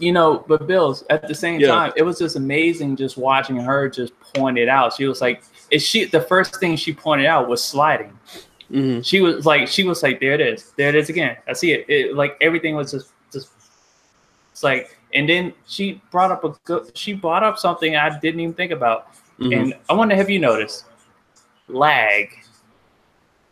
you know, but Bills at the same Yeah. time, it was just amazing just watching her just point it out. She was like, is she the first thing she pointed out was sliding. Mhm. She was like, she was like, there it is, there it is again. I see it. it like everything was just, just. It's like, and then she brought up a good. She brought up something I didn't even think about, Mhm. and I wonder have you noticed lag.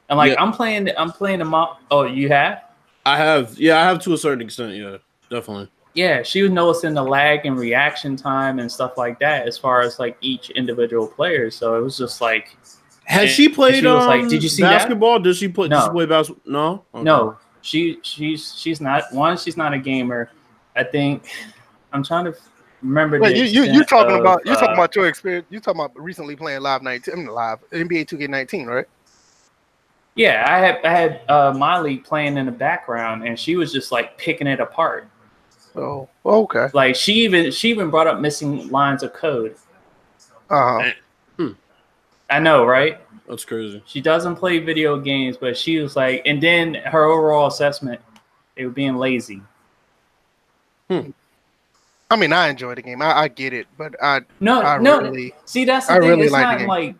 I'm like, Yeah. I'm playing, I'm playing the mom. Oh, you have? I have, yeah, I have to a certain extent. Yeah, definitely. Yeah, she was noticing the lag and reaction time and stuff like that as far as like each individual player. So it was just like, Has And she played? she was like, um, "Did you see that?" basketball? Did she play? Did No. she play basketball? No. Okay. no, she she's she's not one. She's not a gamer. I think I'm trying to remember. Wait, you you you extent talking of, about you talking uh, about your experience? You're talking about recently playing live nineteen? I mean, live NBA Two K nineteen, right? Yeah, I had I had uh, Miley playing in the background, and she was just like picking it apart. Oh, okay. Like she even she even brought up missing lines of code. Uh huh. I know, right? That's crazy. She doesn't play video games, but she was like, and then her overall assessment, they were being lazy. Hmm. I mean, I enjoy the game. I, I get it, but I No, I no. really See, that's the I thing. really it's like the not game. like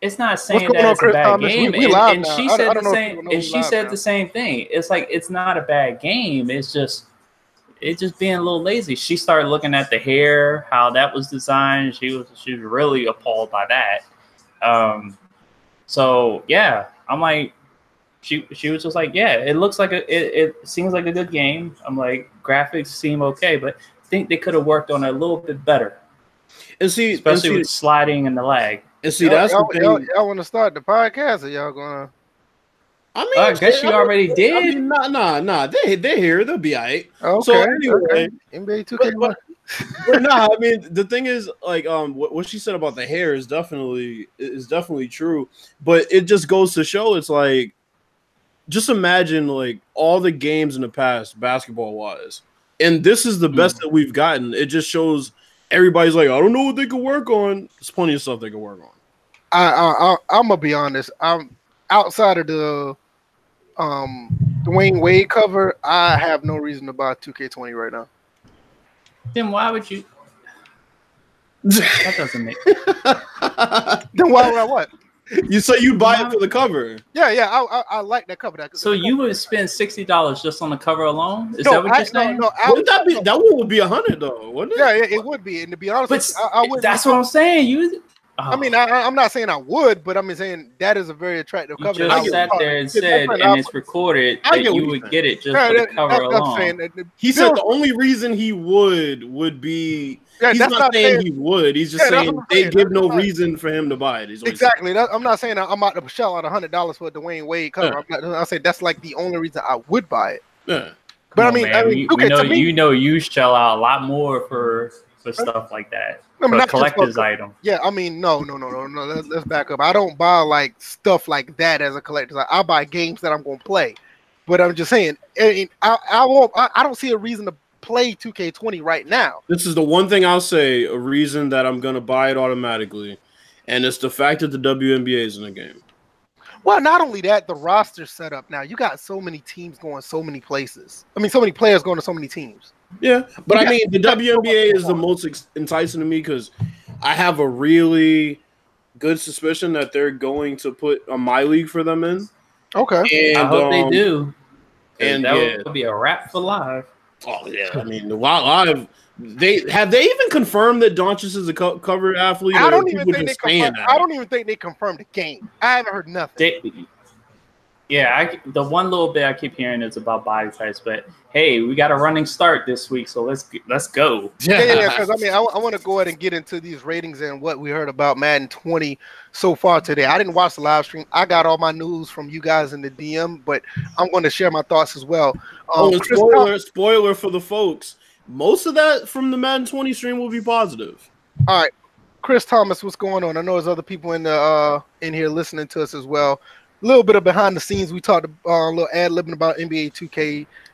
it's not saying that on, it's Chris a bad Thomas? Game. we and, and she I- I said the know same. And she said now. the same thing. It's like it's not a bad game. It's just it's just being a little lazy. She started looking at the hair, how that was designed. She was she was really appalled by that. Um, so yeah, I'm like, she she was just like, yeah, it looks like a it, it seems like a good game. I'm like, graphics seem okay, but I think they could have worked on it a little bit better, And see, and especially see, with sliding and the lag. and see y'all, that's the y'all, thing. y'all, y'all want to start the podcast, or y'all gonna? I mean, I guess you already did. I mean, nah, nah, nah. They they're here. They'll be alright. Okay. So anyway. NBA Two K. but- but nah, I mean, the thing is, like, um, what, what she said about the hair is definitely is definitely true. But it just goes to show, it's like, just imagine like all the games in the past, basketball wise, and this is the best that we've gotten. It just shows everybody's like, I don't know what they could work on. There's plenty of stuff they could work on. I, I, I I'm gonna be honest. I'm outside of the um Dwyane Wade cover. I have no reason to buy 2K20 right now. Then why would you? That doesn't make. Then why would I what? you say you buy it for the cover. Yeah, yeah. I, I, I like that cover. That So you would spend sixty dollars just on the cover alone? Is no, that what I, you're saying? No, no, I, Wouldn't that be that one would be a hundred though, wouldn't it? yeah, yeah, it would be. And to be honest, But you, I, I would. that's what I'm saying. You. Uh-huh. I mean, I, I- I'm not saying I would, but I'm saying that is a very attractive you cover. that I just sat there and said, and I- it's recorded I that you would saying. get it just Yeah, for the cover that- that's alone. saying that He said the only reason he would would be Yeah, he's that's not, not saying, saying- he would. He's just Yeah, saying they saying. give That's no not- reason for him to buy it. Exactly. That, I'm not saying I'm out to shell out hundred dollars for a Dwyane Wade cover. Yeah. I'm not, I say that's like the only reason I would buy it. Yeah. But I Come on, mean, I mean, we, okay, we know to me- you know you shell out a lot more for for stuff like that. I mean, for a not just for- collector's item. Yeah, I mean, no, no, no, no, no. Let's, let's back up. I don't buy like stuff like that as a collector. I buy games that I'm going to play. But I'm just saying, I, I, I won't. I, I don't see a reason to play 2K20 right now. This is the one thing I'll say, a reason that I'm gonna buy it automatically. And it's the fact that the WNBA is in the game. Well, not only that, the roster setup now. You got so many teams going so many places. I mean, so many players going to so many teams. Yeah, but You I mean, the you got so much WNBA is the most enticing to me because I have a really good suspicion that they're going to put a my league for them in. Okay. And I hope they um, do. And and that yeah. would be a wrap for live. Oh yeah, I mean, a lot, a of they have they even confirmed that Doncic is a co- cover athlete. I don't even think they confirmed. I don't even think they confirmed the game. I haven't heard nothing. They, yeah, I, the one little bit I keep hearing is about body types, but hey, we got a running start this week, so let's let's go. Yeah, yeah, because I mean, I, want to go ahead and get into these ratings and what we heard about Madden 20 so far today. I didn't watch the live stream. I got all my news from you guys in the DM, but I'm going to share my thoughts as well. Oh, Um, and Chris spoiler, spoiler for the folks. Most of that from the Madden 20 stream will be positive. All right, Chris Thomas, what's going on? I know there's other people in the uh in here listening to us as well. Little bit of behind the scenes. We talked uh, a little ad libbing about NBA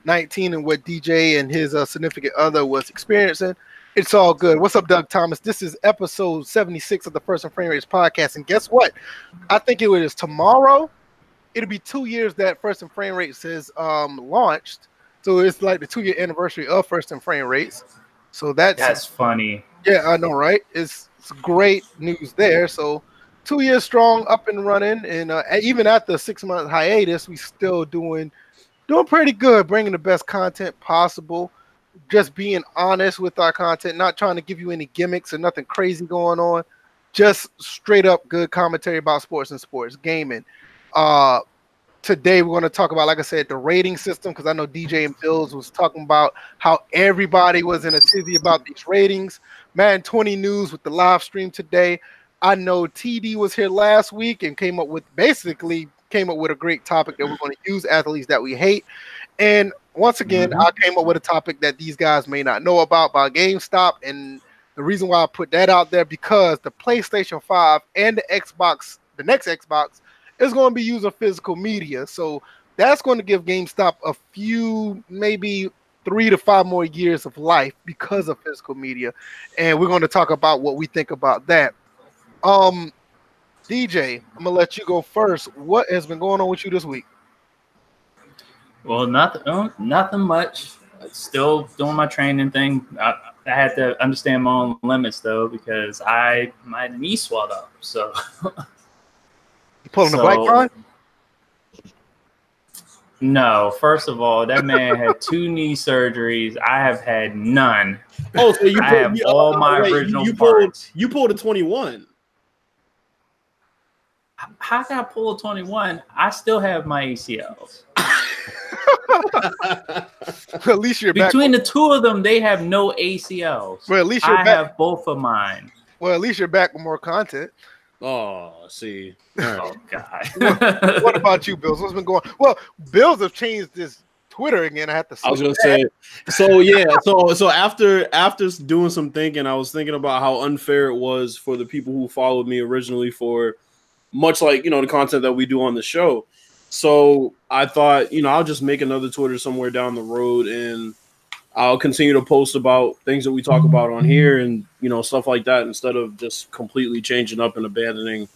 2K19 and what DJ and his uh, significant other was experiencing. It's all good. What's up, Doug Thomas? This is episode 76 of the First and Frame Rates podcast. And guess what? I think it is tomorrow. It'll be two years that First and Frame Rates has um, launched So it's like the two year anniversary of First and Frame Rates. So that's That's funny. yeah, I know, right? It's, it's great news there. So two years strong, up and running, and uh, even the six month hiatus, we still doing doing pretty good, bringing the best content possible. Just being honest with our content, not trying to give you any gimmicks or nothing crazy going on. Just straight up good commentary about sports and sports gaming. Uh, today we're going to talk about, like I said, the rating system because I know DJ and Bills was talking about how everybody was in a tizzy about these ratings. Madden 20 News with the live stream today. I know TD was here last week and came up with basically came up with a great topic that we're going to use athletes that we hate. And once again, Mhm. I came up with a topic that these guys may not know about by GameStop. And the reason why I put that out there because the PlayStation 5 and the Xbox, the next Xbox, is going to be using physical media. So that's going to give GameStop a few, maybe three to five more years of life because of physical media. And we're going to talk about what we think about that. Um, DJ, I'm gonna let you go first. What has been going on with you this week? Well, nothing, uh, nothing much. Still doing my training thing. I, I had to understand my own limits though because I my knee swelled up. So You pulling the So- black line? no. First of all, that man had two knee surgeries. I have had none. Oh, so you I have you, all my wait, you- original you, pulled parts. you pulled a 21. How can I pull a twenty one? I still have my ACLs. at least you're back. Between the two of them, they have no ACLs. Well, at least you're I back. have both of mine. Well, at least you're back with more content. oh, see. All right. Oh God. What about you, Bills? What's been going? Well, Bills have changed this Twitter again. I have to. I was gonna that. say, so yeah, so so after after doing some thinking, I was thinking about how unfair it was for the people who followed me originally for much like you know the content that we do on the show. So I thought, you know, I'll just make another Twitter somewhere down the road, and I'll continue to post about things that we talk about on here, and you know stuff like that, instead of just completely changing up and abandoning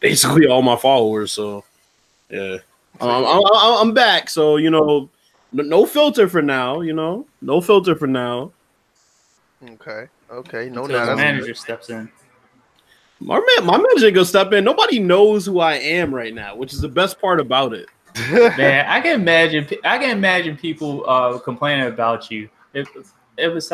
basically all my followers. So yeah, um, I'm, I'm, I'm back. So you know, no, no filter for now. You know, no filter for now. Okay. Okay. No, Until no, the that's manager steps in. My man, my manager gonna step in. Nobody knows who I am right now, which is the best part about it. Man, I can imagine. I can imagine people uh, complaining about you. If it was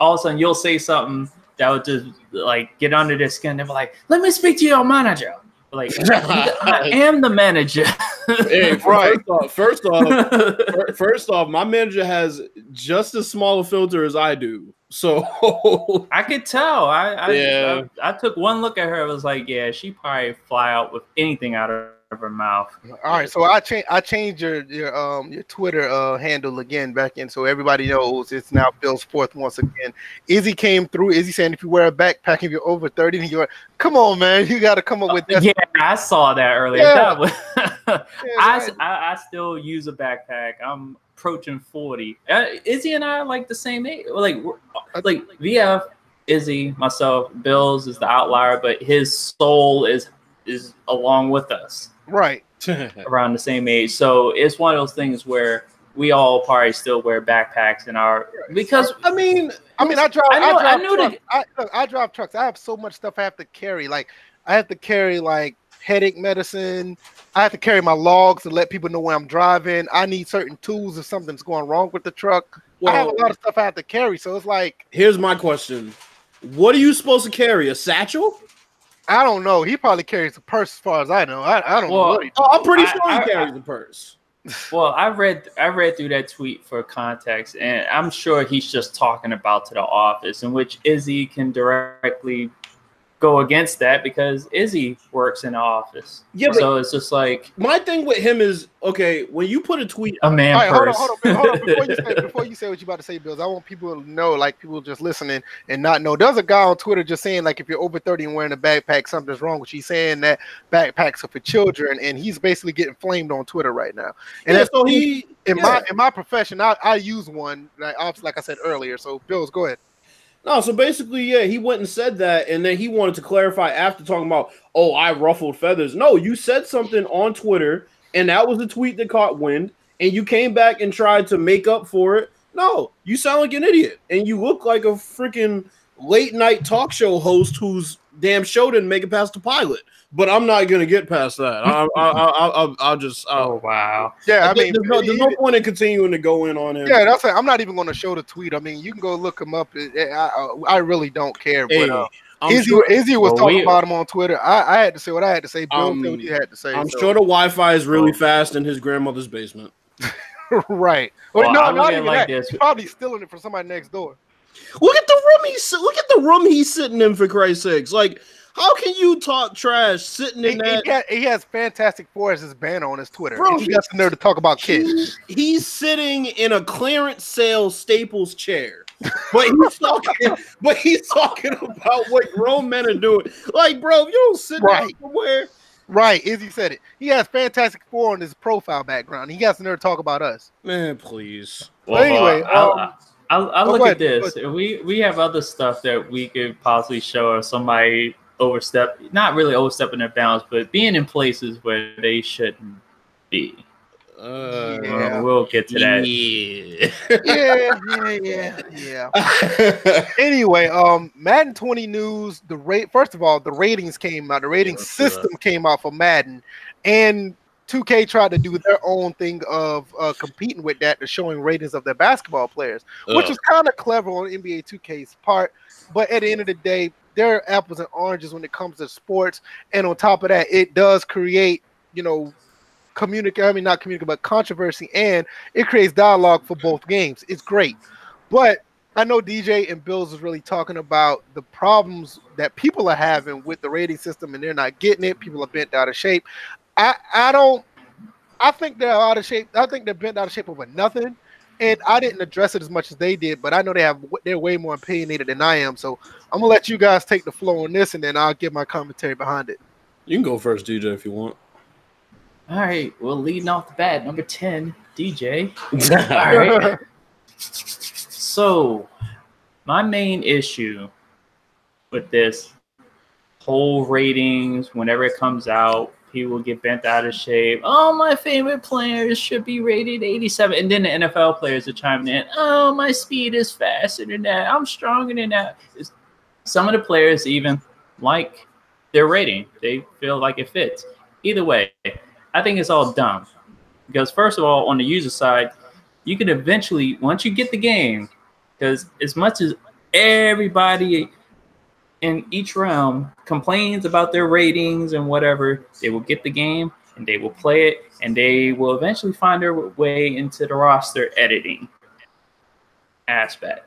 all of a sudden you'll say something that would just like get under their skin. They're like, "Let me speak to your manager." Like, I am the manager. Hey, Right. First off, first off, first off, my manager has just as small a filter as I do. So I could tell. I I, Yeah. I I took one look at her. I was like, yeah, she probably fly out with anything out of her mouth. All right, so I change I changed your your um your Twitter uh handle again back in so everybody knows it's now Bill Sports once again. Izzy came through. Izzy saying if you wear a backpack if you're over 30, then you're come on man, you gotta come up with that. Yeah, I saw that earlier. Yeah. That was, Yeah, I, right. I I still use a backpack. I'm approaching forty. Uh, Izzy and I are like the same age. Like we're- like VF, Izzy, myself, Bills is the outlier, but his soul is is along with us Right. around the same age. So it's one of those things where we all probably still wear backpacks in our because I mean, I mean, I drive. I I, know- I drive knew trucks. the- I, look, I drive trucks. I have so much stuff I have to carry. Like, I have to carry like headache medicine. I have to carry my logs to let people know where I'm driving. I need certain tools if something's going wrong with the truck. I have a lot of stuff I have to carry. So it's like here's my question: What are you supposed to carry? A satchel? I don't know. He probably carries a purse, as far as I know. I, I don't Well, what he. Oh, I'm pretty I- sure he carries a purse. Well, I read I read through that tweet for context, and I'm sure he's just talking about to the office, in which Izzy can directly go against that because Izzy works in the office. Yeah, so it's just like my thing with him is okay. When you put a tweet, a man All right, hold on, hold on, hold on. Before you, say, before you say what you about to say, Bills, I want people to know, like people just listening and not know. There's a guy on Twitter just saying, like, if you're over 30 and wearing a backpack, something's wrong with you. He's saying that backpacks are for children, and he's basically getting flamed on Twitter right now. And yeah, so he in yeah. my in my profession, I, I use one, like, obviously, like I said earlier. So, Bills, go ahead. No, so basically, yeah, he went and said that, and then he wanted to clarify after talking about, oh, I ruffled feathers. No, you said something on Twitter, and that was the tweet that caught wind, and you came back and tried to make up for it, no, you sound like an idiot, and you look like a freaking late night talk show host whose damn show didn't make it past the pilot. But I'm not gonna get past that. I, I, I, I, I'll just. I'll, Oh wow. Yeah, I mean, there's, no, there's no point in continuing to go in on him. yeah, that's it. I'm not even going to show the tweet. I mean, you can go look him up. I, I, I really don't care. Hey, But uh, I'm Izzy, sure. Izzy was Well, talking we- about him on Twitter. I, I had to say what I had to say. Bill Um, said what he had to say. I'm so- sure the Wi-Fi is really fast in his grandmother's basement. right. Well, Well, no, I look not even like that. this. He's probably stealing it from somebody next door. Look at the room he's look at the room he's sitting in for Christ's sakes. Like, how can you talk trash sitting He, in he, that? ha- he has Fantastic Four as his banner on his Twitter. Bro, and he got in there to talk about kids. He- he's sitting in a clearance sale Staples chair, but he's talking. but he's talking about what grown men are doing. Like, bro, if you don't sit Right. down somewhere. Right, Izzy said it. He has Fantastic Four on his profile background. He got in there to talk about us. Man, please. Well, anyway, uh, I'll, um, I'll, I'll oh, look at ahead, go this. We we have other stuff that we could possibly show if somebody overstep, not really overstepping their bounds, but being in places where they shouldn't be. Uh, Yeah. We'll get to that. Yeah. Yeah, yeah, yeah. Anyway, um, Madden 20 news. The rate. First of all, the ratings came out. The rating let's do system came out for Madden, and 2K tried to do their own thing of uh, competing with that, to showing ratings of their basketball players, which Ugh. was kind of clever on NBA 2K's part. But at the end of the day, they're apples and oranges when it comes to sports. And on top of that, it does create, you know, communicate. I mean, not communicate, but controversy, and it creates dialogue for both games. It's great, but I know DJ and Bills is really talking about the problems that people are having with the rating system, and they're not getting it. People are bent out of shape. I I don't. I think they're out of shape. I think they're bent out of shape over nothing. And I didn't address it as much as they did, but I know they have they're way more opinionated than I am. So I'm gonna let you guys take the floor on this, and then I'll give my commentary behind it. You can go first, DJ, if you want. All right. Well, leading off the bat, number ten, DJ. All right. So, my main issue with this whole ratings, whenever it comes out, people get bent out of shape. Oh, my favorite players should be rated 87. And then the NFL players are chiming in. Oh, my speed is faster than that. I'm stronger than that. Some of the players even like their rating, they feel like it fits. Either way, I think it's all dumb. Because, first of all, on the user side, you can eventually, once you get the game, because as much as everybody in each realm complains about their ratings and whatever, they will get the game and they will play it and they will eventually find their way into the roster editing aspect.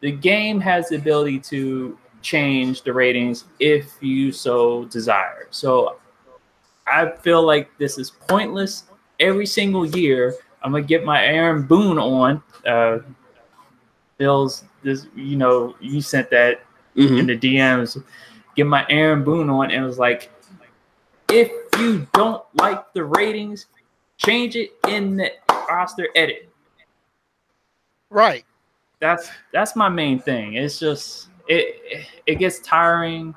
The game has the ability to change the ratings if you so desire. So I feel like this is pointless. Every single year, I'm gonna get my Aaron Boone on. Uh, Bill's this, you know, you sent that Mhm. in the DMs. Get my Aaron Boone on, and it was like, if you don't like the ratings, change it in the roster edit. Right. That's that's my main thing. It's just it it gets tiring.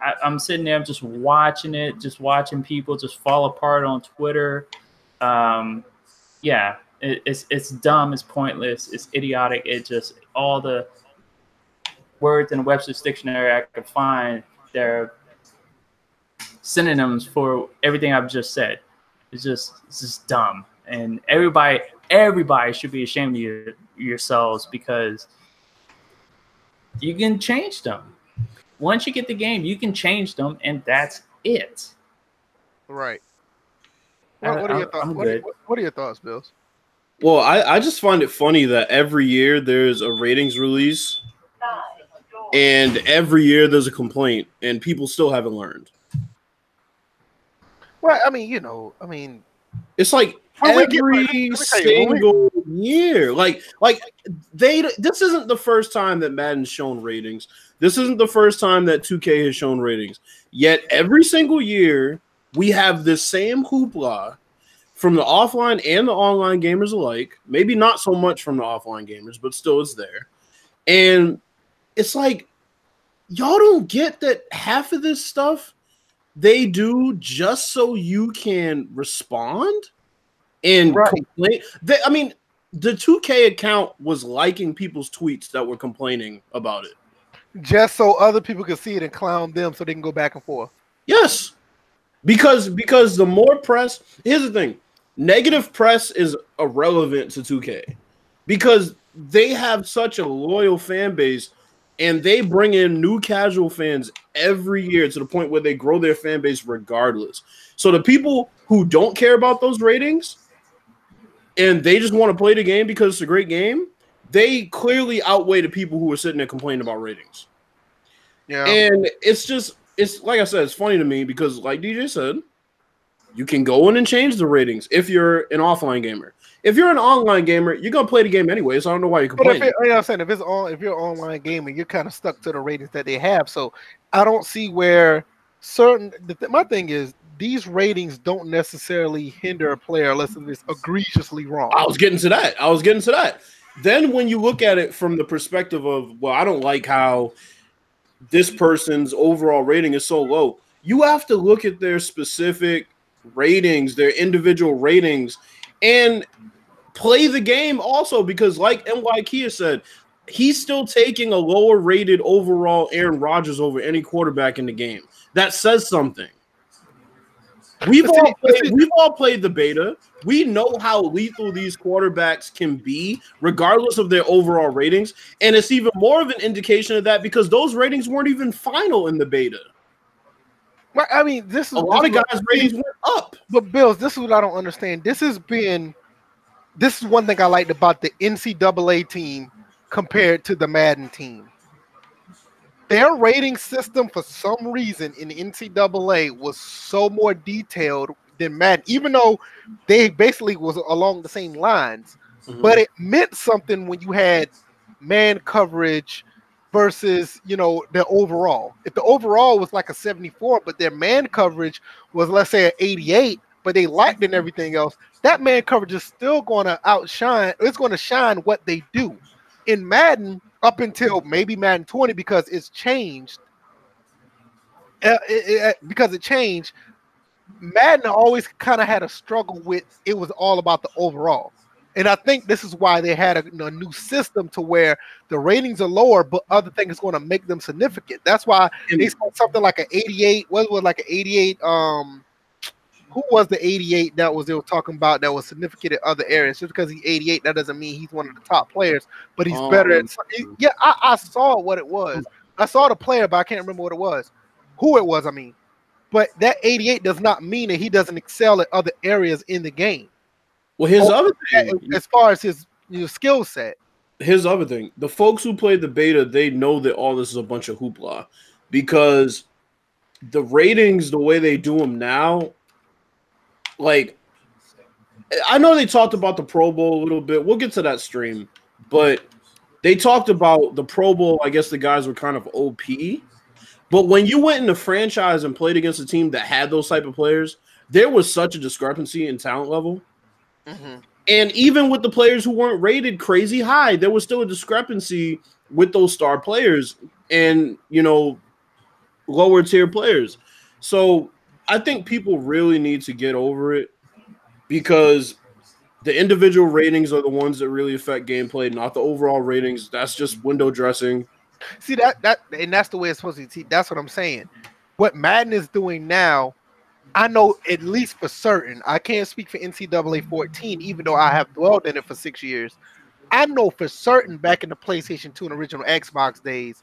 I, I'm sitting there I'm just watching it, just watching people just fall apart on Twitter. Um, yeah, it, it's it's dumb, it's pointless, it's idiotic. It just all the words in the Webster's dictionary I could find, they're synonyms for everything I've just said. It's just it's just dumb, and everybody everybody should be ashamed of your, yourselves because you can change them. Once you get the game, you can change them, and that's it. Right. I- What, what are your thoughts? What are, what are your thoughts, Bills? Well, I, I just find it funny that every year there's a ratings release, and every year there's a complaint, and people still haven't learned. Well, I mean, you know, I mean, It's like get- every let me tell you, when we- single year, like like they. This isn't the first time that Madden's shown ratings. This isn't the first time that 2K has shown ratings. Yet every single year we have this same hoopla from the offline and the online gamers alike. Maybe not so much from the offline gamers, but still it's there. And it's like y'all don't get that half of this stuff they do just so you can respond. and Right. complain. They, I mean, the 2K account was liking people's tweets that were complaining about it. just so other people can see it and clown them, so they can go back and forth. Yes, because because the more press. Here's the thing: negative press is irrelevant to 2K because they have such a loyal fan base and they bring in new casual fans every year to the point where they grow their fan base regardless. So the people who don't care about those ratings and they just want to play the game because it's a great game, they clearly outweigh the people who are sitting there complaining about ratings. Yeah. And it's just it's like I said, it's funny to me because like DJ said, you can go in and change the ratings if you're an offline gamer. If you're an online gamer, you're gonna play the game anyway, so I don't know why you're But if it, you know what I'm saying, if it's on, if you're online gaming, you're kind of stuck to the ratings that they have. So I don't see where certain. The th- my thing is these ratings don't necessarily hinder a player unless it's egregiously wrong. I was getting to that. I was getting to that. Then when you look at it from the perspective of, well, I don't like how this person's overall rating is so low. You have to look at their specific ratings, their individual ratings, and play the game also because, like NY Kia said, he's still taking a lower rated overall Aaron Rodgers over any quarterback in the game. That says something. We've all played, we've all played the beta. We know how lethal these quarterbacks can be, regardless of their overall ratings. And it's even more of an indication of that because those ratings weren't even final in the beta. I mean, this is A lot of guys' ratings went up. But Bills, this is what I don't understand. This has been, this is one thing I liked about the NCAA team compared to the Madden team. Their rating system, for some reason, in NCAA was so more detailed than Madden, even though they basically was along the same lines. Mm-hmm. But it meant something when you had man coverage versus you know the overall. If the overall was like a 74, but their man coverage was let's say an 88, but they lacked in everything else, that man coverage is still going to outshine. It's going to shine what they do in Madden up until maybe Madden 20 because it's changed. Uh, it- it- because it changed, Madden always kind of had a struggle with it was all about the overall. And I think this is why they had a, a new system to where the ratings are lower, but other things going to make them significant. That's why they said something like an 88. What was like an 88? Um, who was the 88 that was they were talking about that was significant in other areas? Just because he's 88, that doesn't mean he's one of the top players, but he's better Um, at. Yeah, I, I saw what it was. I saw the player, but I can't remember what it was. Who it was, I mean. But that 88 does not mean that he doesn't excel at other areas in the game. Well, here's Oh, other thing. As far as his skill set. here's the other thing: the folks who played the beta, they know that all this is a bunch of hoopla because the ratings, the way they do them now, like I know they talked about the Pro Bowl a little bit. We'll get to that stream, but they talked about the Pro Bowl. I guess the guys were kind of OP, but when you went in the franchise and played against a team that had those type of players, there was such a discrepancy in talent level. Mm-hmm. And even with the players who weren't rated crazy high, there was still a discrepancy with those star players and, you know, lower tier players. So I think people really need to get over it because the individual ratings are the ones that really affect gameplay, not the overall ratings. That's just window dressing. See that that and that's the way it's supposed to be. That's what I'm saying. What Madden is doing now, I know at least for certain. I can't speak for NCAA 14, even though I have dwelled in it for six years. I know for certain back in the PlayStation 2 and original Xbox days,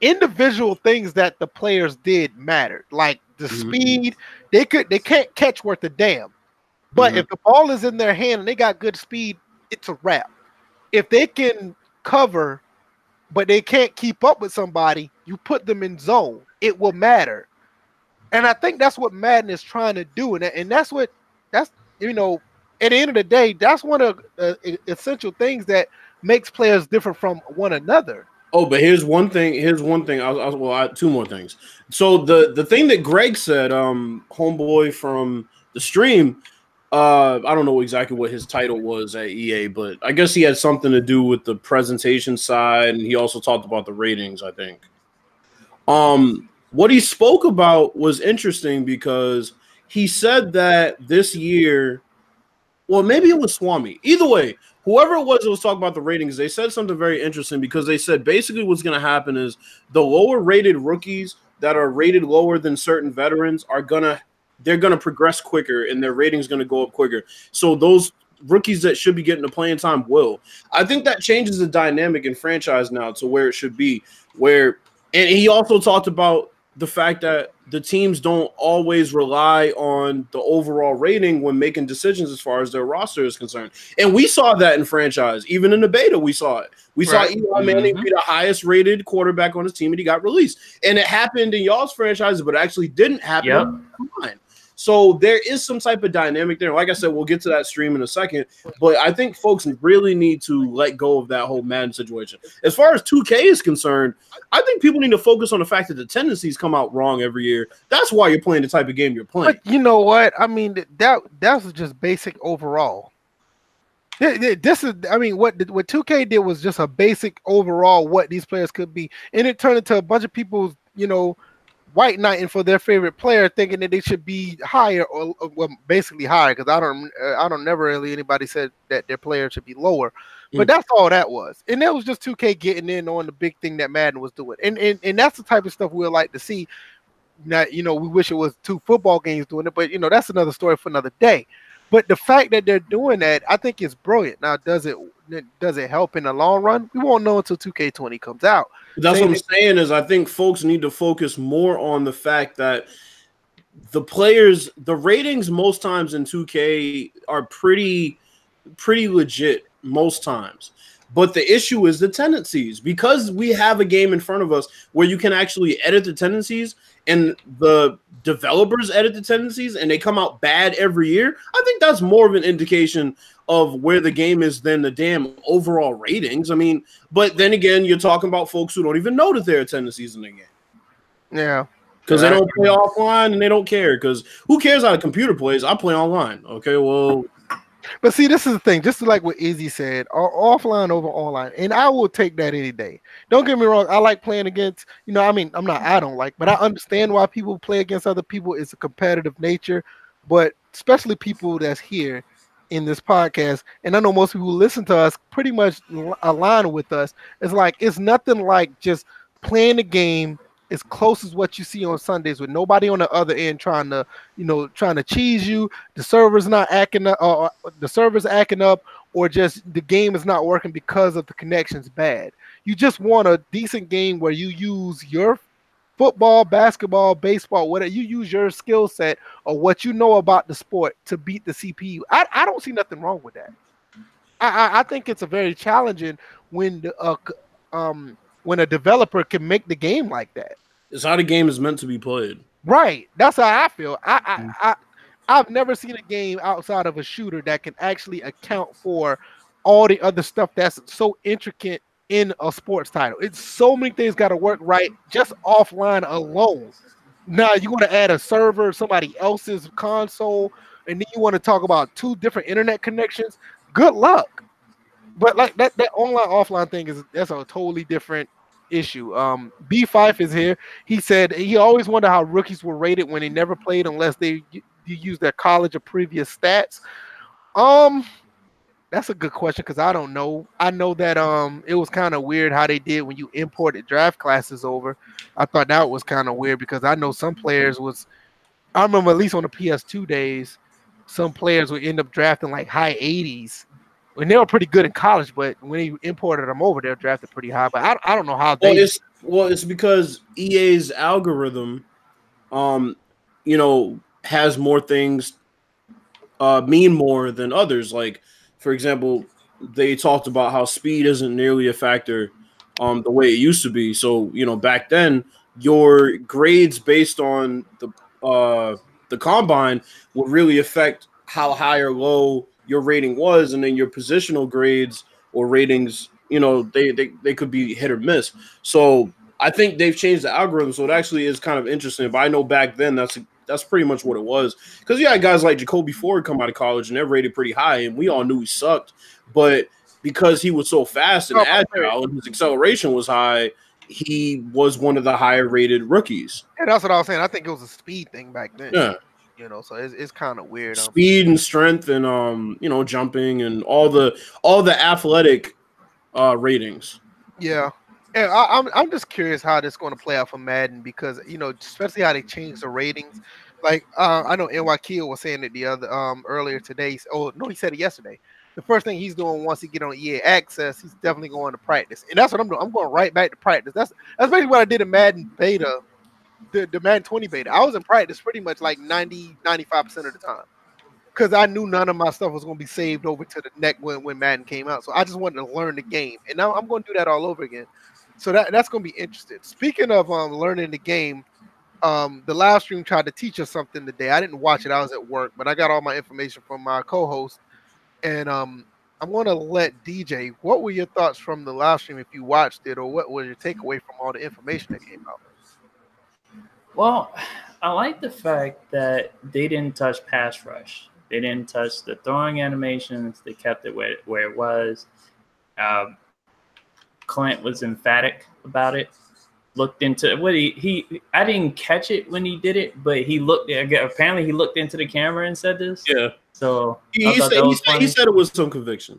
individual things that the players did mattered. Like the Mhm. speed, they could they can't catch worth a damn. But Mhm. if the ball is in their hand and they got good speed, it's a wrap. If they can cover, but they can't keep up with somebody, you put them in zone. It will matter. And I think that's what Madden is trying to do. And, and that's what that's you know, at the end of the day, that's one of the uh, essential things that makes players different from one another. Oh, but here's one thing. Here's one thing. I, I, well, I, two more things. So the the thing that Greg said, um, homeboy from the stream, uh, I don't know exactly what his title was at EA, but I guess he had something to do with the presentation side, and he also talked about the ratings. I think. Um, what he spoke about was interesting because he said that this year, well, maybe it was Swami. Either way, whoever it was that was talking about the ratings, they said something very interesting because they said basically what's going to happen is the lower rated rookies that are rated lower than certain veterans are gonna they're gonna progress quicker and their rating's gonna go up quicker. So those rookies that should be getting the playing time will. I think that changes the dynamic in franchise now to where it should be. Where and he also talked about the fact that the teams don't always rely on the overall rating when making decisions as far as their roster is concerned. And we saw that in franchise. Even in the beta, we saw it. We right. saw Eli Manning mm-hmm. be the highest rated quarterback on his team and he got released. And it happened in y'all's franchise, but actually didn't happen yep. So there is some type of dynamic there. Like I said, we'll get to that stream in a second. But I think folks really need to let go of that whole Madden situation. As far as 2K is concerned, I think people need to focus on the fact that the tendencies come out wrong every year. That's why you're playing the type of game you're playing. But you know what? I mean, that that was just basic overall. This is, I mean, what what 2K did was just a basic overall what these players could be, and it turned into a bunch of people's, you know, white knighting for their favorite player, thinking that they should be higher or well, basically higher. Because I don't, uh, I don't never really anybody said that their player should be lower. But mm. that's all that was, and that was just 2K getting in on the big thing that Madden was doing, and and and that's the type of stuff we'd like to see. Not, you know, we wish it was two football games doing it, but you know, that's another story for another day. But the fact that they're doing that, I think is brilliant. Now, does it does it help in the long run? We won't know until 2K20 comes out. That's what I'm saying is I think folks need to focus more on the fact that the players, the ratings most times in 2K are pretty pretty legit most times. But the issue is the tendencies because we have a game in front of us where you can actually edit the tendencies and the developers edit the tendencies and they come out bad every year. I think that's more of an indication of where the game is than the damn overall ratings. I mean, but then again, you're talking about folks who don't even know that there are tendencies in the game. Yeah. Because they don't play offline and they don't care. Because who cares how the computer plays? I play online. Okay, well, but see, this is the thing, just like what Izzy said, offline over online, and I will take that any day. Don't get me wrong, I like playing against, you know, I mean, I'm not, I don't like, but I understand why people play against other people. It's a competitive nature, but especially people that's here in this podcast, and I know most people who listen to us pretty much align with us. It's like it's nothing like just playing the game as close as what you see on Sundays with nobody on the other end trying to, you know, trying to cheese you. The server's not acting up, or the server's acting up, or just the game is not working because of the connection's bad. You just want a decent game where you use your football, basketball, baseball, whatever you use your skill set or what you know about the sport to beat the CPU. I, I don't see nothing wrong with that. I, I, I think it's a very challenging when the uh, um when a developer can make the game like that. It's how the game is meant to be played. Right. That's how I feel. I I, mm. I I've never seen a game outside of a shooter that can actually account for all the other stuff that's so intricate in a sports title. It's so many things got to work right just offline alone. Now you want to add a server, somebody else's console, and then you want to talk about two different internet connections. Good luck. But like that, that online offline thing is that's a totally different issue. Um, B Five is here. He said he always wondered how rookies were rated when they never played unless they use their college or previous stats. Um, that's a good question because I don't know. I know that um it was kind of weird how they did when you imported draft classes over. I thought that was kind of weird because I know some players was. I remember at least on the PS2 days, some players would end up drafting like high 80s and they were pretty good in college, but when he imported them over, they're drafted pretty high. But I, I don't know how they. Well, it's well, it's because EA's algorithm, um, you know, has more things, uh, mean more than others. Like, for example, they talked about how speed isn't nearly a factor, um, the way it used to be. So you know, back then, your grades based on the uh the combine would really affect how high or low your rating was, and then your positional grades or ratings, you know, they they, they could be hit or miss. So I think they've changed the algorithm, so it actually is kind of interesting. But I know back then that's that's pretty much what it was. Because you had guys like Jacoby Ford come out of college and they're rated pretty high, and we all knew he sucked. But because he was so fast and oh, agile and his acceleration was high, he was one of the higher rated rookies. And that's what I was saying. I think it was a speed thing back then. Yeah. You know, so it's, it's kind of weird. Um, speed and strength and um you know jumping and all the all the athletic uh ratings. Yeah. And I, I'm I'm just curious how this is going to play out for Madden because you know especially how they changed the ratings. Like uh, I know NY was saying it the other um earlier today. Oh no, he said it yesterday. The first thing he's doing once he get on EA Access, he's definitely going to practice, and that's what I'm doing. I'm going right back to practice. That's that's basically what I did in Madden Beta, the, the Madden 20 Beta. I was in practice pretty much like 90 95 percent of the time because I knew none of my stuff was going to be saved over to the neck when, when Madden came out. So I just wanted to learn the game, and now I'm going to do that all over again. So that that's going to be interesting. Speaking of um, learning the game, um, the live stream tried to teach us something today. I didn't watch it; I was at work, but I got all my information from my co-host, and um, I'm going to let DJ. What were your thoughts from the live stream if you watched it, or what was your takeaway from all the information that came out? Well, I like the fact that they didn't touch pass rush. They didn't touch the throwing animations. They kept it where, where it was. Um, Clint was emphatic about it. Looked into what he he. I didn't catch it when he did it, but he looked. Apparently, he looked into the camera and said this. Yeah. So he, he said, he, said, he said it was some conviction.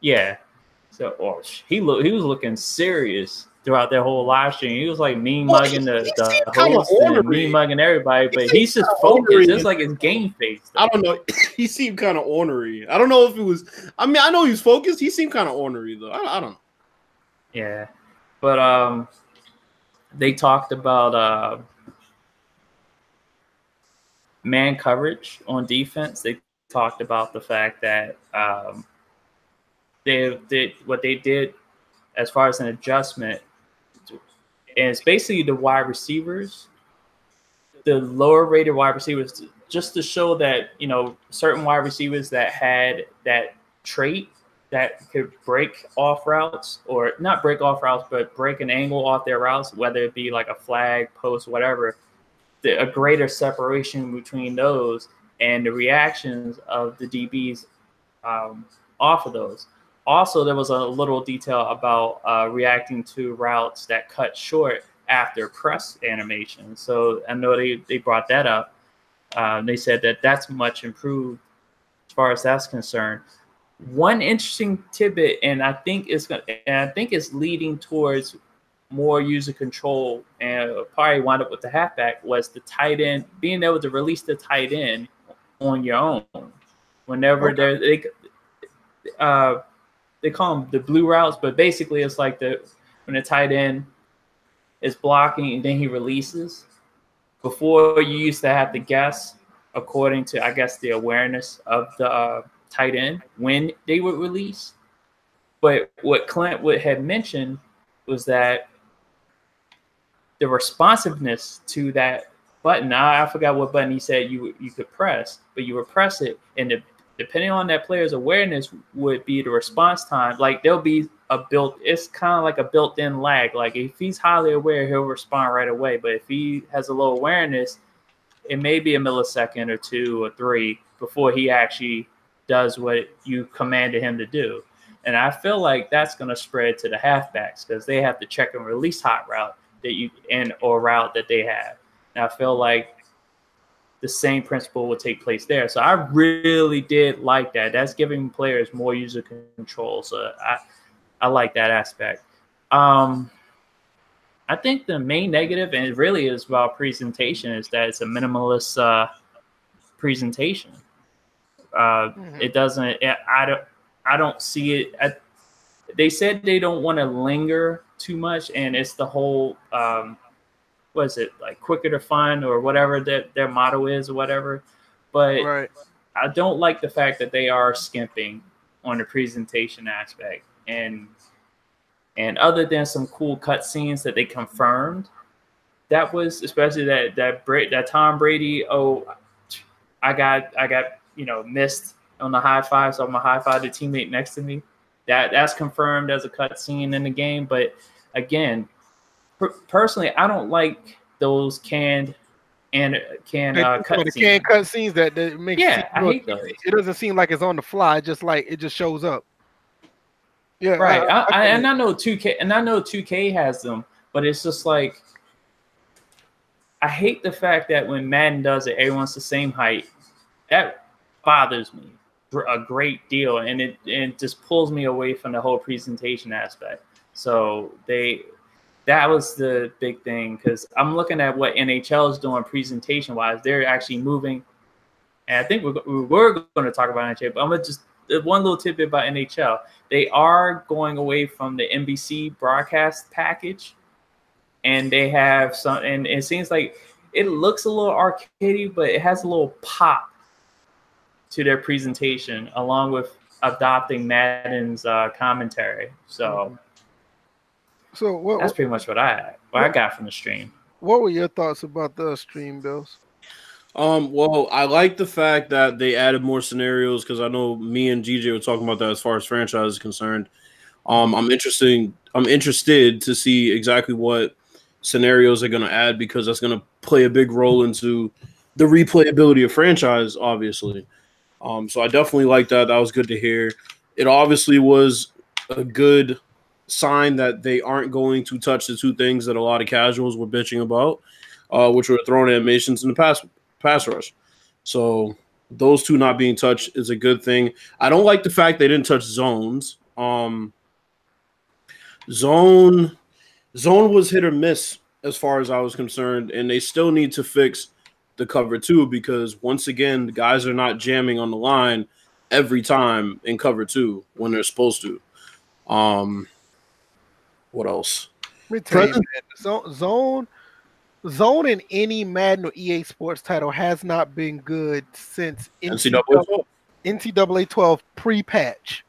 Yeah. So oh, he look he was looking serious throughout that whole live stream. He was like mean mugging the, the host and mean mugging everybody, but he he's just focused. It's like his game face. Though. I don't know. he seemed kind of ornery. I don't know if it was. I mean, I know he was focused. He seemed kind of ornery though. I, I, don't know. Yeah, but um, they talked about uh man coverage on defense. They talked about the fact that um they did what they did as far as an adjustment and it's basically the wide receivers, the lower rated wide receivers, just to show that you know certain wide receivers that had that trait that could break off routes or not break off routes, but break an angle off their routes, whether it be like a flag, post, whatever. The, a greater separation between those and the reactions of the DBs um, off of those. Also, there was a little detail about uh, reacting to routes that cut short after press animation. So I know they, they brought that up. Uh, they said that that's much improved as far as that's concerned. One interesting tidbit, and I think it's going and I think it's leading towards more user control and probably wind up with the halfback was the tight end being able to release the tight end on your own whenever okay. there they uh they call them the blue routes, but basically it's like the when the tight end is blocking and then he releases. Before you used to have to guess according to I guess the awareness of the uh, tight end when they would release. But what Clint would have mentioned was that the responsiveness to that button. I, I forgot what button he said you you could press, but you would press it, and the depending on that player's awareness would be the response time like there'll be a built it's kind of like a built-in lag like if he's highly aware he'll respond right away but if he has a low awareness it may be a millisecond or two or three before he actually does what you commanded him to do and i feel like that's going to spread to the halfbacks because they have to check and release hot route that you and or route that they have and i feel like the same principle will take place there. So I really did like that. That's giving players more user control. So I I like that aspect. Um, I think the main negative, and it really is about presentation, is that it's a minimalist uh, presentation. Uh, mm-hmm. It doesn't. It, I don't. I don't see it. I, they said they don't want to linger too much, and it's the whole um, was it like quicker to find or whatever that their motto is or whatever. But right. I don't like the fact that they are skimping on the presentation aspect and and other than some cool cutscenes that they confirmed, that was especially that that Bra- that Tom Brady. Oh, I got I got you know missed on the high five, so I'm a high five the teammate next to me. That that's confirmed as a cutscene in the game. But again, personally, I don't like those canned and canned uh, cut the canned cut scenes that, that make yeah, I hate those. It doesn't seem like it's on the fly, just like it just shows up. Yeah, right. I, I, I, and I know 2K and I know 2K has them, but it's just like I hate the fact that when Madden does it, everyone's the same height. That bothers me a great deal, and it and it just pulls me away from the whole presentation aspect. So they that was the big thing because I'm looking at what NHL is doing presentation wise. They're actually moving, and I think we're, we're going to talk about NHL, but I'm gonna just uh, one little tidbit about NHL. They are going away from the NBC broadcast package, and they have some, and it seems like it looks a little arcadey, but it has a little pop to their presentation, along with adopting Madden's uh, commentary. So so what, that's pretty much what I what, what I got from the stream. What were your thoughts about the stream, Bills? Um, well, I like the fact that they added more scenarios because I know me and GJ were talking about that as far as franchise is concerned. Um, I'm interested. I'm interested to see exactly what scenarios they're going to add because that's going to play a big role into the replayability of franchise, obviously. Um, so I definitely like that. That was good to hear. It obviously was a good sign that they aren't going to touch the two things that a lot of casuals were bitching about, uh, which were throwing animations in the pass pass rush. So those two not being touched is a good thing. I don't like the fact they didn't touch zones. Um, zone zone was hit or miss as far as I was concerned, and they still need to fix the cover two because once again, the guys are not jamming on the line every time in cover two when they're supposed to. Um, what else? Let me tell you, man, zone, zone, zone in any Madden or EA Sports title has not been good since NCAA 12, NCAA 12 pre-patch.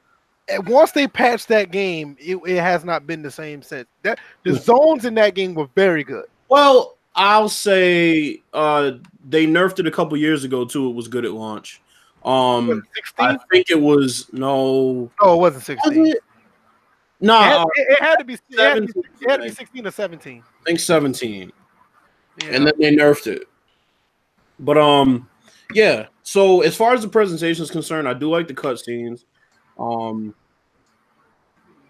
And once they patched that game, it, it has not been the same since. That the zones in that game were very good. Well, I'll say uh, they nerfed it a couple years ago too. It was good at launch. Um, I think it was no. Oh, it wasn't sixteen. Was it? No, it, had, it, had to be. It had to be, it had to be sixteen or seventeen. I think seventeen. Yeah. And then they nerfed it. But um, yeah. So as far as the presentation is concerned, I do like the cutscenes. Um,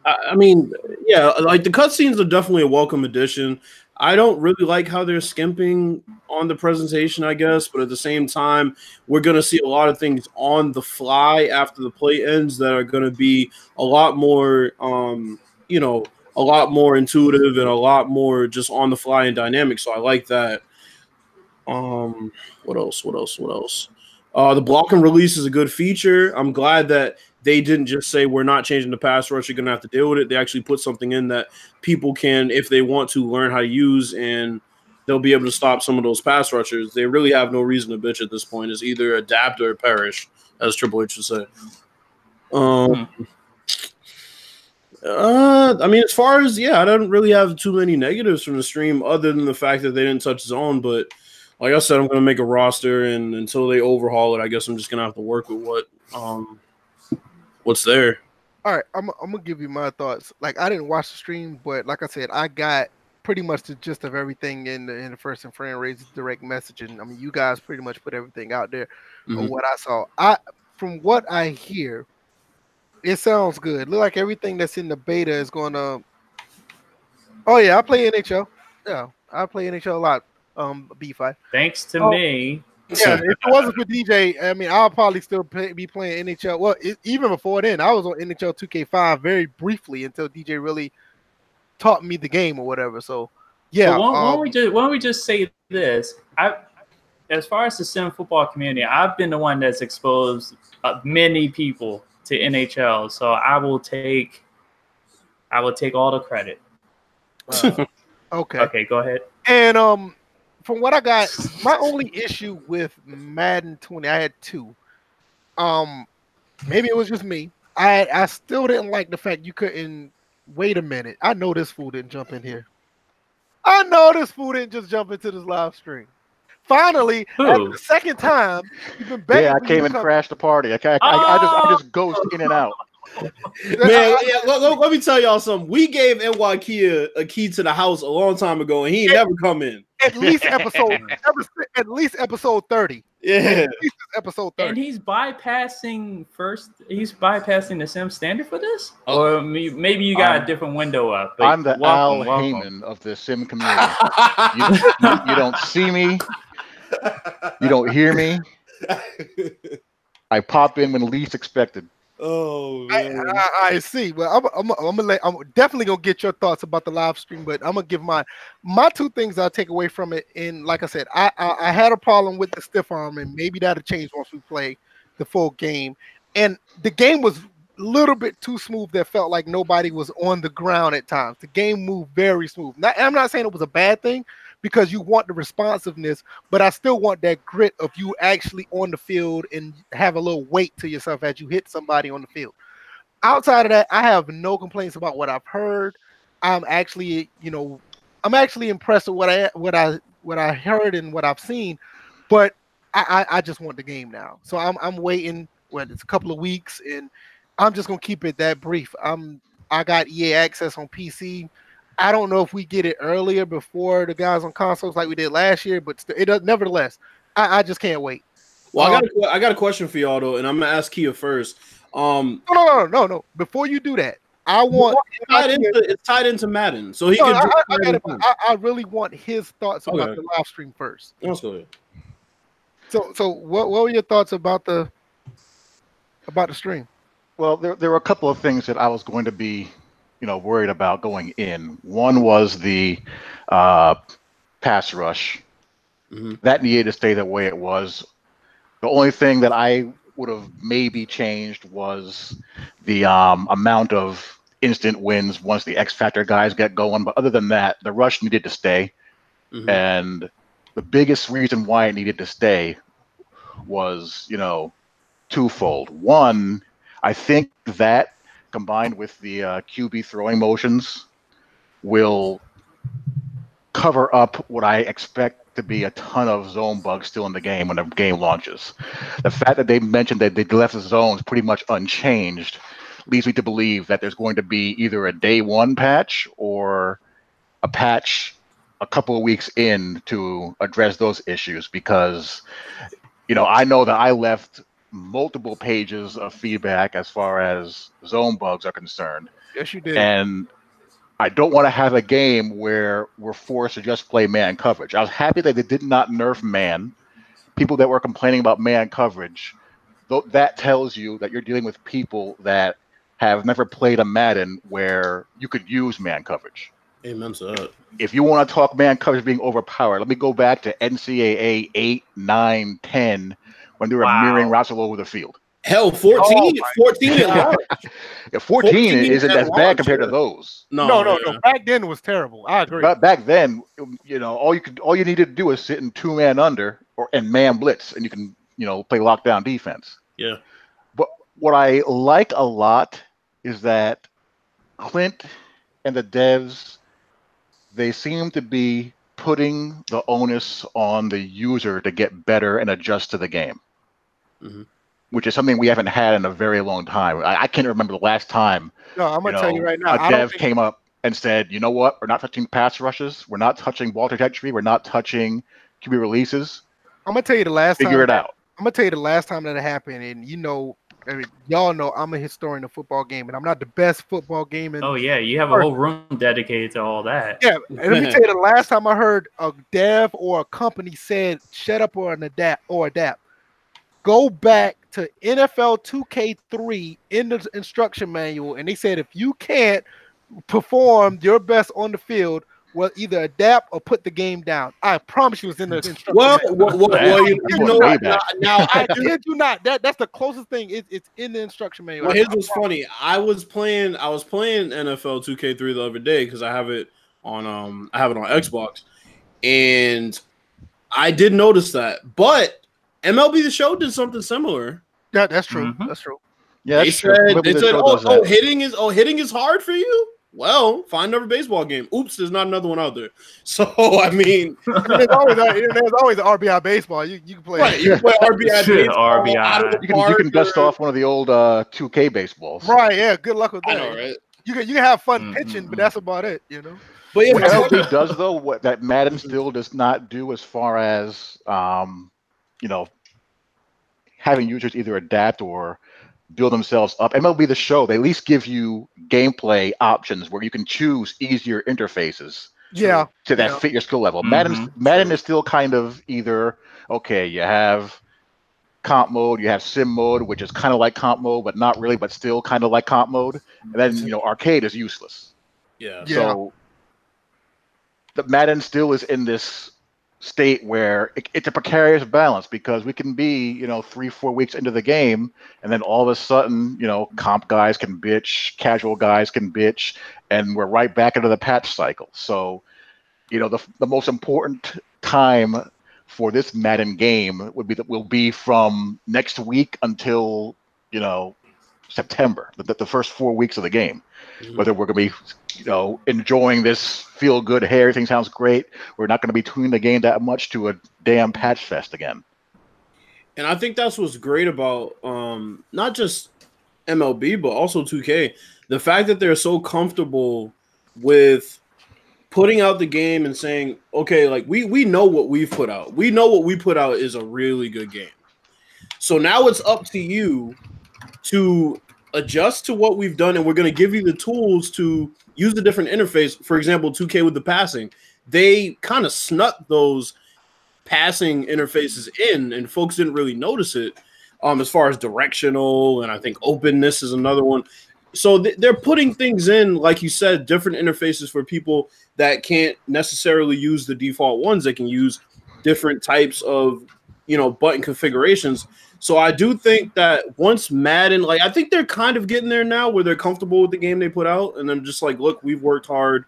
I, I mean, yeah, like the cutscenes are definitely a welcome addition. I don't really like how they're skimping on the presentation, I guess, but at the same time, we're going to see a lot of things on the fly after the play ends that are going to be a lot more, um, you know, a lot more intuitive and a lot more just on the fly and dynamic. So I like that. Um, what else? What else? What else? Uh, the block and release is a good feature. I'm glad that they didn't just say we're not changing the pass rush. You're going to have to deal with it. They actually put something in that people can, if they want to, learn how to use, and they'll be able to stop some of those pass rushers. They really have no reason to bitch at this point. Is either adapt or perish, as Triple H would say. Um. Hmm. Uh, I mean, as far as yeah, I don't really have too many negatives from the stream, other than the fact that they didn't touch zone. But like I said, I'm going to make a roster, and until they overhaul it, I guess I'm just going to have to work with what um what's there. All right, I'm, I'm gonna give you my thoughts. Like I didn't watch the stream, but like I said, I got pretty much the gist of everything in the in the first and friend raised direct messaging. I mean, you guys pretty much put everything out there mm-hmm. of what I saw. I from what I hear, it sounds good. Look like everything that's in the beta is gonna. Oh yeah, I play NHL. Yeah, I play NHL a lot. Um, B5. Thanks to oh, me. Yeah, if it wasn't for DJ, I mean, I'll probably still play, be playing NHL. Well, it, even before then, I was on NHL 2K5 very briefly until DJ really taught me the game or whatever. So, yeah. why, um, why, don't we just why don't we just say this? I, as far as the sim football community, I've been the one that's exposed uh, many people to NHL. So I will take, I will take all the credit. Uh, okay. Okay, go ahead. And um, from what I got, my only issue with Madden 20, I had two. Um, maybe it was just me. I I still didn't like the fact you couldn't wait a minute. I know this fool didn't jump in here. I know this fool didn't just jump into this live stream. Finally, the second time, you've been begging. Yeah, I came and crashed the party. I, I, I, I, just I just ghost in and out. Man, yeah, let, let, let, me tell y'all something. We gave NY Kia a key to the house a long time ago, and he ain't never come in. At least episode, at least episode thirty. Yeah. This is episode And he's bypassing first. He's bypassing the sim standard for this, Oh. or maybe you got I'm- a different window up. but I'm the welcome, Al welcome. Heyman of the sim community. You, you, you don't see me. You don't hear me. I pop in when least expected. Oh I, man. I, I see. Well, I'm, I'm, I'm gonna let. I'm definitely gonna get your thoughts about the live stream, but I'm gonna give my my two things I take away from it. And like I said, I, I I had a problem with the stiff arm, and maybe that'll change once we play the full game. And the game was a little bit too smooth. That felt like nobody was on the ground at times. The game moved very smooth. Not, I'm not saying it was a bad thing because you want the responsiveness, but I still want that grit of you actually on the field and have a little weight to yourself as you hit somebody on the field outside of that, I have no complaints about what I've heard. I'm actually, you know, I'm actually impressed with what I what I what I heard and what I've seen, but I, I, I just want the game now. So I'm I'm waiting. Well, it's a couple of weeks, and I'm just gonna keep it that brief. I'm I got EA access on PC. I don't know if we get it earlier before the guys on consoles like we did last year, but st- it does. Nevertheless, I, I just can't wait. Well, I got a, I got a question for y'all though, and I'm gonna ask Kia first. Um, No, no, no, no, no. Before you do that, I want. it's tied into it's tied into Madden, so he No, could. I, I, I, got it, I, I really want his thoughts about Okay. the live stream first. Let's go ahead. So, so what, what were your thoughts about the about the stream? Well, there, there were a couple of things that I was going to be, you know, worried about going in. One was the uh, pass rush. Mhm. That needed to stay the way it was. The only thing that I would have maybe changed was the um, amount of instant wins once the X Factor guys get going. But other than that, the rush needed to stay. Mhm. And the biggest reason why it needed to stay was, you know, twofold. One, I think that combined with the uh, QB throwing motions will cover up what I expect to be a ton of zone bugs still in the game when the game launches. The fact that they mentioned that they left the zones pretty much unchanged leads me to believe that there's going to be either a day one patch or a patch a couple of weeks in to address those issues because you know I know that I left multiple pages of feedback as far as zone bugs are concerned Yes, you did. and I don't want to have a game where we're forced to just play man coverage. I was happy that they did not nerf man. People that were complaining about man coverage, though that tells you that you're dealing with people that have never played a Madden where you could use man coverage. Amen to that. If you want to talk man coverage being overpowered, let me go back to NCAA 8, 9, 10 when they were Wow. mirroring routes all over the field. Hell, 14, Oh 14 at large. Yeah, 14, 14 isn't at as large, bad compared yeah. to those. No, no, no, yeah. no. Back then it was terrible. I agree. But back then, you know, all you could all you needed to do was sit in two man under or and man blitz, and you can you know play lockdown defense. Yeah. But what I like a lot is that Clint and the devs they seem to be putting the onus on the user to get better and adjust to the game, Mhm. which is something we haven't had in a very long time. I, I can't remember the last time no, I'm gonna you tell you right now. a I don't dev think, came up and said, you know what, we're not touching pass rushes, we're not touching ball trajectory, we're not touching QB releases. I'm gonna tell you the last Figure time. it out. I'm gonna tell you the last time that it happened, and you know, I mean, y'all know I'm a historian of football game, and I'm not the best football game. In, Oh yeah, you have a whole room dedicated to all that. yeah. And let me tell you, the last time I heard a dev or a company said "shut up" or an adapt or adapt, go back to NFL 2K3 in the instruction manual, and they said if you can't perform your best on the field, well, either adapt or put the game down. I promise you, it's in the instruction. Well, manual. well, well, well, you, you know, Way now, back. now I I kid you not. That that's the closest thing. It, it's in the instruction manual. Well, here's what's funny. I was playing. I was playing NFL 2K3 the other day because I have it on. Um, I have it on Xbox, and I did notice that. But MLB The Show did something similar. Yeah, that's true. Mhm. That's true. Yeah, they that's true. said, Maybe they the said oh, oh, hitting is oh, hitting is hard for you. Well, find another baseball game. Oops, there's not another one out there. So I mean, there's always there's always an RBI baseball. You you can play. right? You can play RBI, Shit, baseball, RBI. out of the You can you can dust or- off one of the old uh, 2K baseballs. Right, yeah. Good luck with I that. know, right? You can you can have fun Mm, pitching, but that's about it. You know. But yeah, What but- LB does though, what that Madden still does not do as far as um, you know, having users either adapt or build themselves up. MLB The Show, they at least give you gameplay options where you can choose easier interfaces Yeah. to that Yeah. fit your skill level. Madden, Mhm. Madden is still kind of either okay. You have comp mode, you have sim mode, which is kind of like comp mode, but not really, but still kind of like comp mode. And then you know, arcade is useless. Yeah. Yeah. So the Madden still is in this state where it, it's a precarious balance because we can be, you know, three, four weeks into the game, and then all of a sudden, you know, comp guys can bitch, casual guys can bitch, and we're right back into the patch cycle. So, you know, the the most important time for this Madden game would be that will be from next week until you know September, the, the first four weeks of the game Mhm. whether we're going to be you know enjoying this feel good hey everything sounds great we're not going to be tuning the game that much to a damn patch fest again And I think that's what's great about um, not just MLB, but also 2K. The fact that they're so comfortable with putting out the game and saying, okay, like we we know what we've put out. We know what we put out is a really good game. So now it's up to you to adjust to what we've done, and we're going to give you the tools to use the different interface. For example, 2K with the passing, they kind of snuck those passing interfaces in, and folks didn't really notice it. Um, as far as directional, and I think openness is another one. So th- they're putting things in, like you said, different interfaces for people that can't necessarily use the default ones. They can use different types of, you know, button configurations. So I do think that once Madden, like I think they're kind of getting there now, where they're comfortable with the game they put out, and then just like, look, we've worked hard,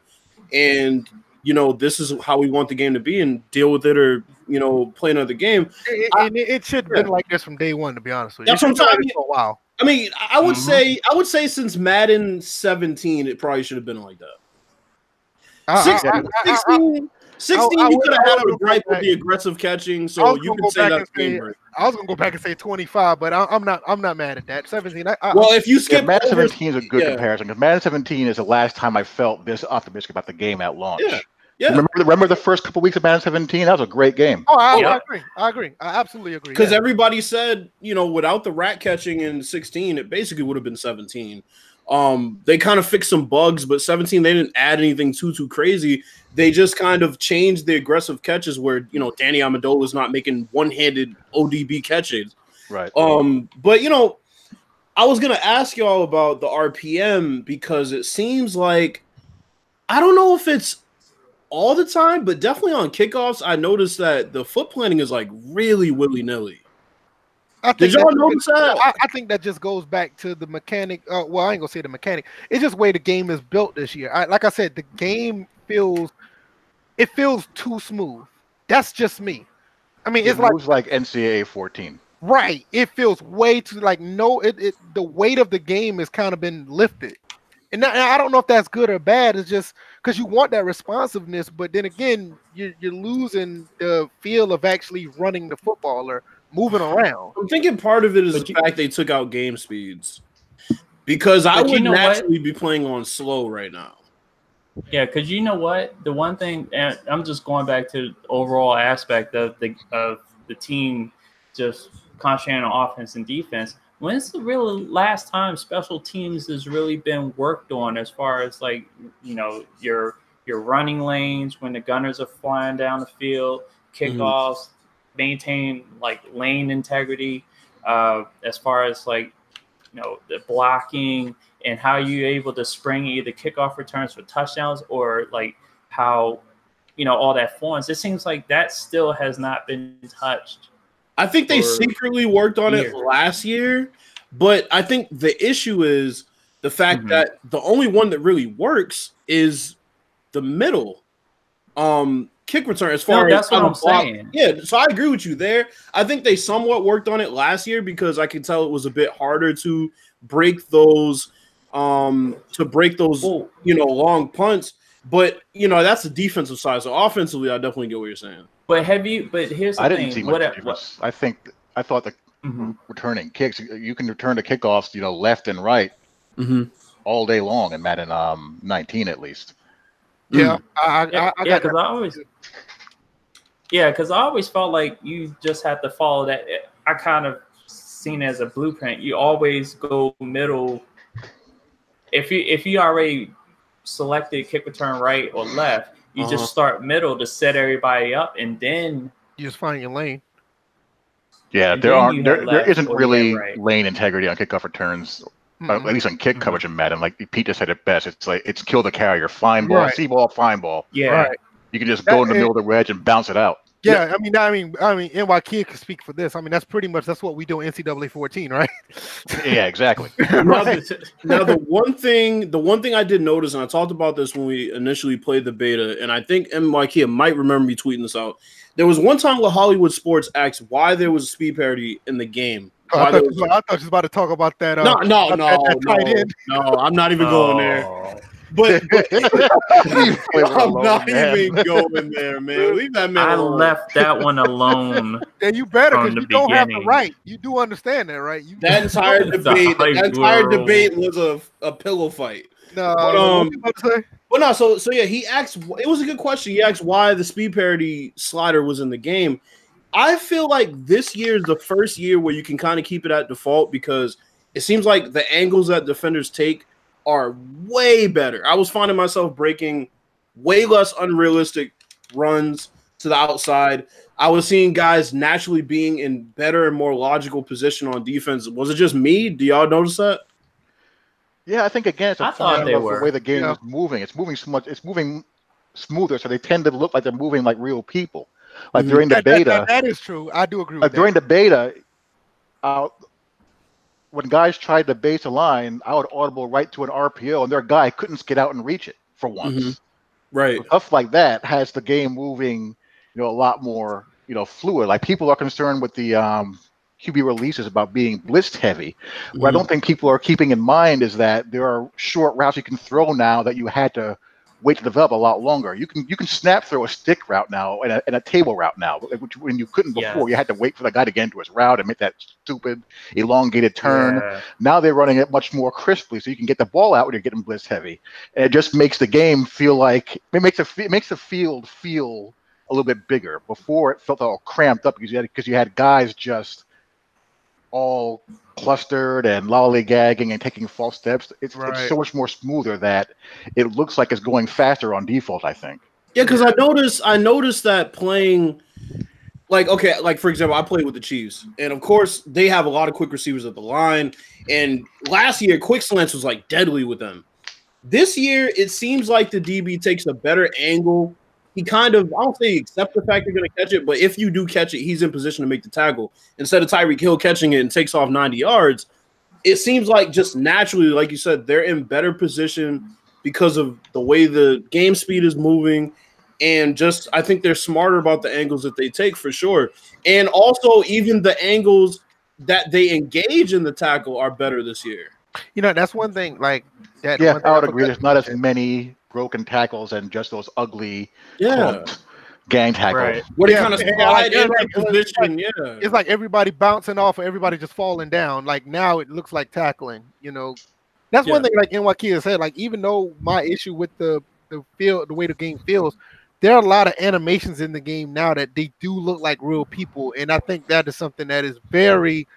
and you know, this is how we want the game to be, and deal with it, or you know, play another game. It, I- and it, it should have been like this from day one, to be honest with you. That's what I'm talking- this For a while. I mean, I would Mhm. say, I would say since Madden 17, it probably should have been like that. Six- I- I- I- 16, 16 I- I you would- could have had would a gripe with the aggressive catching, so you can say back that's and say- game break. I was gonna go back and say 25, but I, I'm not. I'm not mad at that. 17. I, I, Well, if you yeah, skip madden 17 is a good yeah. comparison because madden 17 is the last time i felt this optimistic about the game at launch Yeah, yeah, remember, remember the first couple weeks of madden 17 that was a great game oh, I, Yeah. I agree. I agree. I absolutely agree. because yeah. everybody said, you know, without the rat catching in 16, it basically would have been 17. Um, they kind of fixed some bugs, but 17 they didn't add anything too too crazy. They just kind of changed the aggressive catches where you know Danny Amendola is not making one-handed ODB catches. right Um, but you know, I was gonna ask y'all about the RPM because it seems like I don't know if it's all the time, but definitely on kickoffs, I noticed that the foot planning is like really willy nilly. I Did think y'all that- notice that? I, I think that just goes back to the mechanic. Uh, well, I ain't gonna say the mechanic. It's just way the game is built this year. I, like I said, the game feels it feels too smooth. That's just me. I mean, it it's like moves like ncaa 14 right. It feels way too like no. It, it the weight of the game has kind of been lifted, and that- and I don't know if that's good or bad. It's just because you want that responsiveness, but then again, you're you're losing the feel of actually running the football or moving around. I'm thinking part of it is But the you- fact they took out game speeds. Because I But you would know what? naturally be playing on slow right now. Yeah, because you know what, the one thing, and I'm just going back to the overall aspect of the of the team just concentrating on offense and defense. When's the real last time special teams has really been worked on as far as like you know your your running lanes when the gunners are flying down the field, mm-hmm. kickoffs, maintain like lane integrity, uh, as far as like you know the blocking and how you're able to spring either kickoff returns for touchdowns or like how you know all that forms. It seems like that still has not been touched. I think they secretly worked on years. it last year, but I think the issue is the fact Mhm. that the only one that really works is the middle um kick return as far No, as that's what I'm block- saying. Yeah, so I agree with you there. I think they somewhat worked on it last year because I could tell it was a bit harder to break those um to break those Well, you know long punts. But you know that's the defensive side. So offensively, I definitely get what you're saying. but have you? But here's the i didn't thing. see what, much what, difference i think i thought the mhm. returning kicks you can return the kickoffs you know left and right Mm-hmm. all day long in madden um 19 at least Yeah, I, I, Yeah, I, I yeah, because I always, yeah, because I always felt like you just have to follow that. I kind of seen as a blueprint. You always go middle. If you if you already selected kick return right or left, you Uh-huh. just start middle to set everybody up, and then You just find your lane. Yeah, And there then aren't there, have there left isn't really right. lane integrity on kickoff returns, uh, at least on kick Mhm. coverage in Madden. Like Pete just said it best. It's like it's kill the carrier, fine ball, Right. see ball, fine ball. yeah, Right. You can just That go in the is- middle of the wedge and bounce it out. Yeah, I mean, I mean, I mean, NY Kid can speak for this. I mean, that's pretty much that's what we do in NCAA 14, right? Yeah, exactly. Now, the, now the one thing, the one thing I did notice, and I talked about this when we initially played the beta, and I think MYK might remember me tweeting this out. There was one time where Hollywood Sports asked why there was a speed parity in the game. Oh, I, thought was- I thought you was about to talk about that. Uh, no, no, no, that tight no, end. no. I'm not even going there. But, but I'm alone, not man. even going there, man. Leave that man I alone. left that one alone. And you better because the you don't have the beginning. right. You do understand that, right? You That entire debate, that entire world. debate was a, a pillow fight. no. But, what um, Well, no, so so yeah, he asked. It was a good question. He asked why the speed parity slider was in the game. I feel like this year is the first year where you can kind of keep it at default because it seems like the angles that defenders take are way better. I was finding myself breaking way less unrealistic runs to the outside. I was seeing guys naturally being in better and more logical position on defense. Was it just me? Do y'all notice that? Yeah, I think again, it's a I thought they were. the way the game Yeah. is moving. It's moving so much. It's moving smoother, so they tend to look like they're moving like real people. Like Mhm. during the That- that- beta, that- that is true. I do agree uh, with during the beta, uh, when guys tried to base a line, I would audible right to an RPO, and their guy couldn't get out and reach it for once. Mhm. Right. Stuff like that has the game moving, you know, a lot more, you know, fluid. Like people are concerned with the um, QB releases about being blitz heavy. What I mm-hmm. don't think people are keeping in mind is that there are short routes you can throw now that you had to wait to develop a lot longer. You can you can snap throw a stick route now and a, and a table route now, which when you couldn't before, Yes. you had to wait for the guy to get into his route and make that stupid elongated turn. Yeah. Now they're running it much more crisply, so you can get the ball out when you're getting blitz heavy, and it just makes the game feel like it makes the it makes the field feel a little bit bigger. Before it felt all cramped up because you had because you had guys just all clustered and lollygagging and taking false steps. It's, Right. it's so much more smoother that it looks like it's going faster on default. I think. Yeah, because I noticed I noticed that playing like okay, like for example, I played with the Chiefs, and of course they have a lot of quick receivers at the line. And last year, quick slants was like deadly with them. This year, it seems like the DB takes a better angle. He kind of I don't say he accept the fact you're going to catch it, but if you do catch it, he's in position to make the tackle instead of Tyreek Hill catching it and takes off 90 yards. It seems like just naturally, like you said, they're in better position because of the way the game speed is moving and just I think they're smarter about the angles that they take for sure. And also even the angles that they engage in the tackle are better this year. You know, that's one thing. Like that. Yeah, I would agree. There's not as many broken tackles and just those ugly Yeah. clumped gang tackles. Right. Where they Yeah, kind of yeah, like, yeah, into like, like, yeah. It's like everybody bouncing off, and everybody just falling down. Like now, it looks like tackling. You know, that's one thing. Like NYK has said, like even though my issue with the the feel, the way the game feels, there are a lot of animations in the game now that they do look like real people, and I think that is something that is very,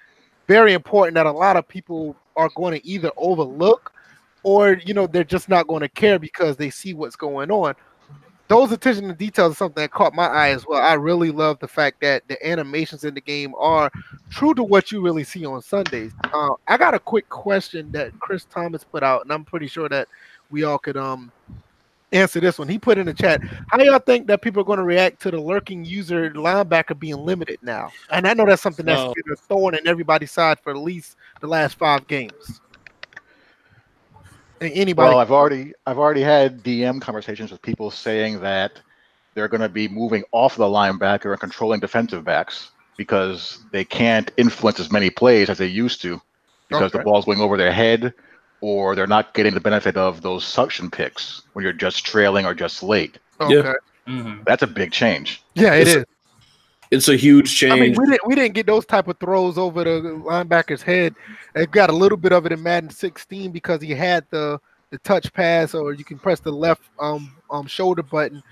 very important that a lot of people are going to either overlook, or you know they're just not going to care because they see what's going on those attention to details is something that caught my eye as well. I really love the fact that the animations in the game are true to what you really see on Sundays. Uh, I got a quick question that Chris Thomas put out, and I'm pretty sure that we all could um answer this one. He put in the chat, how y'all think that people are going to react to the lurking user linebacker being limited now? And I know that's something that's Oh. been a thorn in everybody's side for at least the last five games. And Anybody? Well, I've already I've already had DM conversations with people saying that they're going to be moving off the linebacker and controlling defensive backs because they can't influence as many plays as they used to because the ball's going over their head or they're not getting the benefit of those suction picks when you're just trailing or just late. okay. Yeah. Mhm. That's a big change. Yeah, it It's- is. It's a huge change. I mean, we didn't we didn't get those type of throws over the linebacker's head. It got a little bit of it in Madden 16 because he had the the touch pass, or you can press the left um um shoulder button.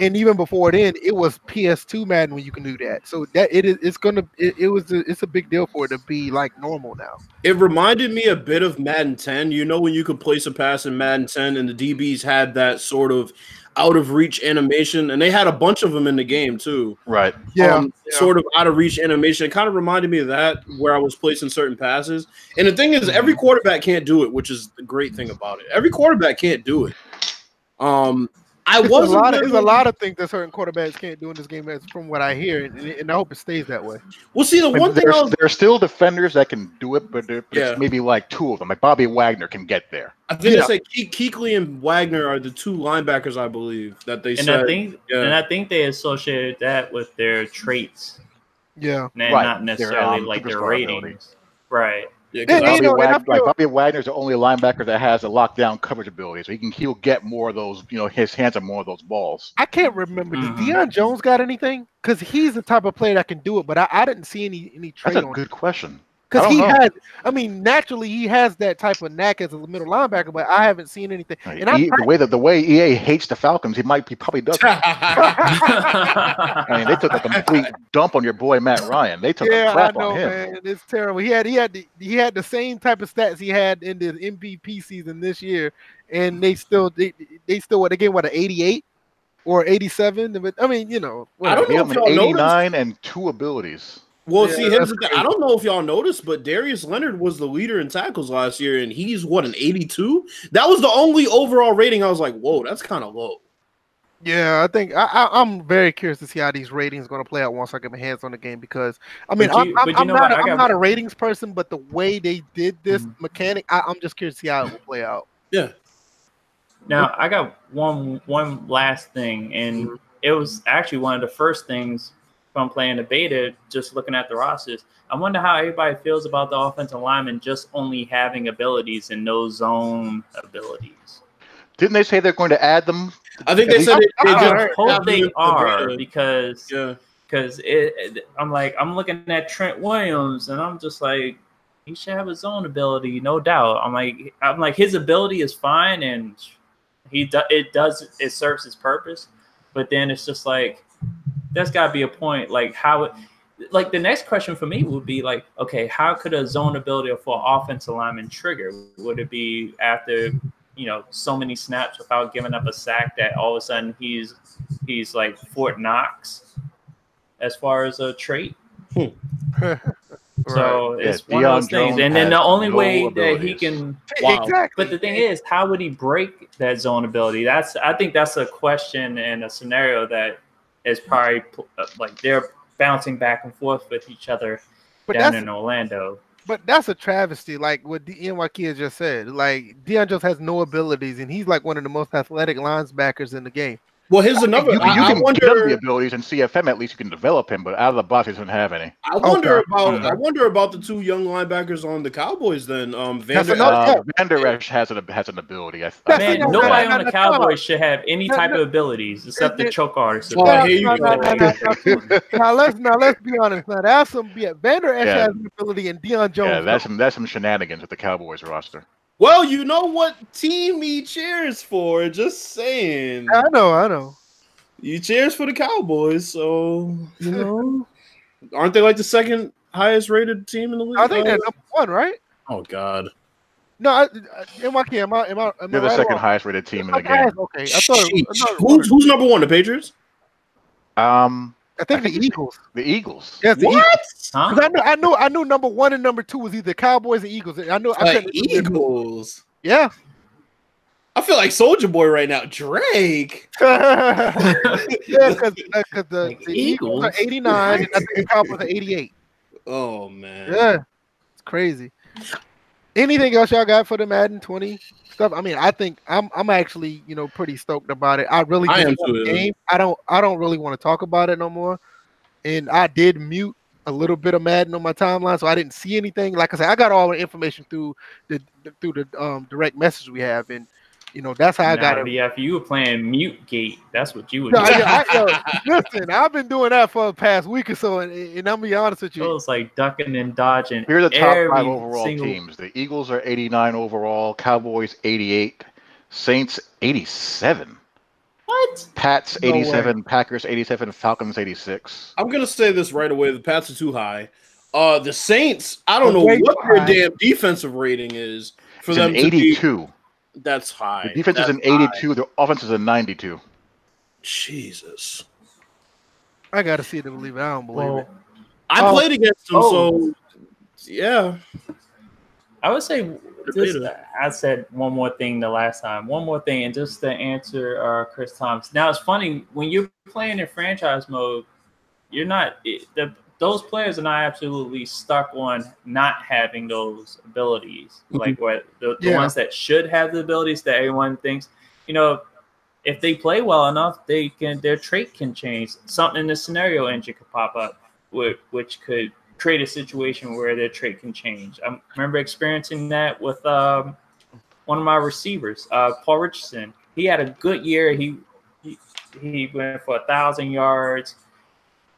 And even before then, it was PS2 Madden when you can do that. So that it is it's gonna it, it was a, it's a big deal for it to be like normal now. It reminded me a bit of Madden 10. You know when you could place a pass in Madden 10 and the DBs had that sort of out of reach animation, and they had a bunch of them in the game too. Right. Yeah, Um, sort of out of reach animation. It kind of reminded me of that where I was placing certain passes. And the thing is, every quarterback can't do it, which is the great thing about it. Every quarterback can't do it. Um, I It's a wasn't lot of there's a lot of things that certain quarterbacks can't do in this game. That's from what I hear, and, and I hope it stays that way. well. See, the one thing there's, was, there are still defenders that can do it, but there- there's Yeah. maybe like two of them. Like Bobby Wagner can get there. I think Yeah. they say Ke- Kuechly and Wagner are the two linebackers, I believe, that they And said. I think yeah. and I think they associated that with their traits Yeah, and Right, not their, necessarily um, like their ratings. abilities. Right. Yeah, 'cause Yeah, I- you Bobby, know, and Wag- like Bobby Wagner's the only linebacker that has a lockdown coverage ability, so he can he'll get more of those. You know, his hands on more of those balls. I can't remember. Did mm-hmm. Deion Jones got anything? Because he's the type of player that can do it, but I, I didn't see any any That's a on good question. Because he don't know. has, I mean, naturally he has that type of knack as a middle linebacker, but I haven't seen anything. And I, the way that the way EA hates the Falcons, he might be probably does. I mean, they took a complete dump on your boy Matt Ryan. They took yeah, a crap I know, on him. man, it's terrible. He had he had the, he had the same type of stats he had in the MVP season this year, and they still they, they still what they gave what an eighty eight or eighty seven. But I mean, you know, I don't know if y'all noticed. 89 and two abilities. Well, Yeah, see, here's the thing. I don't know if y'all noticed, but Darius Leonard was the leader in tackles last year, and he's what an 82. That was the only overall rating. I was like, whoa, that's kind of low. Yeah, I think I, I, I'm very curious to see how these ratings going to play out once I get my hands on the game because I mean But I'm, you- I'm, I'm know not what? a, I I'm not a ratings person, but the way they did this Mhm. mechanic, I, I'm just curious to see how it will play out. Yeah. Now I got one one last thing, and Mm-hmm. it was actually one of the first things from playing the beta, just looking at the rosters. I wonder how everybody feels about the offensive lineman just only having abilities and no zone abilities. Didn't they say they're going to add them? I think they said it, they I just I hope they are beta. because Yeah. because it, it- I'm like I'm looking at Trent Williams and I'm just like he should have his own ability, no doubt. I'm like I'm like his ability is fine and he do, it does it serves his purpose, but then it's just like there's got to be a point like how it like the next question for me would be like okay how could a zone ability for offensive lineman trigger would it be after you know so many snaps without giving up a sack that all of a sudden he's he's like Fort Knox as far as a trait. Hmm. So Yeah, it's one of those Deion things. And then the only no way that he can Wow. exactly. but the thing is, how would he break that zone ability? That's I think that's a question and a scenario that is probably uh, like they're bouncing back and forth with each other but down in Orlando. but that's a travesty. Like what the Wakia just said. Like Deion Jones has no abilities, and he's like one of the most athletic linebackers in the game. Well, here's another. You, can- you I, I can give him wonder. the abilities in CFM. At least you can develop him, but out of the box, he doesn't have any. I wonder Okay. about. Mhm. I wonder about the two young linebackers on the Cowboys. Then, um, That's Vander. another- uh, yeah. Uh, Vander Esch has an has an ability. I, I Man, think nobody no, on the no, no. Cowboys should have any type of abilities except the choke artist. Oh, Now- here you now- let's now let's be honest. Now that's some yeah, Vander Esch Yeah. has an ability, and Deion Jones. yeah, that's don't. some that's some shenanigans with the Cowboys roster. Well, you know what team he cheers for? Just saying. I know, I know. You cheers for the Cowboys, so You know, aren't they like the second highest rated team in the league? I think they're number one, right? Oh God. No, I, I, am I am I am I am They're I the right second or- highest rated team in the game. Okay, I thought. I, thought Who's, who's number one? The Patriots. Um, I think the Eagles. the Eagles. Yes, the Eagles. What? Huh? Because I knew, I knew, I knew number one and number two was either Cowboys or Eagles. I knew. I The couldn't- Eagles. Yeah. I feel like Soldier Boy right now. Drake. yeah, because uh, the, Like the Eagles are 89 and I think the Cowboys are 88. Oh man. Yeah, it's crazy. Anything else y'all got for the Madden 20 stuff? I mean, I think I'm I'm actually you know pretty stoked about it. I really I am too, game. I don't I don't really want to talk about it no more. And I did mute a little bit of Madden on my timeline, so I didn't see anything. Like I said, I got all the information through the through the um, direct message we have, and you know that's how I got Nah, it. BF, you were playing Mute Gate. That's what you were No, doing. yeah, I, yo, listen, I've been doing that for the past week or so, and, and I'm gonna be honest with It you. was like ducking and dodging. Here are the top five overall single- teams. The Eagles are 89 overall, Cowboys 88, Saints 87. What? Pats No 87, Packers 87, Falcons 86. I'm gonna say this right away. The Pats are too high. Uh, the Saints. I don't They're know what too their damn defensive rating is for It's them an to be. 82. That's high. The defense is That's an high. 82. The offense is a 92. Jesus. I gotta see it to believe it. I don't believe Well, it. I Oh. played against them, Oh. so yeah. I would say this, Debatable. I said one more thing the last time. One more thing, and just to answer uh, Chris Thomas. Now it's funny when you're playing in franchise mode, you're not it, the those players are not absolutely stuck on not having those abilities. Like what the, the Yeah. ones that should have the abilities that everyone thinks, you know, if they play well enough, they can their trait can change. Something in the scenario engine could pop up, which, which could create a situation where their trait can change. I remember experiencing that with um, one of my receivers, uh, Paul Richardson. He had a good year. He he, he went for a thousand yards,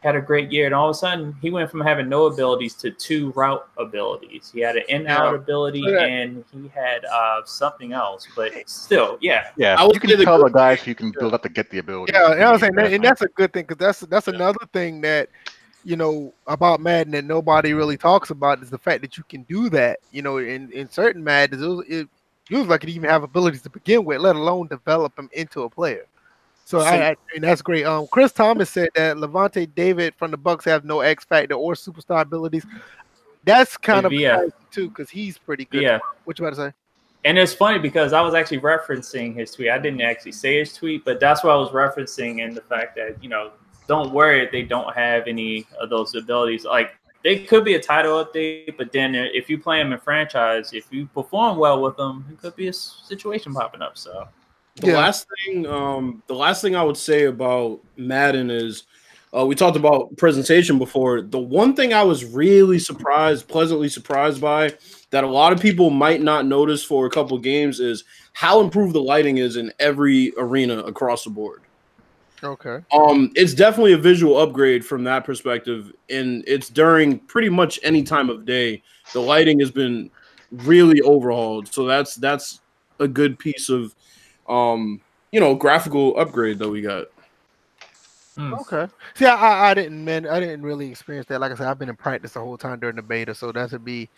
had a great year, and all of a sudden he went from having no abilities to two route abilities. He had an in-out Yeah. ability Yeah. and he had uh, something else, but still, yeah. Yeah, I would you can say tell the guys who you can build up to get the ability. Yeah, and I was saying, that, and that's a good thing because that's that's another thing that you know about Madden that nobody really talks about is the fact that you can do that. You know, in in certain Maddens, it, was, it feels like it even have abilities to begin with, let alone develop them into a player. So I, I and that's great. Um, Chris Thomas said that Lavonte David from the Bucs have no X factor or superstar abilities. That's kind of Yeah. too because he's pretty good. Yeah. What you about to say? And it's funny because I was actually referencing his tweet. I didn't actually say his tweet, but that's what I was referencing in the fact that, you know, don't worry if they don't have any of those abilities. Like they could be a title update, but then if you play them in franchise, if you perform well with them, it could be a situation popping up. So The Yeah. last thing, um, the last thing I would say about Madden is, uh, we talked about presentation before. The one thing I was really surprised, pleasantly surprised by, that a lot of people might not notice for a couple games is how improved the lighting is in every arena across the board. Okay. Um, it's definitely a visual upgrade from that perspective, and it's during pretty much any time of day. The lighting has been really overhauled, so that's that's a good piece of, um, you know, graphical upgrade that we got. hmm. Okay. See, I, I, I didn't, man, I didn't really experience that. Like I said, I've been in practice the whole time during the beta, so that would be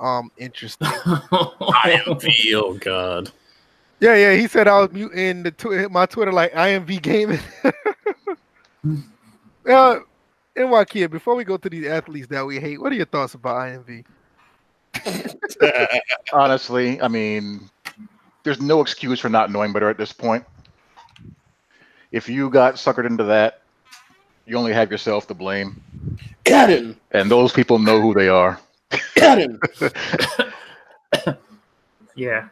um interesting. IMV, oh god. yeah, yeah. He said I was muting the tw- my Twitter like IMV gaming. Yeah, uh, NY before we go to these athletes that we hate, what are your thoughts about IMV? Honestly, I mean, there's no excuse for not knowing better at this point. If you got suckered into that, you only have yourself to blame, Got him. and those people know who they are. Got him. yeah.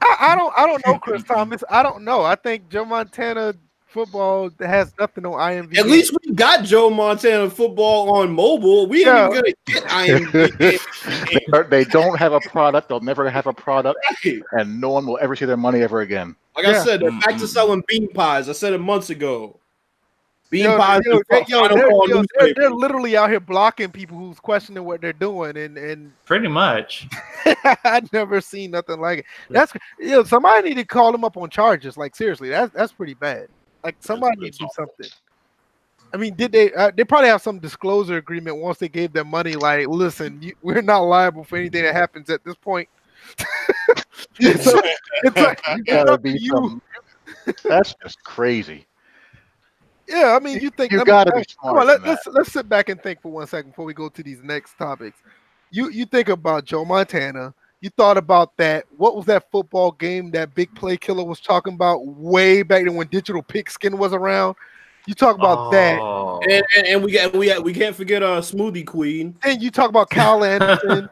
I, I don't, I don't know, Chris Thomas. I don't know. I think Joe Montana football has nothing on IMV. At least we got Joe Montana football on mobile. We ain't Yeah. even gonna get IMV. They, don't have a product. They'll never have a product, Right. and no one will ever see their money ever again. Like I said, they're back to selling bean pies. I said it months ago. Bean Yo, pies. yo, they, yo, they're, yo, they're, they're literally out here blocking people who's questioning what they're doing, and and Pretty much. I've never seen nothing like it. That's you know, somebody need to call them up on charges. Like seriously, that's that's pretty bad. Like somebody need to do something. I mean, did they? Uh, they probably have some disclosure agreement once they gave them money. Like, listen, you, we're not liable for anything that happens at this point. it's, up- it's, like- it's Gotta be you. some- That's just crazy. Yeah, I mean, you think You I gotta be hey, Come on, let, let's let's sit back and think for one second before we go to these next topics. You you think about Joe Montana. You thought about that. What was that football game that Big Play Killer was talking about way back then when Digital Pigskin was around? You talk about that. Oh. And, and, and we got we got, we can't forget uh Smoothie Queen. And you talk about Kyle Anderson.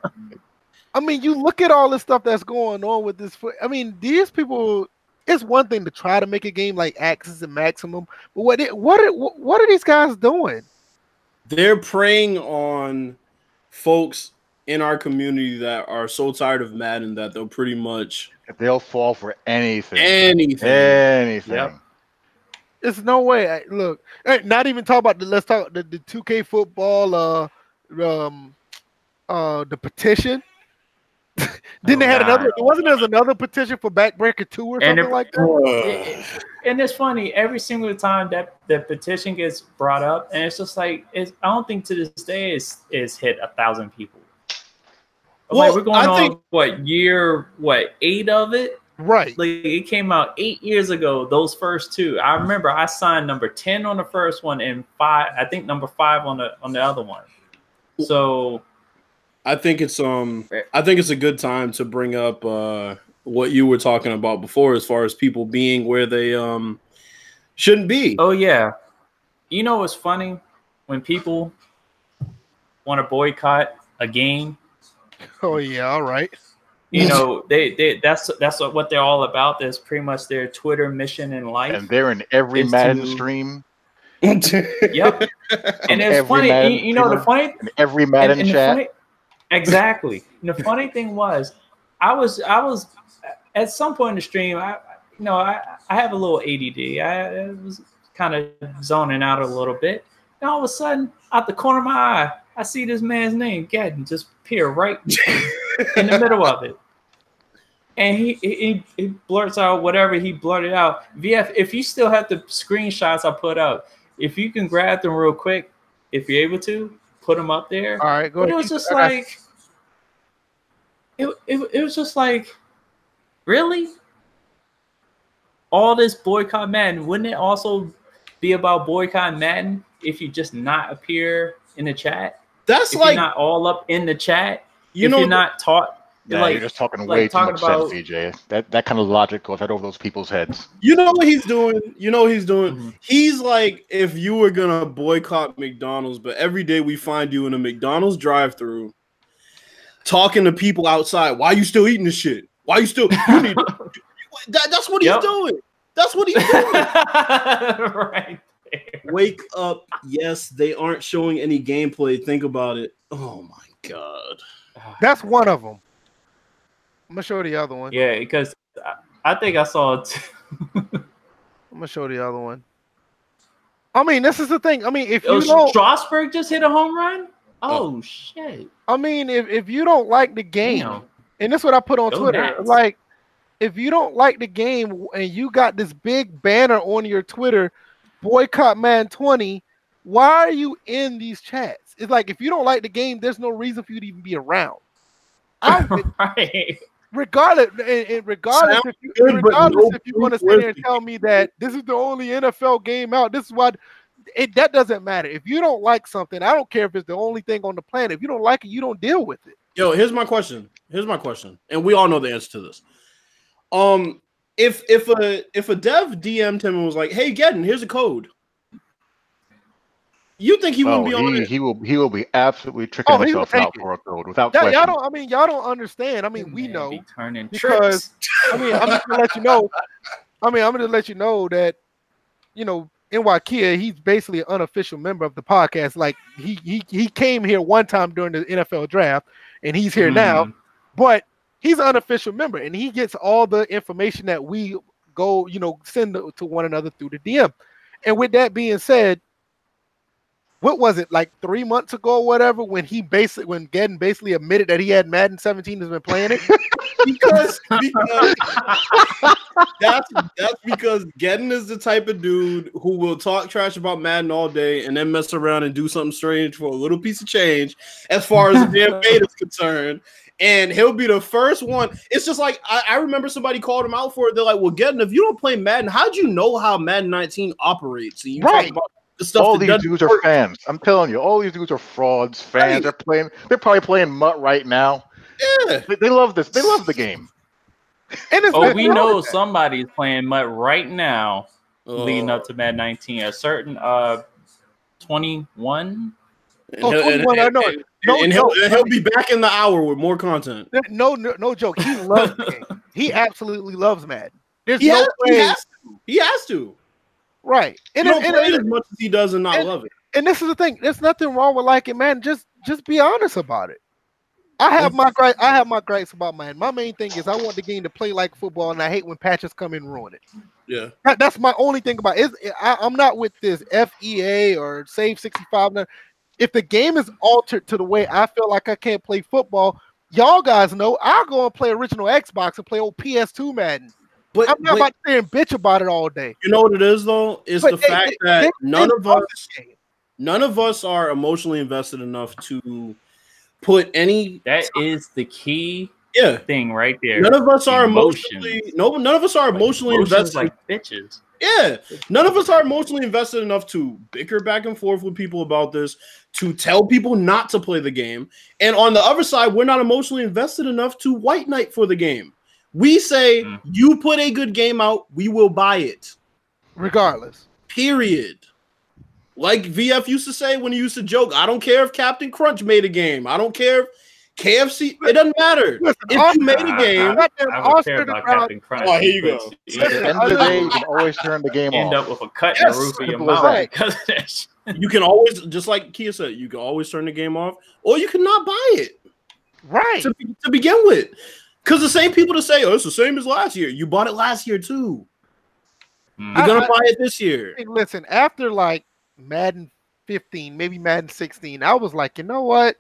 I mean, you look at all this stuff that's going on with this. I mean, these people. It's one thing to try to make a game like Axis and Maximum, but what it, what are, what are these guys doing? They're preying on folks in our community that are so tired of Madden that they'll pretty much They'll fall for anything. anything. Anything. Yep. There's no way. I, look, not even talk about the. Let's talk the, the 2K football. Uh, um, uh, the petition. Didn't Oh, they had God. another? Wasn't there another petition for Backbreaker two or And something if- like that? Uh, and it's funny every single time that the petition gets brought up, and it's just like it's, I don't think to this day it's it's hit a thousand people. Well, like we're going I on think- what year? What eight of it? Right. Like it came out eight years ago. Those first two, I remember I signed number ten on the first one and five. I think number five on the on the other one. So I think it's um I think it's a good time to bring up uh what you were talking about before as far as people being where they um shouldn't be. Oh yeah. You know what's funny? When people want to boycott a game, Oh yeah. All right. you know, they, they that's that's what they're all about. That's pretty much their Twitter mission in life. And they're in every Madden to- stream, yep. And it's funny, Madden you, you know, the funny every and- Madden and the chat. funny- exactly. And the funny thing was, I was I was at some point in the stream, I you know, I, I have a little ADD. I, I was kind of zoning out a little bit. And all of a sudden, out the corner of my eye, I see this man's name, Gadden, just appear right in the middle of it. And he, he he blurts out whatever he blurted out. VF, if you still have the screenshots I put up, if you can grab them real quick, if you're able to, put them up there. All right. Go But ahead. it was just like it, it, it was just like really all this boycott Madden wouldn't it also be about boycott Madden if you just not appear in the chat That's if like you're not all up in the chat you if know you're not taught Yeah, like you're just talking like way too talking much about- sense, DJ. That that kind of logic goes right over those people's heads. you know what he's doing. You know what he's doing. Mhm. He's like if you were gonna boycott McDonald's, but every day we find you in a McDonald's drive-through talking to people outside. Why are you still eating this shit? Why are you still? You need, that, that's what he's Yep. doing. That's what he's doing. right there. Wake up. Yes, they aren't showing any gameplay. Think about it. Oh my god. That's one of them. I'm gonna show the other one. yeah because I, I think I saw it I'm gonna show the other one. I mean, this is the thing. I mean, if oh, you don't, Strasburg just hit a home run oh. oh, shit I mean, if, if you don't like the game, Damn. and that's what I put on Go Twitter. Nats. Like, if you don't like the game and you got this big banner on your Twitter, boycott Madden 20, why are you in these chats? It's like if you don't like the game, there's no reason for you to even be around. I, right regardless, and, and regardless, Sounds if you, good, regardless no if you want to proof sit there and tell me that this is the only NFL game out, this is what it that doesn't matter. If you don't like something, I don't care if it's the only thing on the planet. If you don't like it, you don't deal with it. Yo, here's my question. Here's my question, and we all know the answer to this. Um, if if a if a dev DM'd him and was like, "Hey, Gedden, here's a code," you think he oh, wouldn't be on he, it? he will he will be absolutely tricking Oh, himself out it. for a code without Y'all, question. y'all don't. I mean, y'all don't understand. I mean, we know. be turning because- tricks. I mean, I'm just gonna let you know. I mean, I'm gonna let you know that, you know, NY Kid, he's basically an unofficial member of the podcast. Like he he he came here one time during the NFL draft, and he's here now. Mhm. But he's an unofficial member, and he gets all the information that we go, you know, send to one another through the DM. And with that being said, what was it like three months ago or whatever when he basically when Gedden basically admitted that he had Madden 17 has been playing it? because because that's that's because Gedden is the type of dude who will talk trash about Madden all day and then mess around and do something strange for a little piece of change as far as the damn is concerned. And he'll be the first one. It's just like I, I remember somebody called him out for it. They're like, "Well, Gedden, if you don't play Madden, how'd you know how Madden 19 operates?" And you Right. the stuff all these doesn't dudes are fans. I'm telling you, all these dudes are frauds, fans. Right. They're playing. They're probably playing MUT right now. Yeah. They, they love this. They love the game. And it's Oh, we know that. somebody's playing MUT right now, leading up to Mad 19. A certain uh 21. and Oh, he'll- and- 21, I know and- it. No and he'll, he'll be back in the hour with more content. No, no, no joke. He loves game. He absolutely loves Madden. There's He, no has, he way, has to. He has to. right? And, He and, play and, as much as he does and not and- love it. and this is the thing. There's nothing wrong with liking Madden. Just, just be honest about it. I have my gripe. I have my gripes about Madden. My main thing is I want the game to play like football, and I hate when patches come in and ruin it. Yeah. That, that's my only thing about it. Is I, I'm not with this FEA or Save 65. no. If the game is altered to the way I feel like I can't play football, y'all guys know I'll go and play original Xbox and play old PS2 Madden. But, I'm not but about to stay and bitch about it all day. you know what it is though? It's But the they- fact they- that they- none they of us none of us are emotionally invested enough to put any That is the key yeah. thing right there. None of us are Emotions. emotionally no none of us are emotionally emotions invested. like bitches. Yeah. None of us are emotionally invested enough to bicker back and forth with people about this, to tell people not to play the game. And on the other side, we're not emotionally invested enough to white knight for the game. We say Mm. you put a good game out, we will buy it. Regardless. Period. Like VF used to say when he used to joke, I don't care if Captain Crunch made a game. I don't care if KFC. It doesn't matter. Listen, If you made a game, goddamn I would care Oscar about the Captain Crunch. Oh, here you go. but At the end of the day, you can always turn the game end off. up with a cut in the roof of your mouth that. because of that shit. you can always, just like Kia said, you can always turn the game off, or you can not buy it Right. to, to begin with. Because the same people to say, oh, it's the same as last year. You bought it last year too. Mm. You're gonna I- buy it this year. Listen, after like Madden 15, maybe Madden 16, I was like, you know what?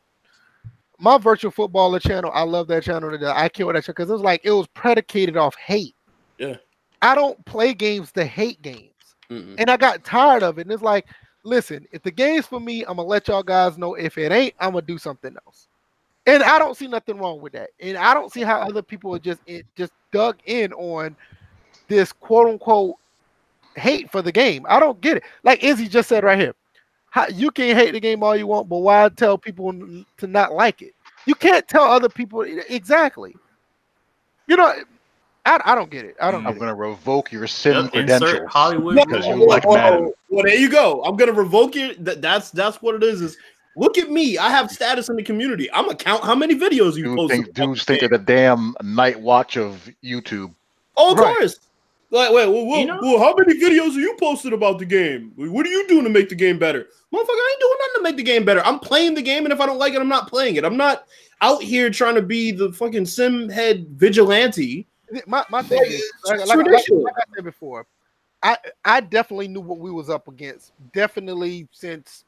My virtual footballer channel, I love that channel. to- I killed that channel because it was like it was predicated off hate. Yeah. I don't play games to hate games. Mm-mm. And I got tired of it. And it's like, listen, if the game's for me, I'm gonna let y'all guys know. If it ain't, I'm gonna do something else. And I don't see nothing wrong with that. And I don't see how other people are just it just dug in on this quote unquote hate for the game. I don't get it. Like Izzy just said right here. How, you can hate the game all you want, but why tell people to not like it? You can't tell other people exactly. You know, I, I don't get it. I don't I'm going to revoke your sim Yep, credentials. Hollywood. No, because rule. you like Whoa, Madden. Well, there you go. I'm gonna revoke it. That, that's that's what it is. Is look at me. I have status in the community. I'm gonna count how many videos you Dude posted. think, dudes think of the damn night watch of YouTube. Oh, of Right. course. Like, wait, well, well, You know- well, how many videos are you posted about the game? What are you doing to make the game better? Motherfucker, I ain't doing nothing to make the game better. I'm playing the game, and if I don't like it, I'm not playing it. I'm not out here trying to be the fucking sim head vigilante. my, my thing Like, is it's like, like, like, like I said before, I I definitely knew what we was up against. Definitely since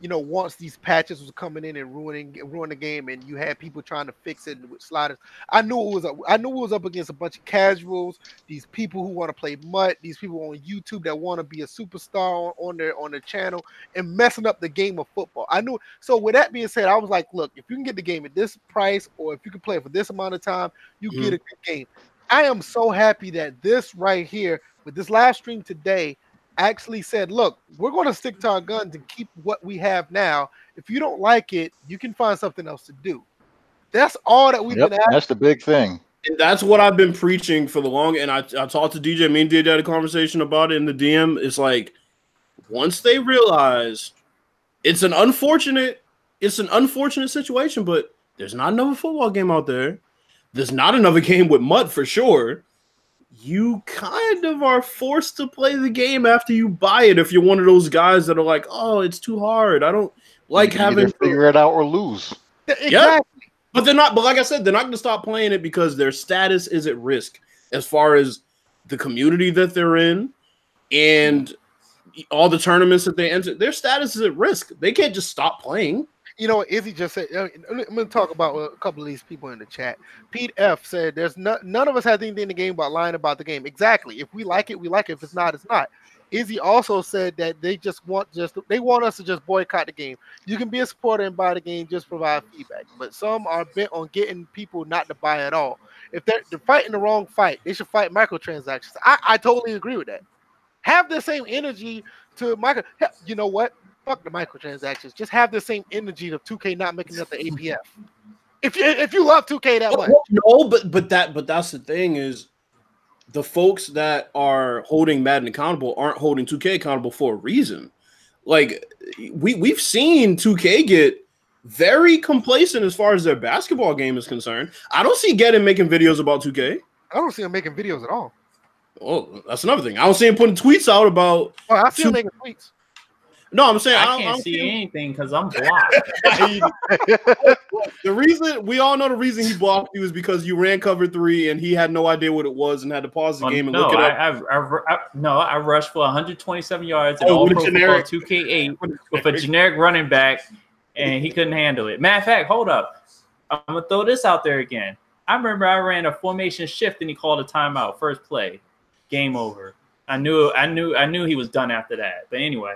you know once these patches was coming in and ruining ruining the game, and you had people trying to fix it with sliders. I knew it was up, I knew it was up against a bunch of casuals. These people who want to play MUT, these people on YouTube that want to be a superstar on, on their on their channel and messing up the game of football. I knew. So with that being said, I was like, look, if you can get the game at this price, or if you can play it for this amount of time, you Mhm. get a good game. I am so happy that this right here with this live stream today actually said, look, we're going to stick to our guns and keep what we have now. If you don't like it, you can find something else to do. That's all that we've Yep, been asking. that's the big thing. And that's what I've been preaching for the long. And I, I talked to DJ. Me and DJ had a conversation about it in the DM. It's like once they realize it's an unfortunate, it's an unfortunate situation, but there's not another football game out there. There's not another game with mud for sure. You kind of are forced to play the game after you buy it if you're one of those guys that are like, oh, it's too hard. I don't like You can either having figure it out or lose. Exactly. but they're not. But like I said, they're not going to stop playing it because their status is at risk as far as the community that they're in and all the tournaments that they enter. Their status is at risk. They can't just stop playing. You know, what Izzy just said. I'm going to talk about a couple of these people in the chat. Pete F said, "There's no, none of us has anything in the game about lying about the game. Exactly. If we like it, we like it. If it's not, it's not." Izzy also said that they just want just they want us to just boycott the game. You can be a supporter and buy the game, just provide feedback. But some are bent on getting people not to buy at all. If they're, they're fighting the wrong fight, they should fight microtransactions. I, I totally agree with that. Have the same energy to micro. You know what? Fuck the microtransactions. Just have the same energy of 2K not making up the APF. If you if you love 2K that much, No, but but that but that's the thing is the folks that are holding Madden accountable aren't holding 2K accountable for a reason. Like we we've seen 2K get very complacent as far as their basketball game is concerned. I don't see Getting making videos about 2K. I don't see them making videos at all. Oh, that's another thing. I don't see him putting tweets out about. Oh, I see them Two- making tweets. No, I'm saying I, I don't, I can't don't see him- anything because I'm blocked. the reason we all know the reason he blocked you is because you ran cover three and he had no idea what it was and had to pause the Oh, game and no, look it I, up. I, I, I, no, I rushed for 127 yards in Oh, all with a pro generic- 2K8 with a generic running back, and he couldn't handle it. Matter of fact, hold up. I'm gonna throw this out there again. I remember I ran a formation shift and he called a timeout, first play, game over. I knew, I knew, I knew he was done after that. But anyway,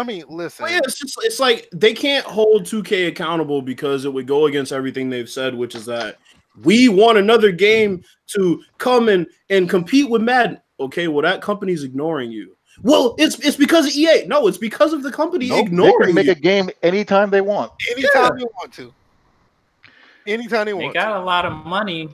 I mean, listen. Well, yeah, it's just it's like they can't hold 2K accountable because it would go against everything they've said, which is that we want another game to come and and compete with Madden. Okay, well that company's ignoring you. Well, it's it's because of EA. No, it's because of the company Nope, they ignoring can make you. a game anytime they want. anytime they want to. Anytime they they want. They got a lot of money.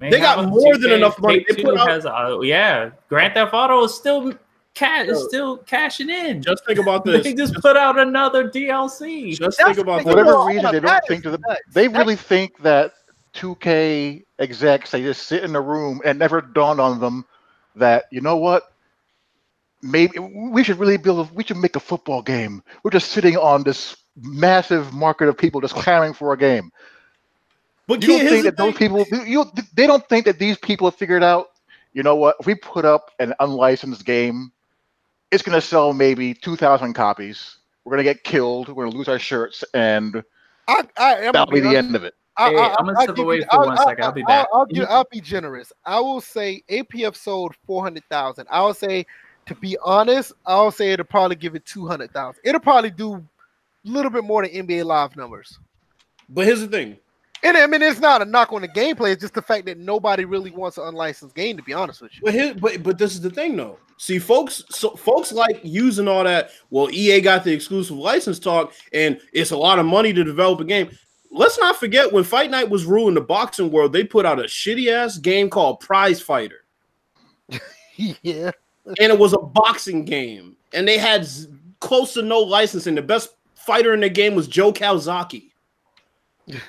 Man, They got more than enough money. They put out- has, uh, yeah, Grand Theft Auto is still cash is still cashing in. Just think about this. they just put out another DLC. Just That's think about the this. whatever reason, they that don't think to the, nuts. they That's- really think that 2K execs they just sit in a room and never dawned on them that you know what maybe we should really build a, we should make a football game we're just sitting on this massive market of people just clamoring for a game But you don't think the that those people you they don't think that these people have figured out you know what if we put up an unlicensed game it's going to sell maybe 2000 copies we're going to get killed we're going to lose our shirts and I, I, am that'll be the end of it I, Hey, I, I'm gonna I'll step away you- for one second. I'll be back. I'll, give, I'll be generous. I will say APF sold four hundred thousand. I will say, to be honest, I'll say it'll probably give it two hundred thousand. It'll probably do a little bit more than NBA Live numbers. But here's the thing. And I mean, it's not a knock on the gameplay. It's just the fact that nobody really wants an unlicensed game. To be honest with you, But here, but but this is the thing though. See, folks, so folks like using all that. Well, EA got the exclusive license talk, and it's a lot of money to develop a game. Let's not forget when Fight Night was ruling the boxing world, they put out a shitty ass game called Prize Fighter, yeah. and it was a boxing game, and they had close to no licensing. The best fighter in the game was Joe Calzaghe,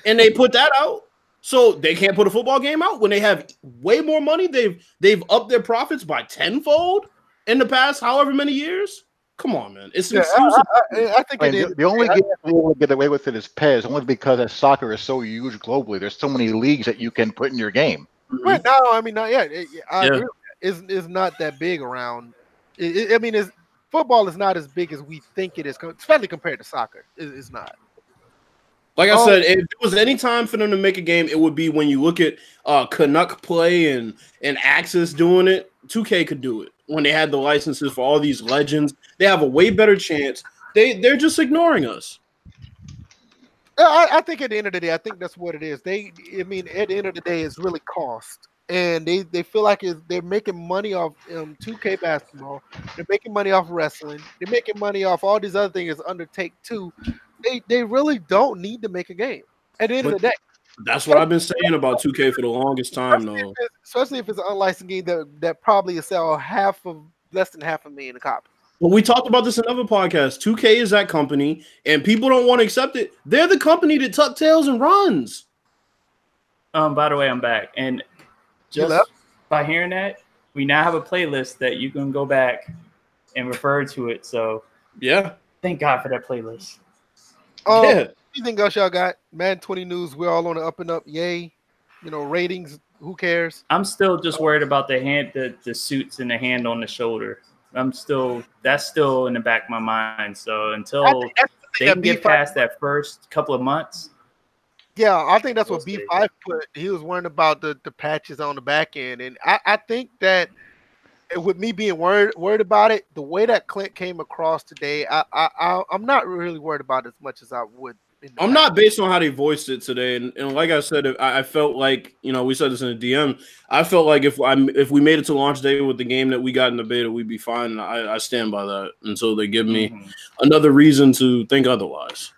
and they put that out. So they can't put a football game out when they have way more money. They've they've upped their profits by tenfold in the past however many years. Come on, man. It's Yeah, exclusive. I, I, I think I it mean, is. the, the only I- game we will get away with it is PES, only because that soccer is so huge globally. There's so many leagues that you can put in your game. Right, no, I mean, not yet. It- I Yeah. agree. with that. It's, it's not that big around. It, it- I mean, it's, football is not as big as we think it is, co- especially compared to soccer. It, it's not. Like I Oh. said, if it was any time for them to make a game, it would be when you look at uh Canuck play and and Axis doing it. 2K could do it when they had the licenses for all these legends. They have a way better chance. They they're just ignoring us. I, I think at the end of the day, I think that's what it is. They, I mean, at the end of the day, it's really cost, and they they feel like it's, they're making money off um, 2K basketball. They're making money off wrestling. They're making money off all these other things. Undertake two. They they really don't need to make a game. At the end of the day, That's what I've been saying about 2K for the longest time, especially though. if, especially if it's an unlicensed game that that probably will sell half of less than half a million copies. copy. But we talked about this in another podcast. 2K is that company, and people don't want to accept it. They're the company that tuck tails and runs. Um, by the way, I'm back, and just by hearing that, we now have a playlist that you can go back and refer to it. So Yeah. thank God for that playlist. Um, yeah. Anything else y'all got? Man, 20 news. We're all on the up and up. Yay. You know, ratings. Who cares? I'm still just worried about the hand, the, the suits and the hand on the shoulder. I'm still that's still in the back of my mind. So until I think that's the they can get B5 past that first couple of months, Yeah, I think that's what B5 put. He was worrying about the, the patches on the back end. And I, I think that with me being worried worried about it, the way that Clint came across today, I, I, I I'm not really worried about it as much as I would. I'm past. not based on how they voiced it today, and, and like I said, I, I felt like you know we said this in the DM. I felt like if I if we made it to launch day with the game that we got in the beta, we'd be fine. And I, I stand by that until they give me Mhm. another reason to think otherwise.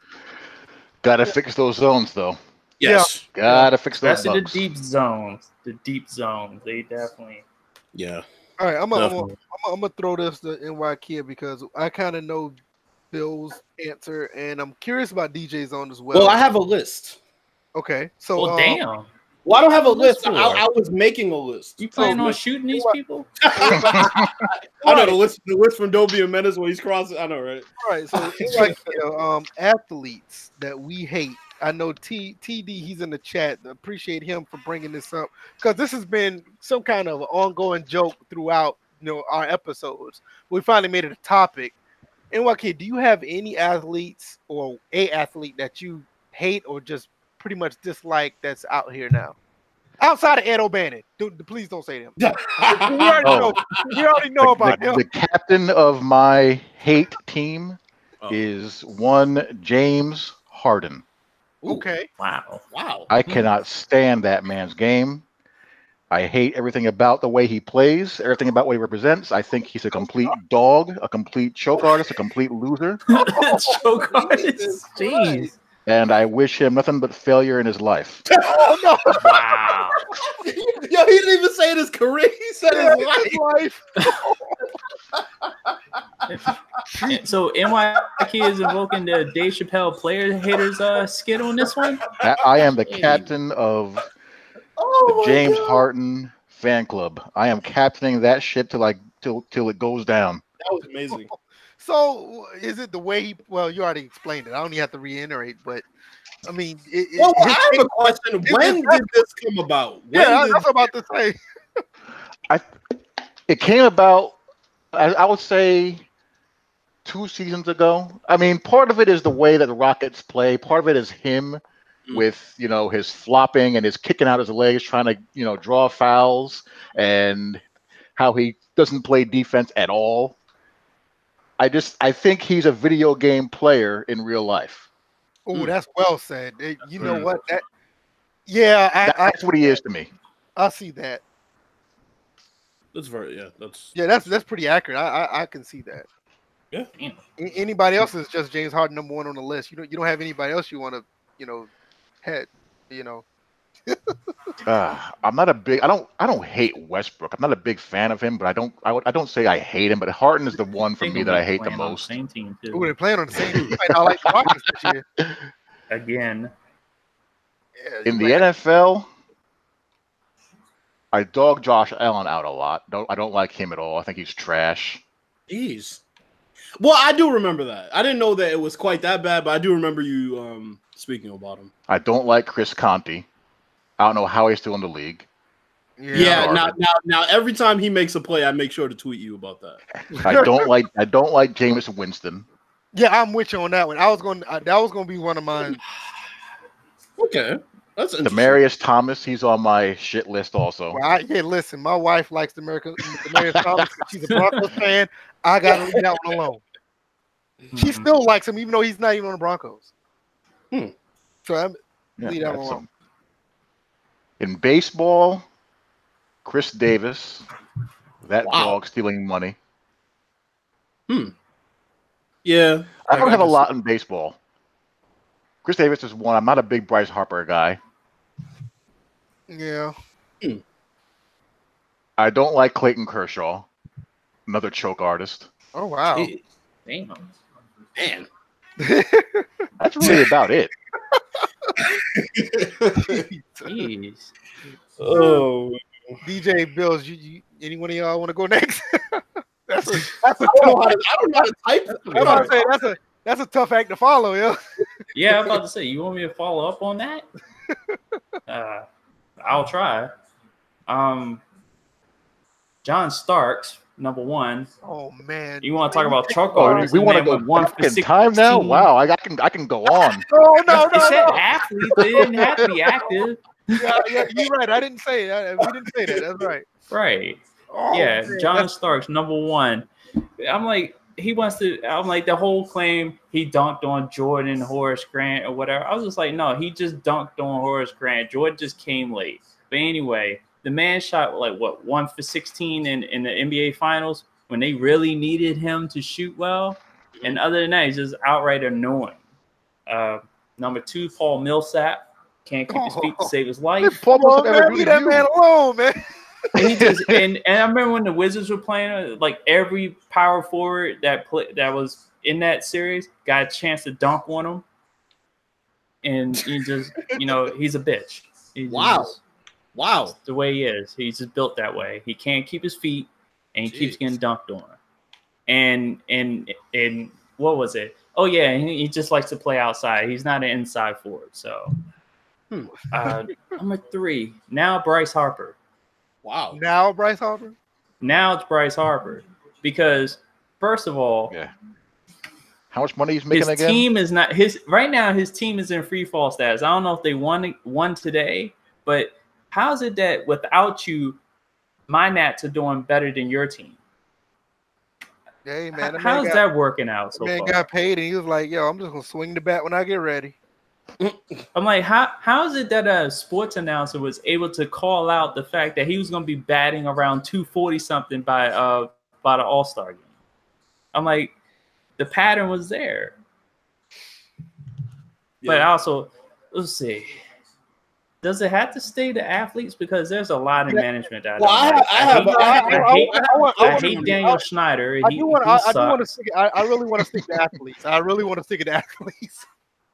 Gotta fix those zones though. Yes, Gotta fix those especially the deep zones. The deep zones, they definitely. yeah, All right, I'm gonna, I'm gonna, definitely. I'm gonna throw this to NY Kid because I kind of know Bill's answer, and I'm curious about DJ's on as well. Well, I have a list. okay, so Well, um, damn. Well, I don't have a list. I. I was making a list. You plan So- on shooting these people? I know the list. The list from Dobie and Menace when he's crossing. I know, right? All right, so like you know, um, athletes that we hate. I know T TD. He's in the chat. Appreciate him for bringing this up because this has been some kind of an ongoing joke throughout you know our episodes. We finally made it a topic. And what kid? Do you have any athletes or a athlete that you hate or just pretty much dislike that's out here now? Outside of Ed O'Bannon, do, please don't say them. we already Oh. know. We already know the, about the- him. the captain of my hate team Oh. is one James Harden. Ooh, Okay. Wow. Wow. I hmm. cannot stand that man's game. I hate everything about the way he plays, everything about what he represents. I think he's a complete dog, a complete choke artist, a complete loser, Choke artist. Jesus Jeez. And I wish him nothing but failure in his life. Oh no. Wow. Yo, he didn't even say his career. He said his life. life. so NYK is invoking the Dave Chappelle player haters uh skit on this one. I I am the captain of Oh the James God. Harden fan club. I am captaining that shit till like till till it goes down. That was amazing. So is it the way he? Well, you already explained it. I don't even have to reiterate, but I mean, it, it- Well, his- I have a question. When did this come about? When yeah, did, I was about to say. I it came about, I, I would say, two seasons ago. I mean, part of it is the way that the Rockets play. Part of it is him Mm. with you know his flopping and his kicking out his legs, trying to you know draw fouls, and how he doesn't play defense at all. I just I think he's a video game player in real life. Oh, Mm. that's well said. You know Mm. what? That yeah, That- I, I that's what he is to me. I see that. That's very yeah. That's Yeah, that's that's pretty accurate. I I, I can see that. Yeah. A- Anybody else is just James Harden number one on the list. You don't you don't have anybody else you want to you know head. You know. Uh, I'm not a big. I don't. I don't hate Westbrook. I'm not a big fan of him, but I don't. I, I don't say I hate him. But Harden is the one for me that I hate the play him on most. Same team Ooh, too. they're playing on the same. team. Might not like the Rockets this year. Again. In the might- NFL, I dog Josh Allen out a lot. Don't. I don't like him at all. I think he's trash. Jeez. Well, I do remember that. I didn't know that it was quite that bad, but I do remember you um speaking about him. I don't like Chris Conti. I don't know how he's still in the league. Yeah. Harden. now, now, now, every time he makes a play, I make sure to tweet you about that. I don't like. I don't like Jameis Winston. Yeah, I'm with you on that one. I was going. to That was going to be one of mine. Okay, that's interesting. Demaryius Thomas. He's on my shit list also. Well, I, yeah, listen, my wife likes the American Demaryius Thomas. She's a Broncos fan. I got to leave that one alone. She Mhm. still likes him, even though he's not even on the Broncos. Hmm. So I'm, Yeah, Leave that one some- In baseball, Chris Davis, that Wow. dog stealing money. Hmm. Yeah, I don't I have a lot in baseball. Chris Davis is one. I'm not a big Bryce Harper guy. yeah. I don't like Clayton Kershaw, another choke artist. Oh wow. Damn. man. That's really about it. Jeez. oh, DJ Bills, you, you anyone of y'all want to go next? that's a that's a I don't know tough. how to, I don't know how to type. I'm about to say that's a that's a tough act to follow, yo. Yeah, I'm about to say, you want me to follow up on that? Uh, I'll try. Um, John Starks, number one. Oh man. You want to talk about truck Oh, we want to go one for time now. Wow, I, I can I can go on. Oh no It no said no. athletes. They didn't have to be active. Yeah, yeah, you're right. I didn't say that. We didn't say that. That's right. Right. Oh, yeah, man, John Starks, number one. I'm like, he wants to. I'm like, the whole claim he dunked on Jordan, Horace Grant, or whatever. I was just like, no, he just dunked on Horace Grant. Jordan just came late. But anyway, the man shot like what one for 16 in, in the NBA Finals when they really needed him to shoot well. And other than that, he's just outright annoying. Uh, number two, Paul Millsap can't keep his feet to save his life. Paul Millsap ever man, leave that man alone, man. And he just and, and I remember when the Wizards were playing, like every power forward that play, that was in that series got a chance to dunk on him, and he just you know he's a bitch. He's Wow. just- wow. the way he is. He's just built that way. He can't keep his feet, and he keeps getting dunked on. And and and what was it? Oh yeah, he, he just likes to play outside. He's not an inside forward. So, Hmm. uh, number three now Bryce Harper. Wow. Now Bryce Harper. Now it's Bryce Harper because first of all, Yeah. How much money he's making his again? team is not his right now. His team is in free fall status. I don't know if they won won today, but how is it that without you, my Nats are doing better than your team? Hey man, How- that man got, that working out so man far? got paid and he was like, "Yo, I'm just gonna swing the bat when I get ready." I'm like, how how is it that a sports announcer was able to call out the fact that he was going to be batting around 240 something by uh by the All Star game? I'm like, the pattern was there, but Yeah. also let's see. Does it have to stay to athletes because there's a lot of management that Well, I have, I have, hate, I have, I hate, I want- I I hate Daniel Snyder. I He, do want. he I, I do want to stick. I, I really want to stick to athletes. I really want to stick to athletes.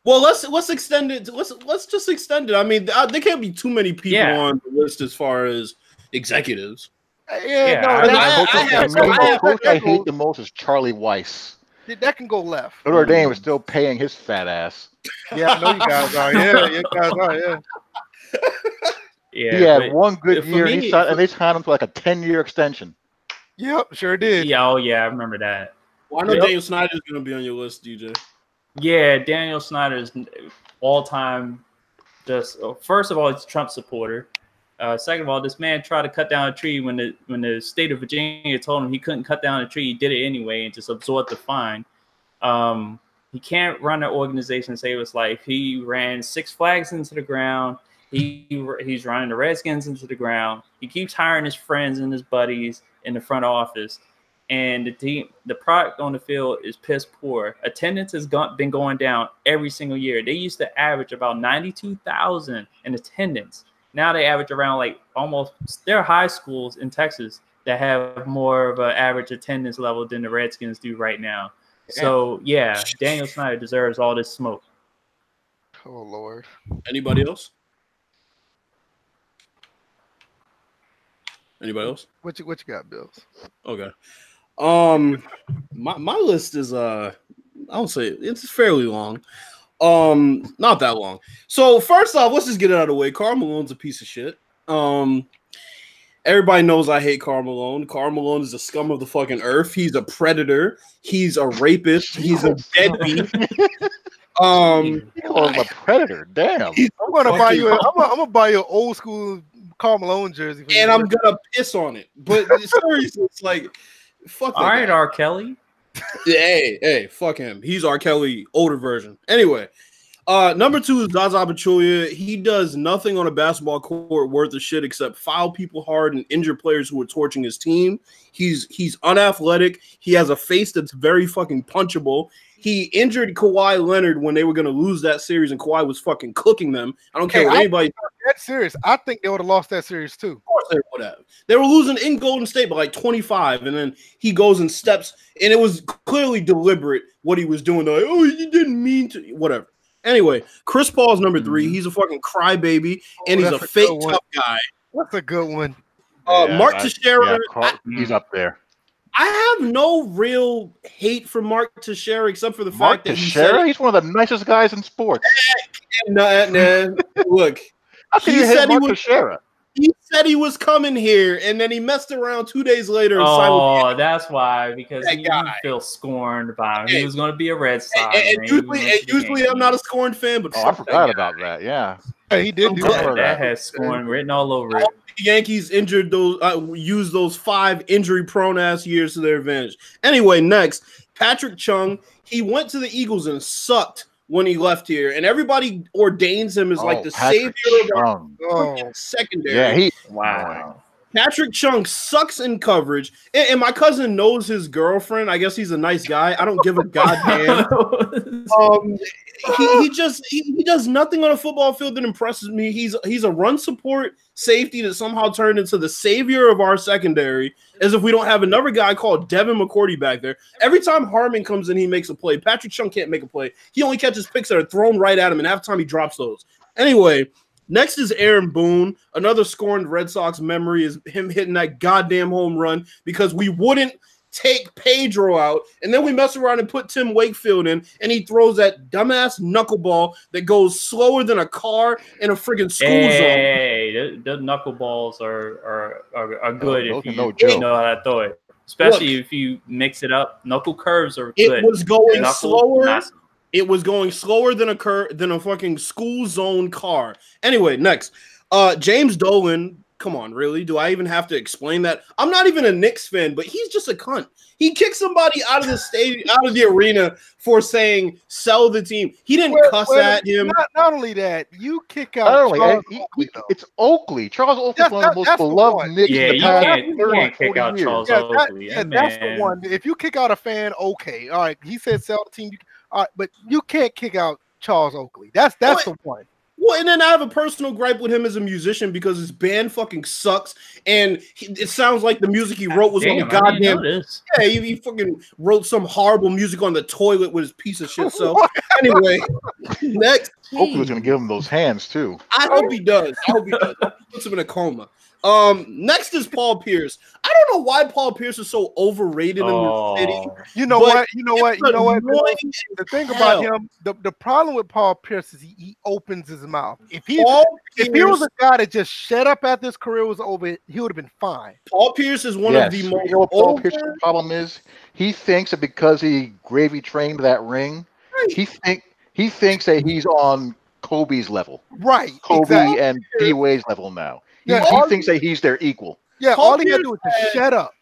Well, let's let's extend it. Let's let's just extend it. I mean, uh, there can't be too many people Yeah. on the list as far as executives. Yeah, Yeah, no, I- I- Coach, I that, have- the main I have- coach I that hate the most is Charlie Weis. that can go left. Notre Dame was still paying his fat ass. Yeah, I know you guys are. Yeah, you guys are. Yeah. Yeah, he had one good year, me- he signed, and they signed him to like a ten-year extension. Yep, sure did. yeah, oh yeah, I remember that. Well, I know Yep. Daniel Snyder's going to be on your list, DJ. Yeah, Daniel Snyder is all time. Just uh, first of all, he's a Trump supporter. Uh, second of all, this man tried to cut down a tree when the when the state of Virginia told him he couldn't cut down a tree. He did it anyway and just absorbed the fine. Um, he can't run an organization and save his life. He ran Six Flags into the ground. He he's running the Redskins into the ground. He keeps hiring his friends and his buddies in the front office, and the team, the product on the field is piss poor. Attendance has gone, been going down every single year. They used to average about ninety-two thousand in attendance. Now they average around like almost. There are high schools in Texas that have more of an average attendance level than the Redskins do right now. So yeah, Daniel Snyder deserves all this smoke. Oh Lord. Anybody else? Anybody else? What you what you got, Bills? Okay. Um, my my list is uh, I don't say it's fairly long. Um, not that long. So first off, let's just get it out of the way. Karl Malone's a piece of shit. Um, everybody knows I hate Karl Malone. Karl Malone is a scum of the fucking earth. He's a predator. He's a rapist. He's a deadbeat. Um, He calls him a predator. Damn. I'm gonna buy you. A, I'm, gonna, I'm gonna buy you an old school Karl Malone jersey. For and your I'm gonna piss on it. But seriously, it's like, fuck. that All right, guy. R. Kelly. Hey, hey, fuck him. He's R. Kelly older version. Anyway, uh, number two is Zaza Pachulia. He does nothing on a basketball court worth of shit except foul people hard and injure players who are torching his team. He's he's unathletic. He has a face that's very fucking punchable. He injured Kawhi Leonard when they were gonna lose that series, and Kawhi was fucking cooking them. I don't care Hey, what I- anybody That's serious. I think they would have lost that series too. of course they would have. They were losing in Golden State by like 25, and then he goes and steps, and it was clearly deliberate what he was doing. Like, oh, he didn't mean to, whatever. Anyway, Chris Paul's number 3 He's a fucking crybaby, and he's Mm-hmm. Oh, that's a a fake good one. tough guy. That's a good one. Uh, Yeah, Mark I- Teixeira, yeah, Carl- he's up there. I have no real hate for Mark Teixeira except for the Mark fact that he Teixeira, said, he's one of the nicest guys in sports. nah, nah, look, How can He you said hate he was- Teixeira? he said he was coming here, and then he messed around two days later and Oh, that's why because That he, he guy. feels scorned by him. Hey. He was going to be a Red Sox. and, and man. He usually, and usually I'm not a scorned fan, but Oh, I fuck that forgot about that. Yeah. Hey, he did I'm do that. That, that that. has scorn written all over it. The Yankees injured those, uh, used those five injury prone ass years to their advantage. Anyway, next, Patrick Chung. He went to the Eagles and sucked when he left here, and everybody ordains him as like Oh, the Patrick savior of our Chung. Oh, secondary. Yeah, he. Wow. Patrick Chung sucks in coverage, and, and my cousin knows his girlfriend. I guess he's a nice guy. I don't give a goddamn. um, he, he just he, he does nothing on a football field that impresses me. He's he's a run support safety that somehow turned into the savior of our secondary. As if we don't have another guy called Devin McCourty back there. Every time Harmon comes in, he makes a play. Patrick Chung can't make a play. He only catches picks that are thrown right at him, and half the time he drops those. Anyway, next is Aaron Boone. Another scorned Red Sox memory is him hitting that goddamn home run because we wouldn't take Pedro out, and then we mess around and put Tim Wakefield in, and he throws that dumbass knuckleball that goes slower than a car in a friggin' school zone. Hey, the, the knuckleballs are are are, are oh, good those if you, no you know how to throw it. especially if you mix it up. Knuckle curves are It good. was going Knuckle, slower. not so- It was going slower than a cur- than a fucking school zone car. Anyway, next, uh, James Dolan. Come on, really? Do I even have to explain that? I'm not even a Knicks fan, but he's just a cunt. He kicked somebody out of the stadium, out of the arena for saying "sell the team." He didn't Well, cuss well, at him. Not, not only that, you kick out. Not only Charles he- Oakley, though. it's Oakley. Charles Oakley's That's- one of the most that's the beloved one. Knicks Yeah, in the you past can't, you 30, can't kick out years. Charles yeah, that, Oakley. yeah, that's the one. If you kick out a fan, okay, all right. He said sell the team, you, all right, but you can't kick out Charles Oakley. That's that's the one. Well, and then I have a personal gripe with him as a musician because his band fucking sucks, and he, it sounds like the music he wrote was on the Damn, I goddamn. Yeah, he, he fucking wrote some horrible music on the toilet with his piece of shit. So anyway, next, Oakley was going to give him those hands too. I hope he does. I hope he does. I hope he puts him in a coma. Um, next is Paul Pierce. I don't know why Paul Pierce is so overrated in the oh. city. Oh, You know what? You know what? You know what? Annoying The thing hell. about him, the, the problem with Paul Pierce is he, he opens his mouth. If he Paul if he was a guy that just shut up after his career was over, he would have been fine. Paul Pierce is one yes. of the you most know what Paul Pierce's problem is? He thinks that because he gravy trained that ring, Right. he think he thinks that he's on Kobe's level, Right. Kobe Exactly. and D Wade's level now. He, Yeah, he all- thinks that he's their equal. Yeah, all he had to do was shut up.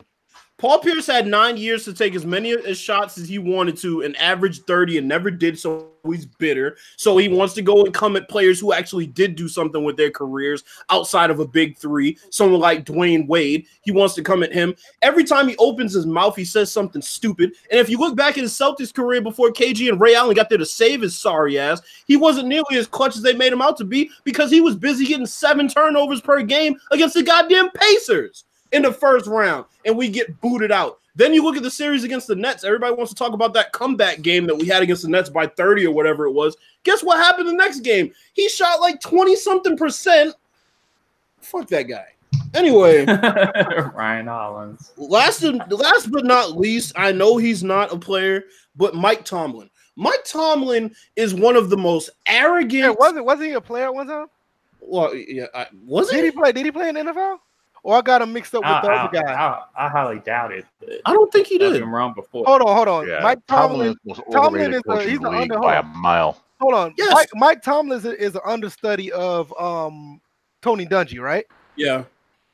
Paul Pierce had nine years to take as many as shots as he wanted to, and average 30 and never did so. He's bitter. So he wants to go and come at players who actually did do something with their careers outside of a big three. Someone like Dwyane Wade. He wants to come at him. Every time he opens his mouth, he says something stupid. And if you look back at his Celtics career before KG and Ray Allen got there to save his sorry ass, he wasn't nearly as clutch as they made him out to be because he was busy getting seven turnovers per game against the goddamn Pacers in the first round, and we get booted out. Then you look at the series against the Nets. Everybody wants to talk about that comeback game that we had against the Nets by 30 or whatever it was. Guess what happened the next game? He shot like 20 something percent. Fuck that guy. Anyway, Ryan Hollins. last last but not least, I know he's not a player, but Mike Tomlin. Mike Tomlin is one of the most arrogant. Yeah, wasn't wasn't he a player at one time? well, yeah, I, was Did he he? play? Did he play in the NFL? Or I got him mixed up with I, the other I, guy. I, I highly doubt it. I don't think he I've did. been wrong before. Hold on, hold on. Yeah, Mike Tomlin. is Tomlin is a- he's an under- by a mile. Hold on. Yes. Mike, Mike Tomlin is, a, is an understudy of um Tony Dungy, right? Yeah.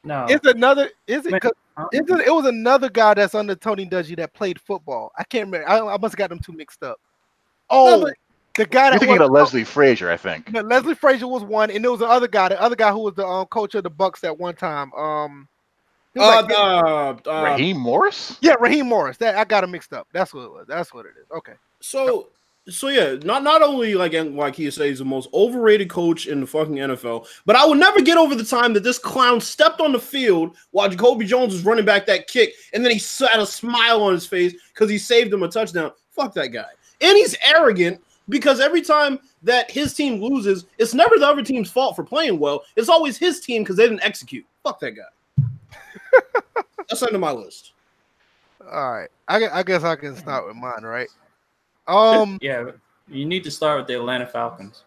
No, It's another. Is it? Man, 'cause huh? It's a, it was another guy that's under Tony Dungy that played football. I can't remember. I, I must have got them two mixed up. Oh, but- the guy You're that thinking was, about Leslie Frazier, I think. No, Leslie Frazier was one, and there was the other guy, the other guy who was the um, coach of the Bucs at one time. Um, Uh, like- uh, uh, Raheem Morris? yeah, Raheem Morris. That I got him mixed up. That's what it was. That's what it is. Okay. So, so yeah, not not only like and like he says, he's the most overrated coach in the fucking NFL, but I will never get over the time that this clown stepped on the field while Jacoby Jones was running back that kick, and then he had a smile on his face because he saved him a touchdown. Fuck that guy, and he's arrogant because every time that his team loses, it's never the other team's fault for playing well. It's always his team because they didn't execute. Fuck that guy. That's under my list. All right. I, I guess I can start with mine, right? Um, yeah, you need to start with the Atlanta Falcons.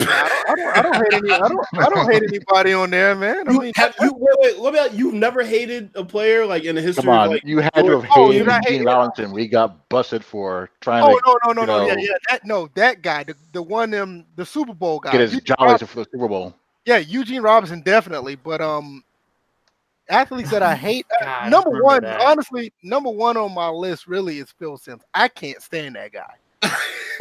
I don't, I don't, I don't hate any, I don't, I don't hate anybody on there, man. I You, mean, have you wait, wait, what about you've never hated a player like in the history Come on, of like you had to have Oh, hated you're Gene hating- Robinson. We got busted for trying oh to no, no, no, no, yeah, know, yeah, that no, that guy, the, the one, um, the Super Bowl guy. get his jollies for the Super Bowl. yeah, Eugene Robinson definitely, but um, athletes that I hate. God, I number remember one, that. honestly, number one on my list really is Phil Simms. I can't stand that guy.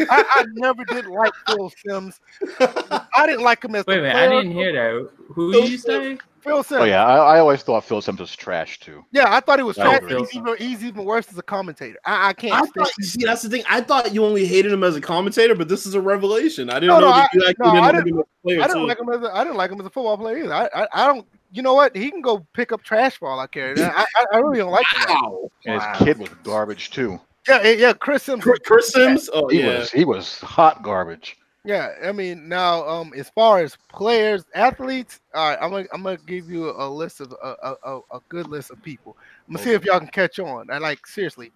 I, I never did like Phil Simms. I didn't like him as Wait a the minute, I didn't hear that. Who Phil did you say? Phil Simms. Oh yeah, I, I always thought Phil Simms was trash too. Yeah, I thought he was trash. He's even, he's even worse as a commentator. I, I can't I thought you see that's the thing. I thought you only hated him as a commentator, but this is a revelation. I didn't No, know no, that you actually no, I didn't like him as a player I didn't too. like him as a, I didn't like him as a football player either. I, I, I don't. You know what? He can go pick up trash for all I care. I, I, I really don't like him. Wow. And Wow. his kid was garbage too. Yeah, yeah, yeah. Chris Simms. Chris- Chris Simms? Oh He yeah. was he was hot garbage. Yeah, I mean now, um, as far as players, athletes, all right, I'm gonna I'm gonna give you a, list of a, a, a, a good list of people. I'm gonna see if y'all can catch on. I like seriously.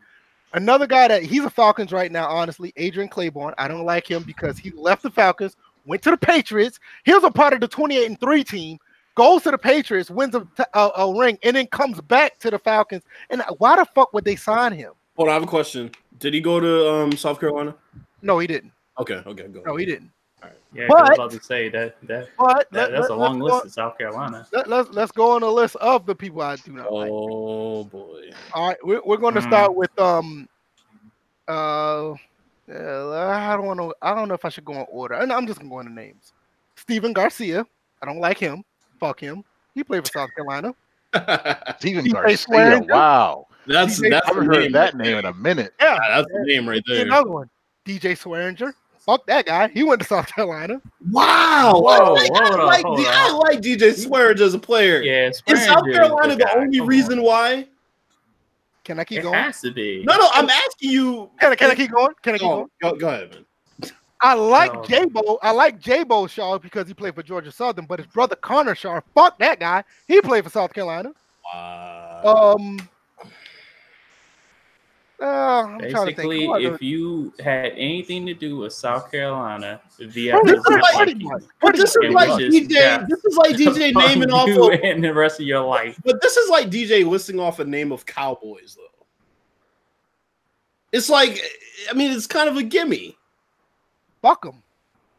Another guy that he's a Falcons right now, honestly, Adrian Clayborn. I don't like him because he left the Falcons, went to the Patriots. He was a part of the 28 and 3 team. goes to the Patriots, wins a, a, a ring, and then comes back to the Falcons. And why the fuck would they sign him? Hold on, I have a question. Did he go to um, South Carolina? No, he didn't. Okay, okay, go. No, he didn't. All right. Yeah, But- I was about to say that that, But that let, that's a long list Go, in South Carolina. let, let's let's go on the list of the people I do not like. Oh boy. All right, we're, we're going to Mm. start with um uh, uh I don't want to I don't know if I should go in order. And I'm just gonna go into names. Stephen Garcia. I don't like him. Fuck him. He played for South Carolina. Steven DJ Garcia. Wow. That's DJ that's I haven't heard name. that name in a minute. Yeah. That's the name right there. Another one. DJ Swearinger. Fuck that guy. He went to South Carolina. Wow. Whoa, I, hold I on, like, hold D- I like DJ Swearinger as a player. Yeah, Is South Carolina the guy. only Come reason on. why? Can I keep It going? has to be. No, no, I'm asking you. Can I, can I keep going? Can I keep going? Oh, go, go ahead, man. I like No. J-Bo. I like J-Bo Shaw because he played for Georgia Southern, but his brother Connor Shaw, fuck that guy. He played for South Carolina. Wow. Um, uh, I'm trying to think. Basically, if you had anything to do with South Carolina, VF Pretty this is like- like pretty but this is like DJ. This is like DJ naming off you of. and the rest of your life. But this is like DJ listing off a name of Cowboys, though. It's like, I mean, it's kind of a gimme. fuck him.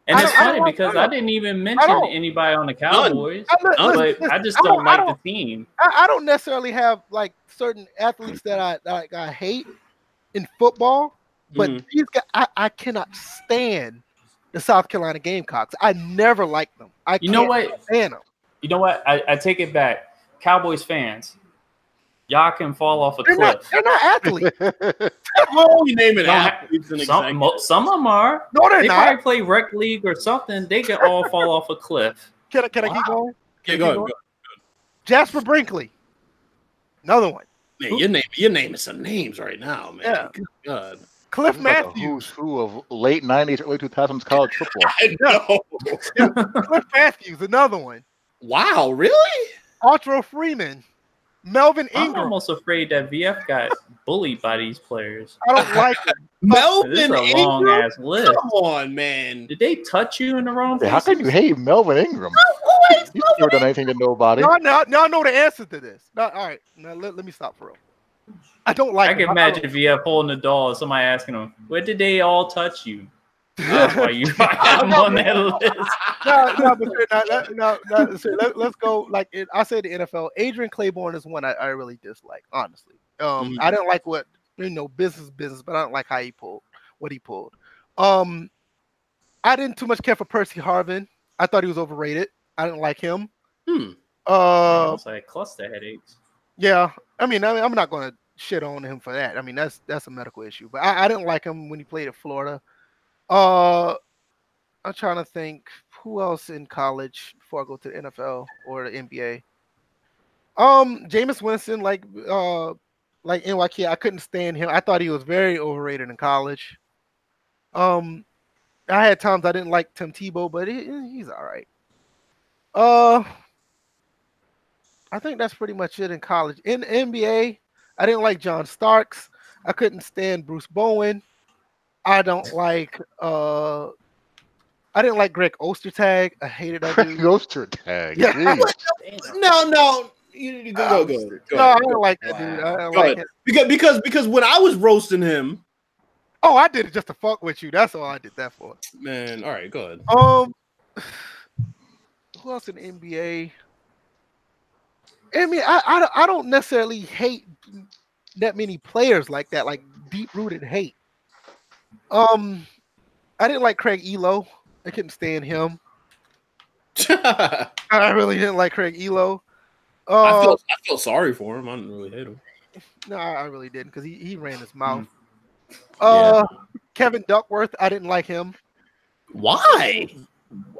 And I it's don't- I funny because I I, didn't even mention anybody on the Cowboys. I, li- No, listen, but listen, I just I don't, I like don't, the team. I, I don't necessarily have like certain athletes that I like I hate in football, but Mhm. these guys I, I cannot stand the South Carolina Gamecocks. I never liked them. I You know can't what? stand them. You know what? I, I take it back. Cowboys fans, y'all can fall off a They're not. cliff. They're not athletes. Well, you name it. Athletes and Some, mo- some of them are. No, they're They not. probably play rec league or something. They can all fall off a cliff. Can I, can I keep going? Yeah, go ahead. Go. Jasper Brinkley, another one. Man, you're naming you're naming some names right now, man. Yeah. Good God. Cliff This is like Matthews. who's who of late '90s, early 2000s college football. I know. Cliff Matthews, another one. Wow, really? Arturo Freeman, Melvin Ingram. I'm Ingram. almost afraid that VF got bullied by these players. I don't like him. Melvin This is a Long ass list. Come on, man. Did they touch you in the wrong Hey, how place? can you hate Melvin Ingram? He's never done anything to nobody. Y'all, now, now know the answer to this. Now, all right, now let, let me stop for real. I don't like. I can him. imagine VF holding the door and somebody asking him, "Where did they all touch you?" That's why you have him on that list. no, no, but no, no, no, no, so let, us go. Like it, I said, the NFL. Adrian Clayborn is one I, I really dislike. Honestly, um, Mhm. I didn't like what you know, business, business, but I don't like how he pulled what he pulled. Um, I didn't too much care for Percy Harvin. I thought he was overrated. I didn't like him. Hmm. Uh, it's like cluster headaches. Yeah, I mean, I mean, I'm not going to shit on him for that. I mean, that's that's a medical issue. But I, I didn't like him when he played at Florida. Uh, I'm trying to think who else in college before I go to the NFL or the NBA. Um, Jameis Winston, like uh, like NYK, I couldn't stand him. I thought he was very overrated in college. Um, I had times I didn't like Tim Tebow, but he, he's all right. Uh, I think that's pretty much it in college. In NBA, I didn't like John Starks. I couldn't stand Bruce Bowen. I don't like uh I didn't like Greg Ostertag. I hated that Craig dude. Ostertag. Yeah. Jeez. No, no. You, you go, go, go. go No, I ahead. don't like that dude. I don't like ahead. him. Because because because when I was roasting him, Oh, I did it just to fuck with you. That's all I did that for. man. All right, go ahead. Um who else in the NBA? I mean, I, I, don't- I don't necessarily hate that many players like that, like deep rooted hate. Um, I didn't like Craig Ehlo. I couldn't stand him. I really didn't like Craig Ehlo. Uh, I feel I feel sorry for him. I didn't really hate him. no, I I really didn't because he, he ran his mouth. Hmm. Uh, Kevin Duckworth, I didn't like him. Why?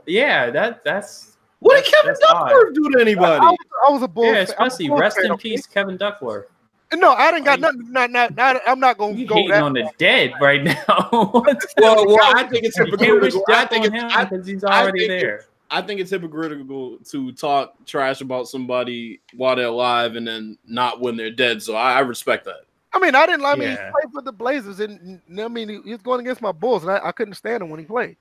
Yeah, that that's What did Kevin that's odd. Duckworth do to I anybody? was, I was a bull. yeah. fan- I was Especially Bulls rest fan, in okay? peace, Kevin Duckworth. No, I didn't got nothing. Not, not, not, I'm not going to You go hating on the dead right now. Well, well, I think it's you can't wish hypocritical. I think it's I, because he's I already think there. I think it's hypocritical to talk trash about somebody while they're alive and then not when they're dead. So I, I respect that. I mean, I didn't. I mean, Yeah. he played for the Blazers, and and, I mean, he, he was going against my Bulls, and I, I couldn't stand him when he played.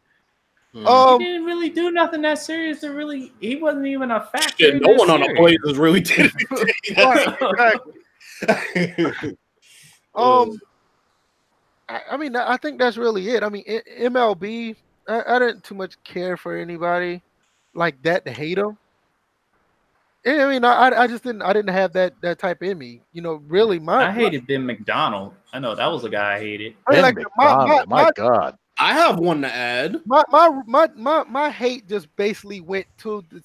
Hmm. Um, he didn't really do nothing that serious. To really, he wasn't even a factor. Shit, no that one on the series. Blazers really did right, anything. Um, I, I mean, I think that's really it. I mean, I- MLB, I, I didn't too much care for anybody like that to hate them. I mean, I, I just didn't, I didn't have that that type in me. You know, really, my I hated Ben McDonald. I know that was a guy I hated. I mean, Ben like my, my, McDonald, my my, God. I have one to add. my, my, my, my, my hate just basically went to the,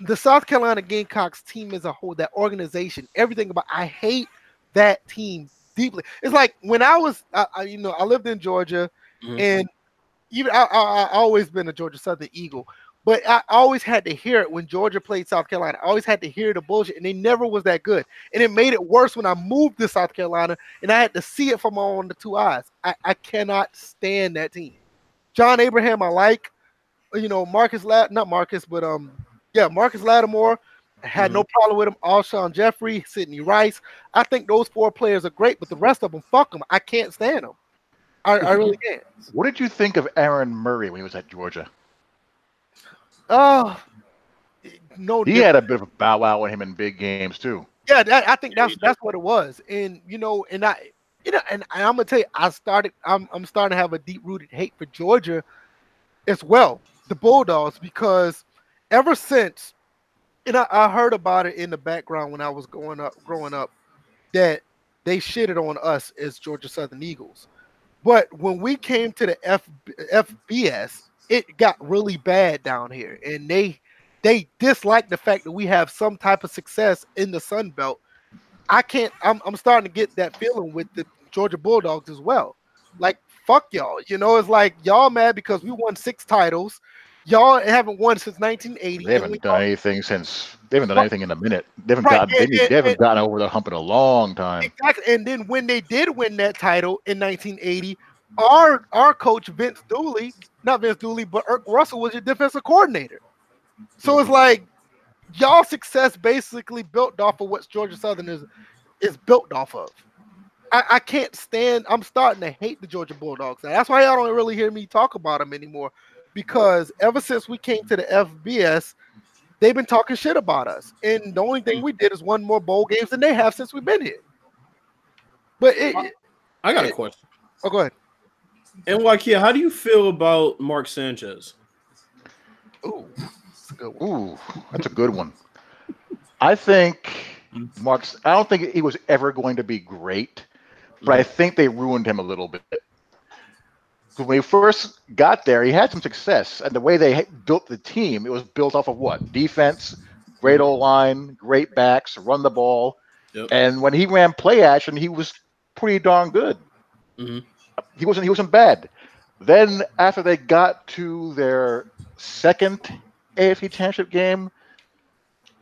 the South Carolina Gamecocks team as a whole, that organization, everything about. I hate that team deeply. It's like when I was, I, I, you know, I lived in Georgia, Mhm. and even I, I, I always been a Georgia Southern Eagle, but I always had to hear it when Georgia played South Carolina. I always had to hear the bullshit, and they never was that good. And it made it worse when I moved to South Carolina, and I had to see it from my own two eyes. I, I cannot stand that team. John Abraham, I like. You know, Marcus Lat, not Marcus, but um, yeah, Marcus Lattimore. Had no problem with him. Alshon Jeffery, Sidney Rice. I think those four players are great, but the rest of them, fuck them. I can't stand them. I, I really can't. What did you think of Aaron Murray when he was at Georgia? Oh, no. He different. had a bit of a bow wow with him in big games too. Yeah, that, I think that's that's what it was. And you know, and I, you know, and, I'm gonna tell you, I started. I'm I'm starting to have a deep rooted hate for Georgia, as well, the Bulldogs, because ever since, and I, I heard about it in the background when I was going up, growing up, that they shitted on us as Georgia Southern Eagles. But when we came to the F, FBS, it got really bad down here, and they they dislike the fact that we have some type of success in the Sun Belt. I can't. I'm I'm starting to get that feeling with the Georgia Bulldogs as well. Like fuck y'all, you know, it's like y'all mad because we won six titles. Y'all haven't won since 1980. They haven't done anything since. They haven't done anything in a minute. They haven't Right, gotten. and- They, and- they haven't and- gotten over the hump in a long time. Exactly. And then when they did win that title in 1980, our our coach Vince Dooley, not Vince Dooley, but Erk Russell was your defensive coordinator. So it's like y'all success basically built off of what Georgia Southern is is built off of. I, I can't stand. I'm starting to hate the Georgia Bulldogs. Now, that's why y'all don't really hear me talk about them anymore, because ever since we came to the FBS, they've been talking shit about us, and the only thing we did is won more bowl games than they have since we've been here. But it, I got a question. oh, go ahead. And Wakia, how do you feel about Mark Sanchez? Ooh, that's a good one. Ooh, that's a good one. I think Mark's. I don't think he was ever going to be great, but I think they ruined him a little bit. When he first got there, he had some success, and the way they built the team, it was built off of what defense, great O line, great backs, run the ball, Yep. and when he ran play action, he was pretty darn good. Mhm. He wasn't. He wasn't bad. Then after they got to their second AFC Championship game,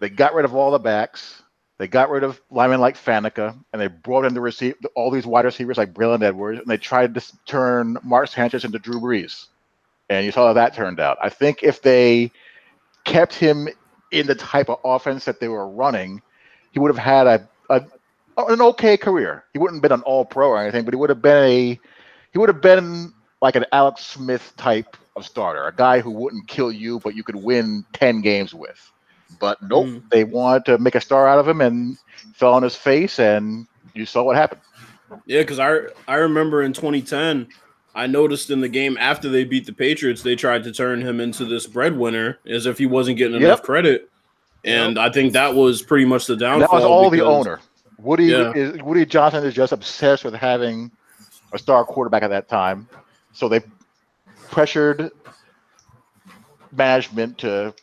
they got rid of all the backs. They got rid of linemen like Faneca, and they brought in the receive all these wide receivers like Braylon Edwards, and they tried to turn Mark Sanchez into Drew Brees. And you saw how that turned out. I think if they kept him in the type of offense that they were running, he would have had a, a an okay career. He wouldn't have been an all pro or anything, but he would have been a he would have been like an Alex Smith type of starter, a guy who wouldn't kill you, but you could win ten games with. But nope, Mm. they wanted to make a star out of him and fell on his face, and you saw what happened. Yeah, because I I remember in 2010, I noticed in the game after they beat the Patriots, they tried to turn him into this breadwinner as if he wasn't getting enough credit. And I think that was pretty much the downfall. And that was all the owner. Woody Yeah. is Woody Johnson is just obsessed with having a star quarterback at that time, so they pressured management to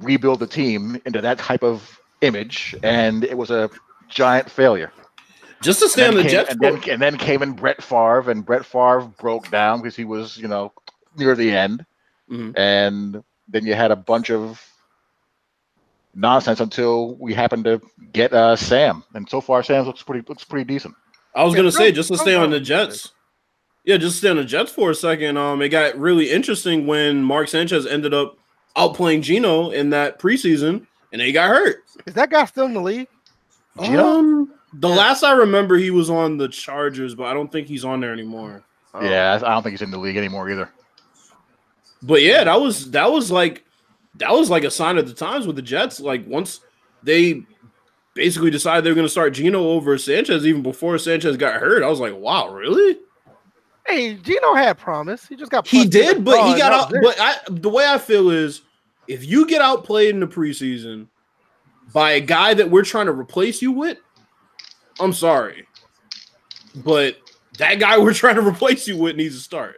rebuild the team into that type of image, and it was a giant failure. Just to stay on the came- Jets. and then, and then came in Brett Favre, and Brett Favre broke down because he was, you know, near the end. Mhm. And then you had a bunch of nonsense until we happened to get uh, Sam, and so far Sam looks pretty looks pretty decent. I was Yeah, gonna say just to stay on the. Jets. Yeah, just stay on the Jets for a second. Um, it got really interesting when Mark Sanchez ended up outplaying Geno in that preseason, and he got hurt. Is that guy still in the league? Geno? Um, the last I remember, he was on the Chargers, but I don't think he's on there anymore. Oh. Yeah, I don't think he's in the league anymore either. But yeah, that was that was like that was like a sign of the times with the Jets. Like once they basically decided they were going to start Geno over Sanchez, even before Sanchez got hurt, I was like, wow, really? Hey, Geno had promise. He just got He did, but he oh, got out. was. But I, the way I feel is, if you get outplayed in the preseason by a guy that we're trying to replace you with, I'm sorry, but that guy we're trying to replace you with needs to start.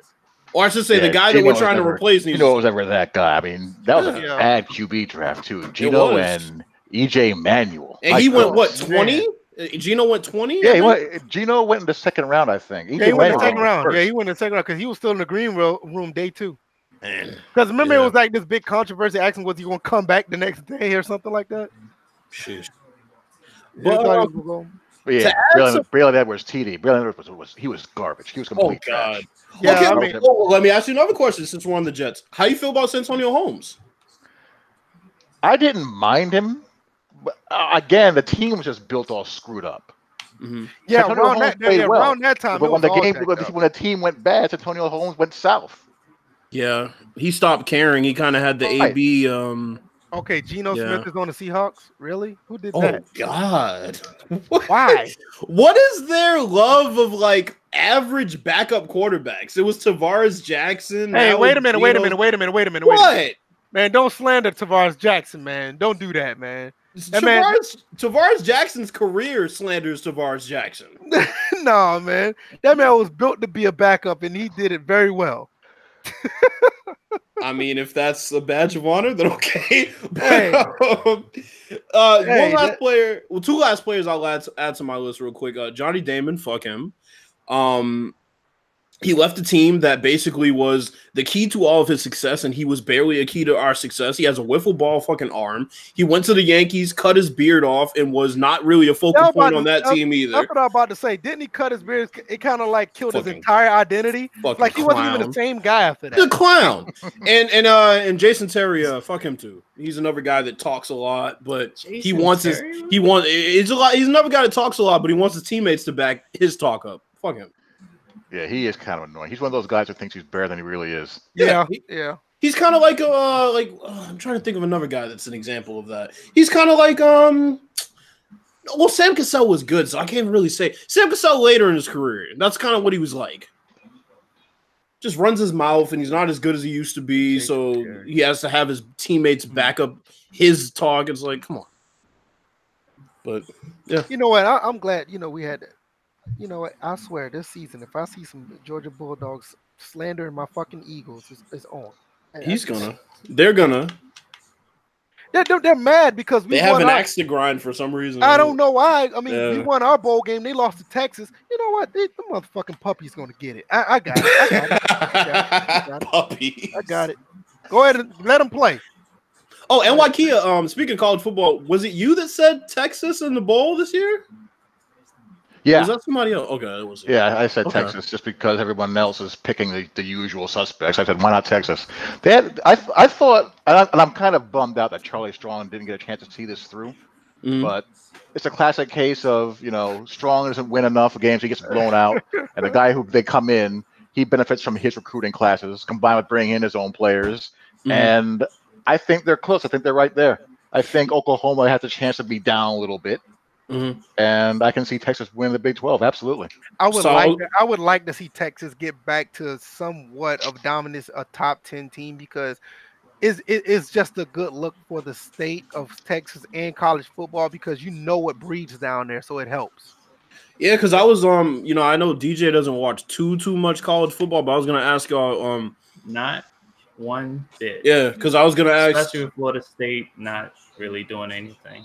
Or I should say, the Yeah, guy that we're was trying to replace needs. Geno to was ever that guy. I mean, that was a Yeah. bad QB draft too. Geno and EJ Manuel. and My he went God. what twenty? Geno went twenty. Yeah, he went. Geno went in the second round, I think. Yeah, he went in the second round. first. Yeah, he went in the second round because he was still in the green room day two. Man, Because remember, Yeah. it was like this big controversy asking was he going to come back the next day or something like that. sheesh. He But, um, But yeah, Braylon, some- Braylon Edwards, TD. Braylon Edwards was, was he was garbage. He was Oh complete God. trash. Yeah, okay, I well, mean- well, let me ask you another question since we're on the Jets. How you feel about Santonio Holmes? I didn't mind him, but uh, again, the team was just built all screwed up. yeah, Santonio around Holmes that, played yeah, well, around that time. but when the game, when, the team went bad, Santonio Holmes went south. Yeah, he stopped caring. He kind of had the Right. AB. Um. Okay, Geno Yeah. Smith is on the Seahawks. Really? Who did Oh that? God. What- Why? What is their love of like average backup quarterbacks? It was Tarvaris Jackson. Hey, wait a it's minute, wait a minute, wait a minute, wait a minute, wait a minute. What? Man, don't slander Tarvaris Jackson, man. Don't do that, man. That man- Tarvaris, Tarvaris Jackson's career slanders Tarvaris Jackson. no, man. That man was built to be a backup, and he did it very well. I mean, if that's a badge of honor, then okay. But, Hey. um, uh, Hey, one last that- player, well, two last players I'll add to, add to my list real quick. Uh, Johnny Damon, fuck him. Um, he left a team that basically was the key to all of his success, and he was barely a key to our success. He has a wiffle ball fucking arm. He went to the Yankees, cut his beard off, and was not really a focal Yeah, point about on that I'm- team either. That's what I was about to say. Didn't he cut his beard? It kind of like killed his entire identity. Like he wasn't even the same guy after that. The clown, and and uh and Jason Terry, uh, fuck him too. He's another guy that talks a lot, but he Jason wants his he wants he's a lot. He's another guy that talks a lot, but he wants his teammates to back his talk up. Fuck him. Yeah, he is kind of annoying. He's one of those guys who thinks he's better than he really is. Yeah, he- yeah. He's kind of like uh like uh, I'm trying to think of another guy that's an example of that. He's kind of like um. Well, Sam Cassell was good, so I can't really say Sam Cassell later in his career. That's kind of what he was like. Just runs his mouth, and he's not as good as he used to be. Jason So Terry. he has to have his teammates back up his talk. It's like, come on. But yeah. You know what? I, I'm glad. You know we had. You know what? I swear this season, if I see some Georgia Bulldogs slandering my fucking Eagles, it's, it's on. And he's gonna. They're gonna. They're, they're, they're mad because we They have won an our- axe to grind for some reason. I don't know why. I mean, we won our bowl game. They lost to Texas. You know what? They, the motherfucking puppy's gonna get it. I, I got it. I got it. got it. Puppy. I got it. Go ahead and let them play. Oh, and Wakia, um, speaking of college football, was it you that said Texas in the bowl this year? Yeah, Was that somebody else? Okay, it was. yeah. I said Okay. Texas just because everyone else is picking the, the usual suspects. I said, why not Texas? They had, I I thought, and, I, and I'm kind of bummed out that Charlie Strong didn't get a chance to see this through. Mhm. But it's a classic case of you know Strong doesn't win enough games, he gets blown out, and the guy who they come in, he benefits from his recruiting classes combined with bringing in his own players. Mhm. And I think they're close. I think they're right there. I think Oklahoma has a chance to be down a little bit, Mhm. and I can see Texas win the Big Twelve. Absolutely. I would So- like to, I would like to see Texas get back to somewhat of dominance, a top ten team because it's it, it's just a good look for the state of Texas and college football because you know what breeds down there, so it helps. Yeah, because I was um, you know, I know DJ doesn't watch too too much college football, but I was gonna ask y'all um, Not one bit. yeah, because I was gonna ask. Especially with Florida State not really doing anything.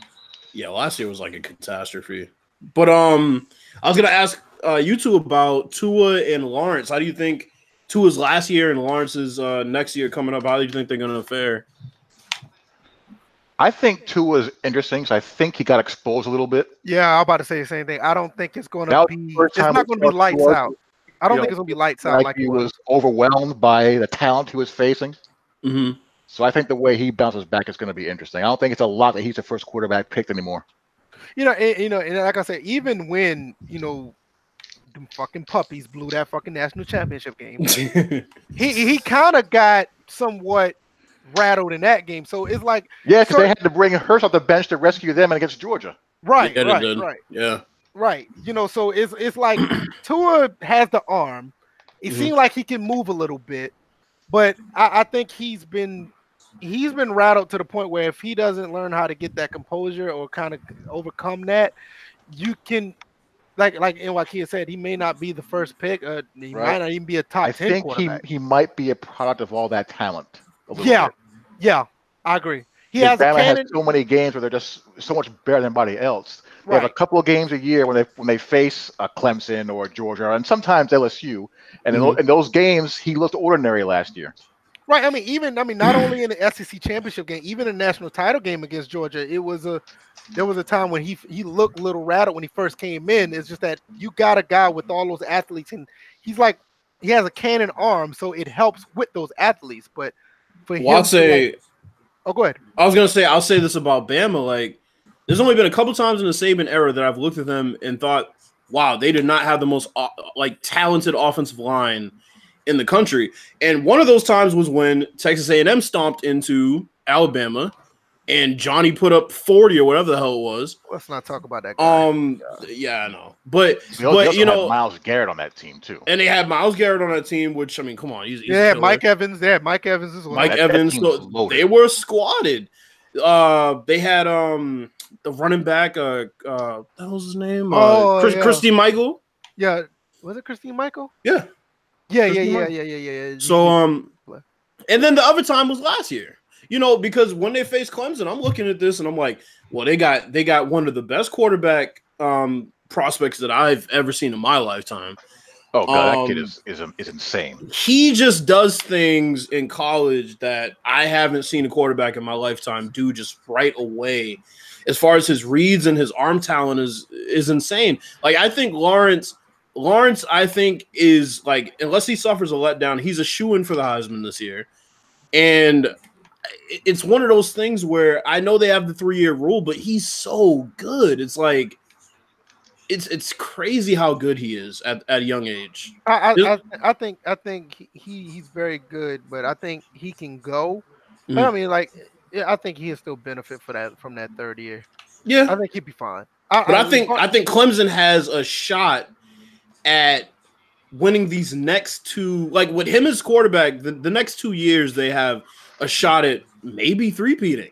Yeah, last year was like a catastrophe. But um, I was gonna ask uh you Tua about Tua and Lawrence. How do you think Tua's last year and Lawrence's uh next year coming up? How do you think they're gonna fare? I think two was interesting because I think he got exposed a little bit. Yeah, I'm about to say the same thing. I don't think it's gonna be. It's not going to be saw lights Tua, out. I don't think know, it's going to be lights out Like, like he was. was overwhelmed by the talent he was facing. Mm-hmm. So I think the way he bounces back is going to be interesting. I don't think it's a lot that he's the first quarterback picked anymore. You know, and, you know, and like I said, even when you know, them fucking puppies blew that fucking national championship game, he he kind of got somewhat rattled in that game. So it's like Yeah, because they had to bring Hurts off the bench to rescue them against Georgia. right, Yeah, right, right, Yeah. right. You know, so it's it's like Tua has the arm. It Mhm. seems like he can move a little bit, but I, I think he's been he's been rattled to the point where if he doesn't learn how to get that composure or kind of overcome that, you can like like Nwakia said, he may not be the first pick. Uh, he Right. might not even be a top I think he, he might be a product of all that talent. Yeah, bit. yeah, I agree. He has has so many games where they're just so much better than anybody else. They have a couple of games a year when they when they face a Clemson or Georgia and sometimes LSU. And Mm-hmm. tho- in those games, he looked ordinary last year. Right. I mean, even I mean, not only in the SEC championship game, even the national title game against Georgia, it was a there was a time when he he looked a little rattled when he first came in. It's just that you got a guy with all those athletes, and he's like he has a cannon arm, so it helps with those athletes. But for him, I'll say like- oh, go ahead. I was gonna say I'll say this about Bama. Like, there's only been a couple times in the Saban era that I've looked at them and thought, "Wow, they did not have the most uh, like talented offensive line in the country." And one of those times was when Texas A&M stomped into Alabama, and Johnny put up 40 or whatever the hell it was. Let's not talk about that. Guy. Um, yeah, I know, but They also- but you know, Myles Garrett on that team too. and they had Myles Garrett on that team, which I mean, come on, he's, he's yeah. Mike Evans. Yeah, Mike Evans as well. Mike That- that Evans. team So they were squatted. Uh, they had um the running back. Uh, uh, what was his name? Uh, Oh, Chris, yeah. Christy Michael. yeah, was it Christine Michael? Yeah. Yeah, yeah, yeah, yeah, yeah, yeah, yeah. So um, and then the other time was last year. You know, because when they faced Clemson, I'm looking at this and I'm like, well, they got they got one of the best quarterback um prospects that I've ever seen in my lifetime. Oh god, that kid um, is is is insane. he just does things in college that I haven't seen a quarterback in my lifetime do just right away. As far as his reads and his arm talent is is insane. Like I think Lawrence Lawrence I think is like unless he suffers a letdown, he's a shoe in for the Heisman this year. And it's one of those things where I know they have the 3-year rule, but he's so good. It's like it's it's crazy how good he is at, at a young age. I, I, I, I think I think he- he he's very good, but I think he can go. Mhm. I mean, like, I think he'll still benefit for that from that third year. Yeah. I think he'd be fine. But I think I think Clemson has a shot at winning these next two. Like with him as quarterback, the, the next two years they have a shot at maybe three peating.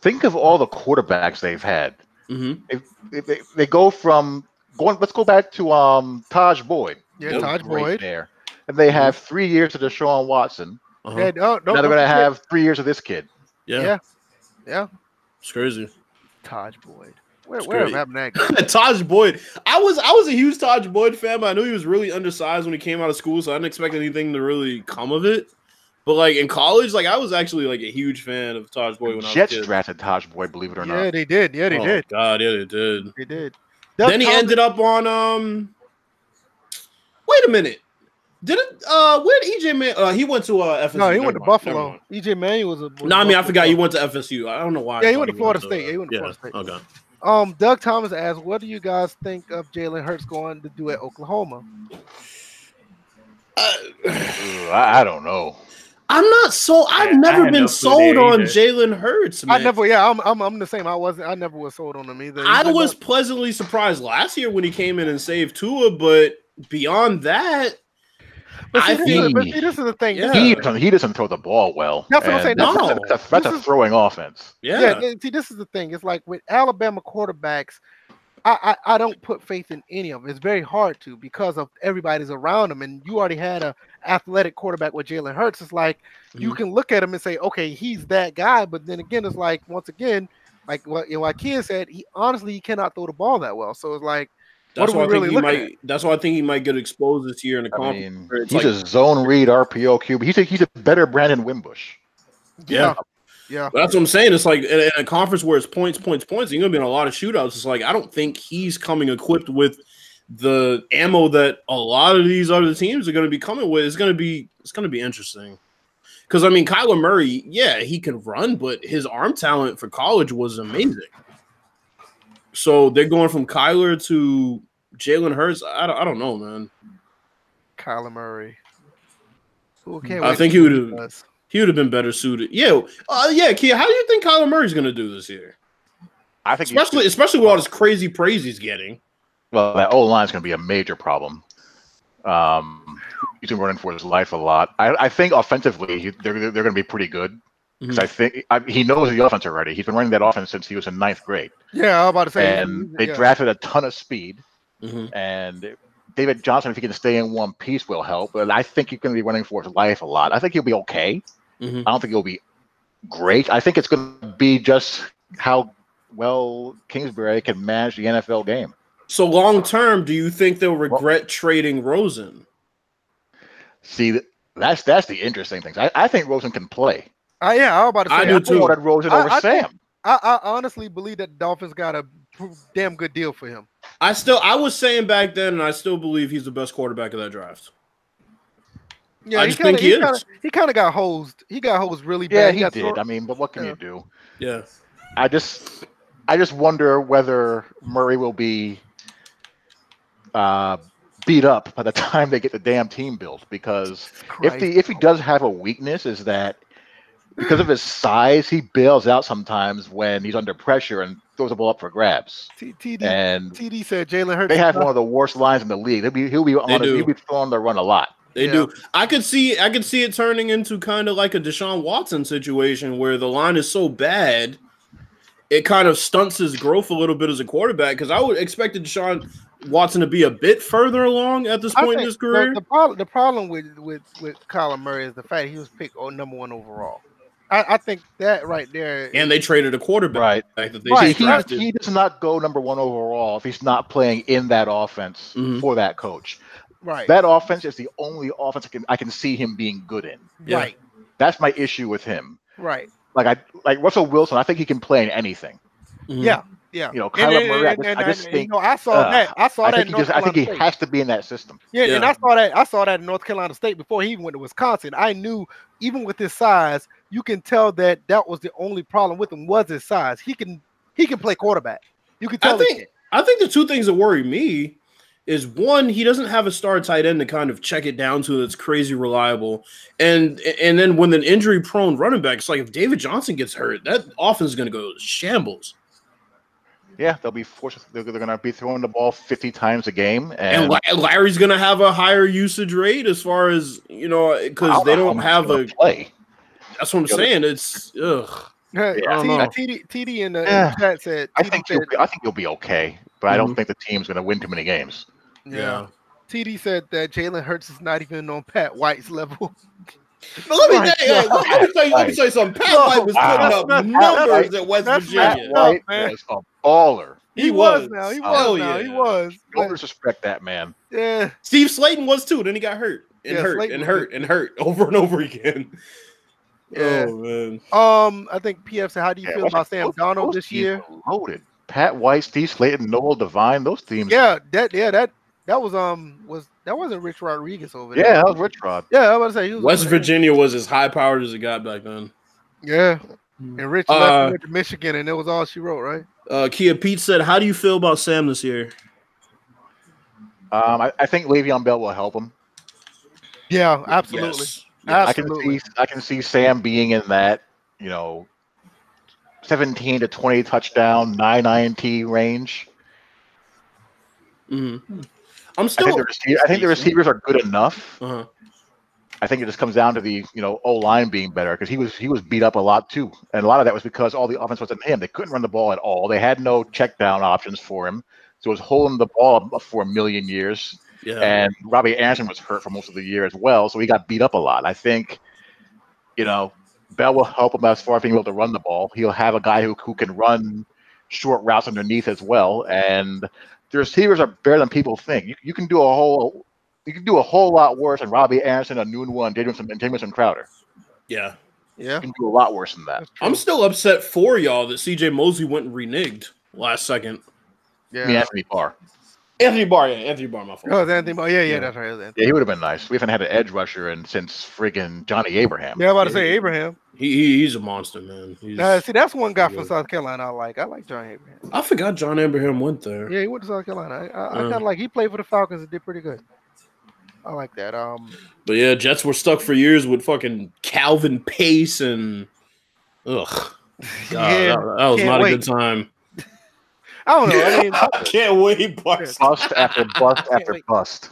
Think of all the quarterbacks they've had. Mm-hmm. They, they, they go from going. Let's go back to um Tajh Boyd. yeah, He was Tajh great Boyd. there, and they have three years of Deshaun Watson. Uh-huh. Yeah, no, no, now they're going to forget have three years of this kid. Yeah. Yeah. Yeah. it's crazy. Tajh Boyd. Where, It's where great. happened that guy? Tajh Boyd. I was I was a huge Tajh Boyd fan, but I knew he was really undersized when he came out of school, so I didn't expect anything to really come of it. But like in college, like I was actually like a huge fan of Tajh Boyd when I was a Jets kid. drafted Tajh Boyd, believe it or not. Yeah, not. they did. Yeah, they oh, did. God, yeah, they did. They did. then he ended up on um. Wait a minute. Didn't uh where did EJ Man uh he went to uh FSU. No, he Never went to mind, Buffalo. mind. EJ Manuel was a. was No, I mean I forgot you went to FSU. I don't know why. Yeah, he went to Florida State. Yeah, he went to Florida State. Okay. Um, Doug Thomas asked, "What do you guys think of Jalen Hurts going to do at Oklahoma?" Uh, I, I don't know. I'm not so. I've Yeah, never been no sold on. Jalen Hurts. Man. I never. Yeah, I'm, I'm. I'm the same. I wasn't. I never was sold on him either. I He's was pleasantly surprised last year when he came in and saved Tua, but beyond that, But see, I this is- think- but see, this is the thing. Yeah. He doesn't, he doesn't throw the ball well. That's what I'm saying. That's, No. that's a, that's a This is- throwing offense. yeah, Yeah. see, this is the thing. It's like with Alabama quarterbacks, I, I I don't put faith in any of them. It's very hard to because of everybody's around them, and you already had a athletic quarterback with Jalen Hurts. It's like you Mhm. can look at him and say, okay, he's that guy. But then again, it's like once again, like what you know, like Kian said, he honestly he cannot throw the ball that well. So it's like, that's what why are I we think really he looking might. That's why I think he might get exposed this year in the I conference. mean, it's he's like- a zone read RPO QB. He's a, he's a better Brandon Wimbush. Yeah. yeah, But that's what I'm saying. It's like in, in a conference where it's points, points, points. You're gonna be in a lot of shootouts. It's like I don't think he's coming equipped with the ammo that a lot of these other teams are gonna be coming with. It's gonna be it's gonna be interesting. Because I mean, Kyler Murray, yeah, he can run, but his arm talent for college was amazing. So they're going from Kyler to Jalen Hurts. I don't, I don't know, man. Kyler Murray. Ooh, I think he would've- He would have been better suited. Yeah, uh, yeah, Kia. How do you think Kyler Murray's going to do this year? I think he's- Especially, especially with all this crazy praise he's getting. well, that old line is going to be a major problem. Um, he's been running for his life a lot. I, I think offensively, he, they're they're going to be pretty good because I think I, he knows the offense already. He's been running that offense since he was in ninth grade, Yeah, I was about to say. and they yeah. drafted a ton of speed. Mhm. And David Johnson, if he can stay in one piece, will help. But I think he's going to be running for his life a lot. I think he'll be okay. Mhm. I don't think he'll be great. I think it's going to be just how well Kingsbury can manage the NFL game. So long term, do you think they'll regret trading Rosen? See, that's that's the interesting thing. I, I think Rosen can play. Uh, yeah, I was about to say. I do I, too. wanted Rosen I- over I Sam. I, I honestly believe that the Dolphins got a damn good deal for him. I still, I was saying back then, and I still believe he's the best quarterback of that draft. Yeah, I he just kinda, think he kinda, he kind of got hosed. He got hosed really bad. Yeah, bad. he did. thrown- I mean, but what can Yeah. you do? Yeah, I just, I just wonder whether Murray will be uh, beat up by the time they get the damn team built. Because if the if he does have a weakness, is that because of his size, he bails out sometimes when he's under pressure and throws the ball up for grabs. TD, And TD said Jalen Hurts. they have one of the worst lines in the league. He'll be he'll be on do. he'll be throwing the run a lot. they Yeah. do. I could see, I could see it turning into kind of like a Deshaun Watson situation where the line is so bad, it kind of stunts his growth a little bit as a quarterback. Because I would expect Deshaun Watson to be a bit further along at this I point in his career. The, the problem, the problem with with with Kyler Murray is the fact he was picked on number one overall. I, I think that right there. and they traded a quarterback Right. that they Right. He, he does not go number one overall if he's not playing in that offense Mhm. for that coach. right, That offense is the only offense I can I can see him being good in. Yeah. right, That's my issue with him. right. Like I like Russell Wilson, I think he can play in anything. Mhm. Yeah, yeah. You know, Kyler and- Murray, I and- just- and- I just think, you know, I saw uh, that. I saw I that. think he just I think he State. has to be in that system. Yeah, and I saw that. I saw that in North Carolina State before he even went to Wisconsin. I knew even with his size, you can tell that that was the only problem with him was his size. He can he can play quarterback. You can tell. I think. I think the two things that worry me is one, he doesn't have a star tight end to kind of check it down to that's crazy reliable. And and then when an injury prone running back, it's like if David Johnson gets hurt, that offense is gonna go shambles. Yeah, they'll be forced. They're, they're going to be throwing the ball fifty times a game, And and, Larry's gonna have a higher usage rate as far as you know, because they don't much have they'll a play. That's what I'm saying. It's ugh. Yeah, don't. TD, TD in the, in the chat said. I think said, you'll be, I think you'll be okay, but I don't Mhm. think the team's going to win too many games. yeah. TD said that Jalen Hurts is not even on Pat White's level. But let me, Right. tell you, let me tell you, let me tell you something. Pat No, White was wow. putting up That's- numbers that's- at West that's Virginia. Pat White man. was a baller. He was. now. He Hell was now. He was. Don't disrespect that man. yeah. Steve Slaton was too. Then he got hurt and Yeah, hurt Slaton and hurt and hurt over and over again. Yeah. Oh man. Um, I think PF said, "How do you Yeah, feel about Sam those- Darnold those this year?" were Loaded. Pat White, Steve Slaton, Noel Devine. Those teams. Yeah, that yeah that that was um was that wasn't Rich Rodriguez over there. yeah, that was Rich Rod. yeah. I was about to say he was West. Virginia was as high powered as it got back then. Yeah, and Rich Uh, left and went to Michigan, and it was all she wrote, right? Uh, Kia Pete said, "How do you feel about Sam this year?" Um, I, I think Le'Veon Bell will help him. Yeah, absolutely. Yes. I can see I can see Sam being in that, you know, 17 to 20 touchdown, 9 INT range. Mhm. I'm I think, still. the receiver, I think the receivers are good enough. Uh-huh. I think it just comes down to the you know O line being better because he was he was beat up a lot too, and a lot of that was because all the offense was in him. They couldn't run the ball at all. They had no check down options for him, so it was holding the ball for a million years. Yeah. And Robbie Anderson was hurt for most of the year as well, so he got beat up a lot. I think, you know, Bell will help him as far as being able to run the ball. He'll have a guy who who can run short routes underneath as well, and the receivers are better than people think. You, you can do a whole you can do a whole lot worse than Robbie Anderson, Enunwa, Jamison and Jamison Crowder. yeah. Yeah, You can do a lot worse than that. I'm still upset for y'all that CJ Mosley went and reneged last second. yeah. I mean, Anthony Barr. Anthony Barr, yeah, Anthony Barr, my fault. Oh, it's Anthony. Oh, yeah, yeah, Yeah. that's right. Anthony. Yeah, he would have been nice. We haven't had an edge rusher and since friggin' Johnny Abraham. Yeah, I'm about to say Abraham. He, he he's a monster, man. He's, Uh, see, that's one guy from Yeah. South Carolina I like. I like John Abraham. I forgot John Abraham went there. Yeah, he went to South Carolina. I, I, I kind of like. He played for the Falcons and did pretty good. I like that. Um, But yeah, Jets were stuck for years with fucking Calvin Pace and ugh. God, yeah, that, that was can't not wait. a good time. I don't know. I mean, I can't wait, Bucks. Bust after bust after wait. bust.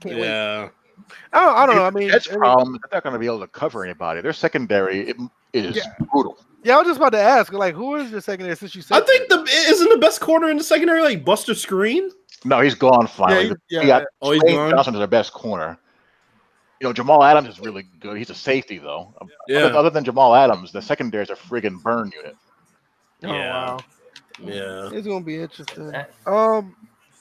can't wait. Yeah. I don't, I don't know. I mean, that's I mean- problem is they're not going to be able to cover anybody. Their secondary it, is Yeah. brutal. yeah, I was just about to ask, like, who is the secondary since you said? I think the isn't the best corner in the secondary like Buster Skrine. No, he's gone finally. he- yeah, He got- Oh, he's Shane gone. Johnson is their best corner. You know, Jamal Adams is really good. He's a safety though. Other, Yeah, other than Jamal Adams, the secondary is a friggin' burn unit. Oh, Yeah. wow. Yeah. It's gonna be interesting. Um,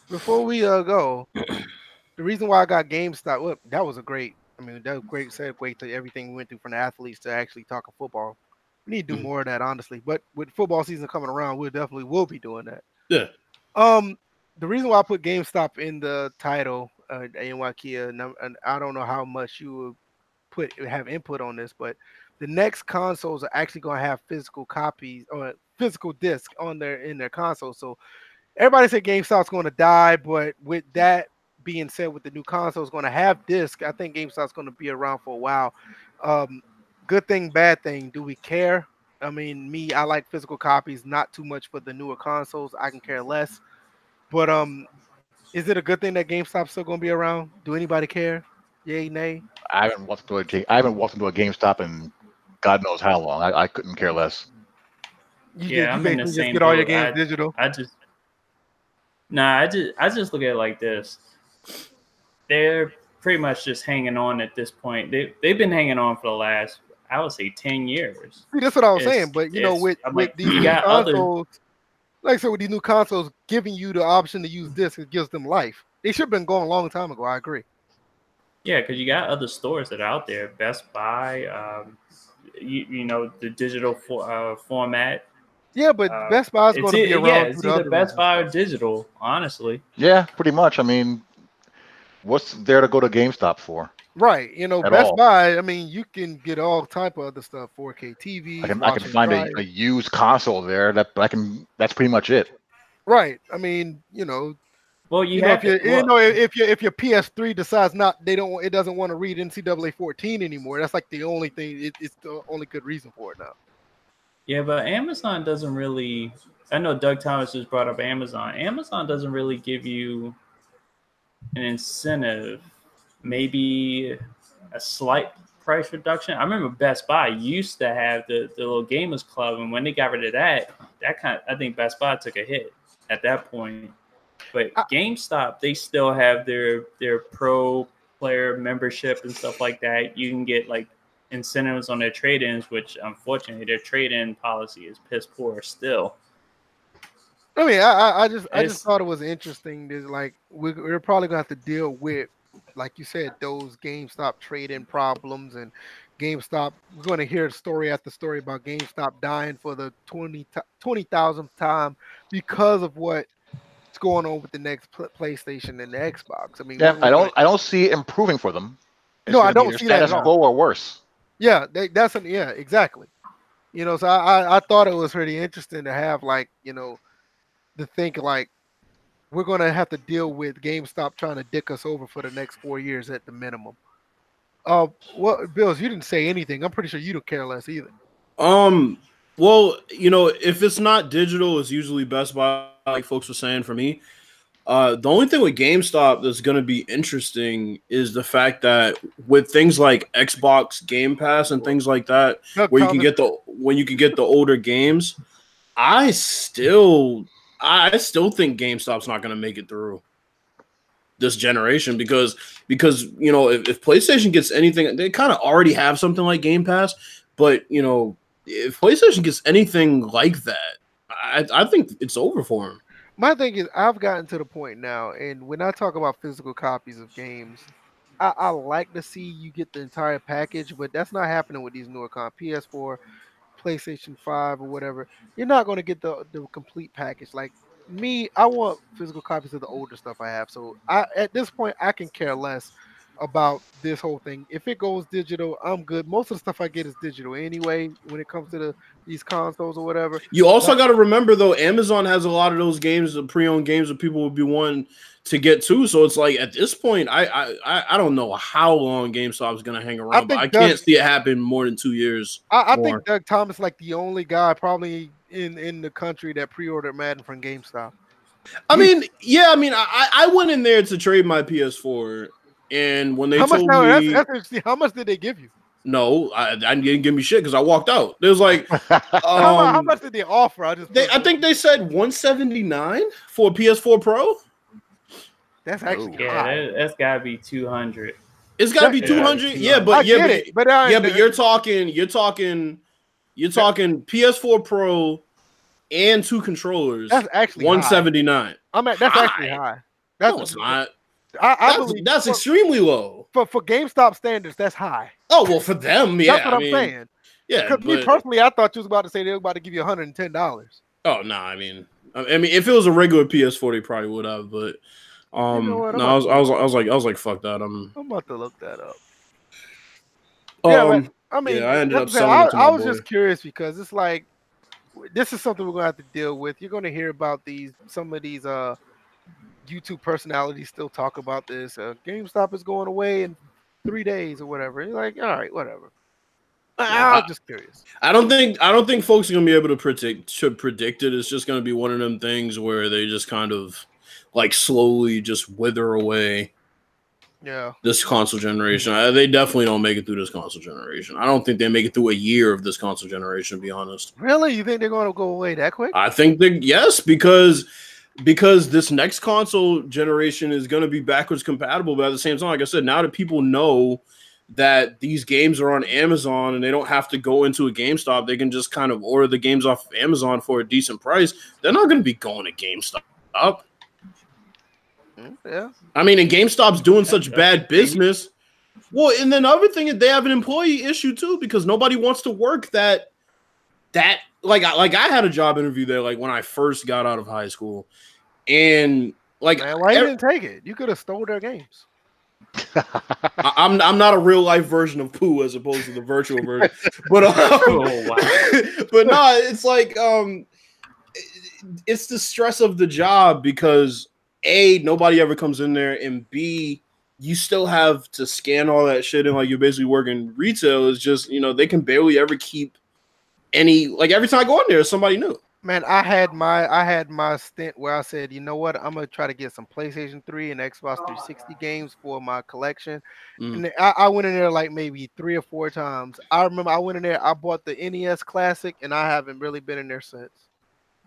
before we uh go, the reason why I got GameStop, well, that was a great. I mean, that was a great segue to everything we went through from the athletes to actually talking football. We need to do Mhm. more of that, honestly. But with football season coming around, we definitely will be doing that. Yeah. Um, the reason why I put GameStop in the title, uh, Wakia, and, I'm- and I don't know how much you would put have input on this, but the next consoles are actually going to have physical copies or physical disc on their in their console. So everybody said GameStop's going to die, but with that being said, with the new consoles going to have disc, I think GameStop's going to be around for a while. Um, good thing, bad thing. Do we care? I mean, me, I like physical copies, not too much for the newer consoles. I can care less. But um, is it a good thing that GameStop's still going to be around? Do anybody care? Yay, nay? I haven't walked into a haven't walked into a GameStop in God knows how long. I, I couldn't care less. You Yeah, get, I'm you in the just same get all your games I- digital. I just nah. I just I just look at it like this. They're pretty much just hanging on at this point. They they've been hanging on for the last I would say ten years. See, that's what I was It's- saying. But you know, with I'm with like, these you new got other- consoles, like I said, with these new consoles giving you the option to use disc, it gives them life. They should have been going a long time ago. I agree. Yeah, because you got other stores that are out there. Best Buy, um, you, you know the digital for, uh, format. Yeah, but Uh, Best Buy's It's going to be around. yeah, it's the either Best reasons. Buy or digital. Honestly, Yeah, pretty much. I mean, what's there to go to GameStop for? Right. You know, At Best all. Buy. I mean, you can get all type of other stuff. 4K TV. I can I can find a, a used console there. That I can. That's pretty much it. Right. I mean, you know, well, you, you, know, if you, to, you well, know, if your if your PS3 decides not, they don't, it doesn't want to read NCAA 14 anymore. That's like the only thing. It, it's the only good reason for it now. Yeah, but Amazon doesn't really. I know Doug Thomas just brought up Amazon. Amazon doesn't really give you an incentive, maybe a slight price reduction. I remember Best Buy used to have the, the little gamers club, and when they got rid of that, that kind of, I think Best Buy took a hit at that point. But I- GameStop, they still have their their pro player membership and stuff like that. You can get like incentives on their trade-ins, which unfortunately their trade-in policy is piss poor still. I mean, I, I, I just, I It's- just thought it was interesting. That like we're, we're probably gonna have to deal with, like you said, those GameStop trade-in problems and GameStop. We're gonna hear story after story about GameStop dying for the 20 20,000th time because of what's going on with the next PlayStation and the Xbox. I mean, Yeah, I don't. gonna- I don't see it improving for them. No, I don't see that at status all. or worse. Yeah, they, that's an, yeah, exactly. You know, so I, I I thought it was pretty interesting to have like you know, to think like we're gonna have to deal with GameStop trying to dick us over for the next four years at the minimum. Uh, what Bills? You didn't say anything. I'm pretty sure you don't care less either. Um. Well, you know, if it's not digital, it's usually Best Buy, like folks were saying. For me, uh, the only thing with GameStop that's going to be interesting is the fact that with things like Xbox Game Pass and things like that, Doug where you can get the when you can get the older games, I still, I still think GameStop's not going to make it through this generation because because you know if, if PlayStation gets anything, they kind of already have something like Game Pass, but you know if PlayStation gets anything like that, I, I think it's over for him. My thing is, I've gotten to the point now, and when I talk about physical copies of games, I, I like to see you get the entire package, but that's not happening with these newer con PS4, PlayStation 5, or whatever. You're not going to get the, the complete package. Like me, I want physical copies of the older stuff I have. So I, at this point, I can care less. About this whole thing. If it goes digital, I'm good. Most of the stuff I get is digital anyway. When it comes to the these consoles or whatever. You also got to remember though, Amazon has a lot of those games, the pre-owned games that people would be wanting to get to. So it's like at this point, I I I don't know how long GameStop is going to hang around, I but I Doug, can't see it happen more than two years. I, I think Doug Thomas like the only guy probably in in the country that pre-ordered Madden from GameStop. I mean, yeah, I mean, I I went in there to trade my PS4 and when they how told much, me, that's, that's, how much did they give you? No, I, I didn't give me shit because I walked out. It was like, um, how, how, much did they offer? I just, they, I think they said one seventy nine for a PS4 Pro. That's actually yeah, high. that, has gotta be two hundred. It's gotta be two hundred. Yeah, but yeah, but, it, but yeah, but you're talking, you're talking, you're talking PS4 Pro and two controllers. That's actually one seventy nine. I'm at that's high. actually high. That's no, it's not. I, I that's, believe that's for, extremely low for for GameStop standards. That's high. Oh well, for them, yeah. That's what I am saying. Yeah, because me personally, I thought you was about to say they were about to give you 110 dollars. Oh no, nah, I mean, I mean, if it was a regular PS4, they probably would have. But um, you know no, I was, I was, I was like, I was like, fuck that. I'm, I'm about to look that up. Um, yeah, I mean, yeah, I ended up selling I, I was boy. just curious because it's like this is something we're gonna have to deal with. You're gonna hear about these some of these uh YouTube personalities still talk about this. Uh, GameStop is going away in three days or whatever. You're like, all right, whatever. I, am just curious. I don't think I don't think folks are gonna be able to predict to predict it. It's just gonna be one of them things where they just kind of like slowly just wither away. Yeah. This console generation, I, they definitely don't make it through this console generation. I don't think they make it through a year of this console generation. To be honest. Really, you think they're going to go away that quick? I think that yes, because because this next console generation is going to be backwards compatible. But at the same time, like I said, now that people know that these games are on Amazon and they don't have to go into a GameStop, they can just kind of order the games off of Amazon for a decent price. They're not going to be going to GameStop. Yeah. I mean, and GameStop's doing such bad business. Well, and then other thing is they have an employee issue too because nobody wants to work that that like I like I had a job interview there like when I first got out of high school, and like Man, why you didn't take it? You could have stole their games. I, am I'm not a real life version of Pooh as opposed to the virtual version, but um, oh, wow. but no, it's like um, it's the stress of the job because a nobody ever comes in there, and b you still have to scan all that shit and like you're basically working retail. Is just you know they can barely ever keep any like every time I go in there, somebody new. Man, I had my I had my stint where I said, you know what, I'm gonna try to get some PlayStation 3 and Xbox 360 games for my collection. Mm. And I, I, went in there like maybe three or four times. I remember I went in there, I bought the NES Classic, and I haven't really been in there since.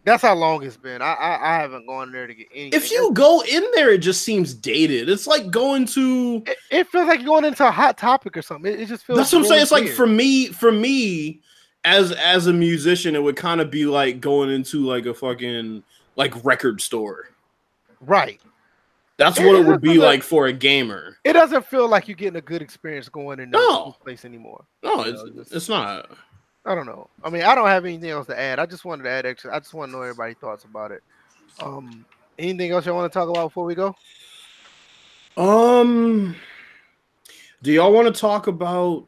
That's how long it's been. I I, I haven't gone there to get anything. If you go in there, it just seems dated. It's like going to. It, it feels like going into a hot topic or something. It, it just feels. That's what I'm saying. It's weird. like for me, for me, as as a musician, it would kind of be like going into like a fucking like record store. Right. That's what it, it would be like for a gamer. It doesn't feel like you're getting a good experience going in no. place anymore. No, it's, know, just, it's not. I don't know. I mean, I don't have anything else to add. I just wanted to add extra. I just want to know everybody's thoughts about it. Um, anything else you want to talk about before we go? Um, do y'all want to talk about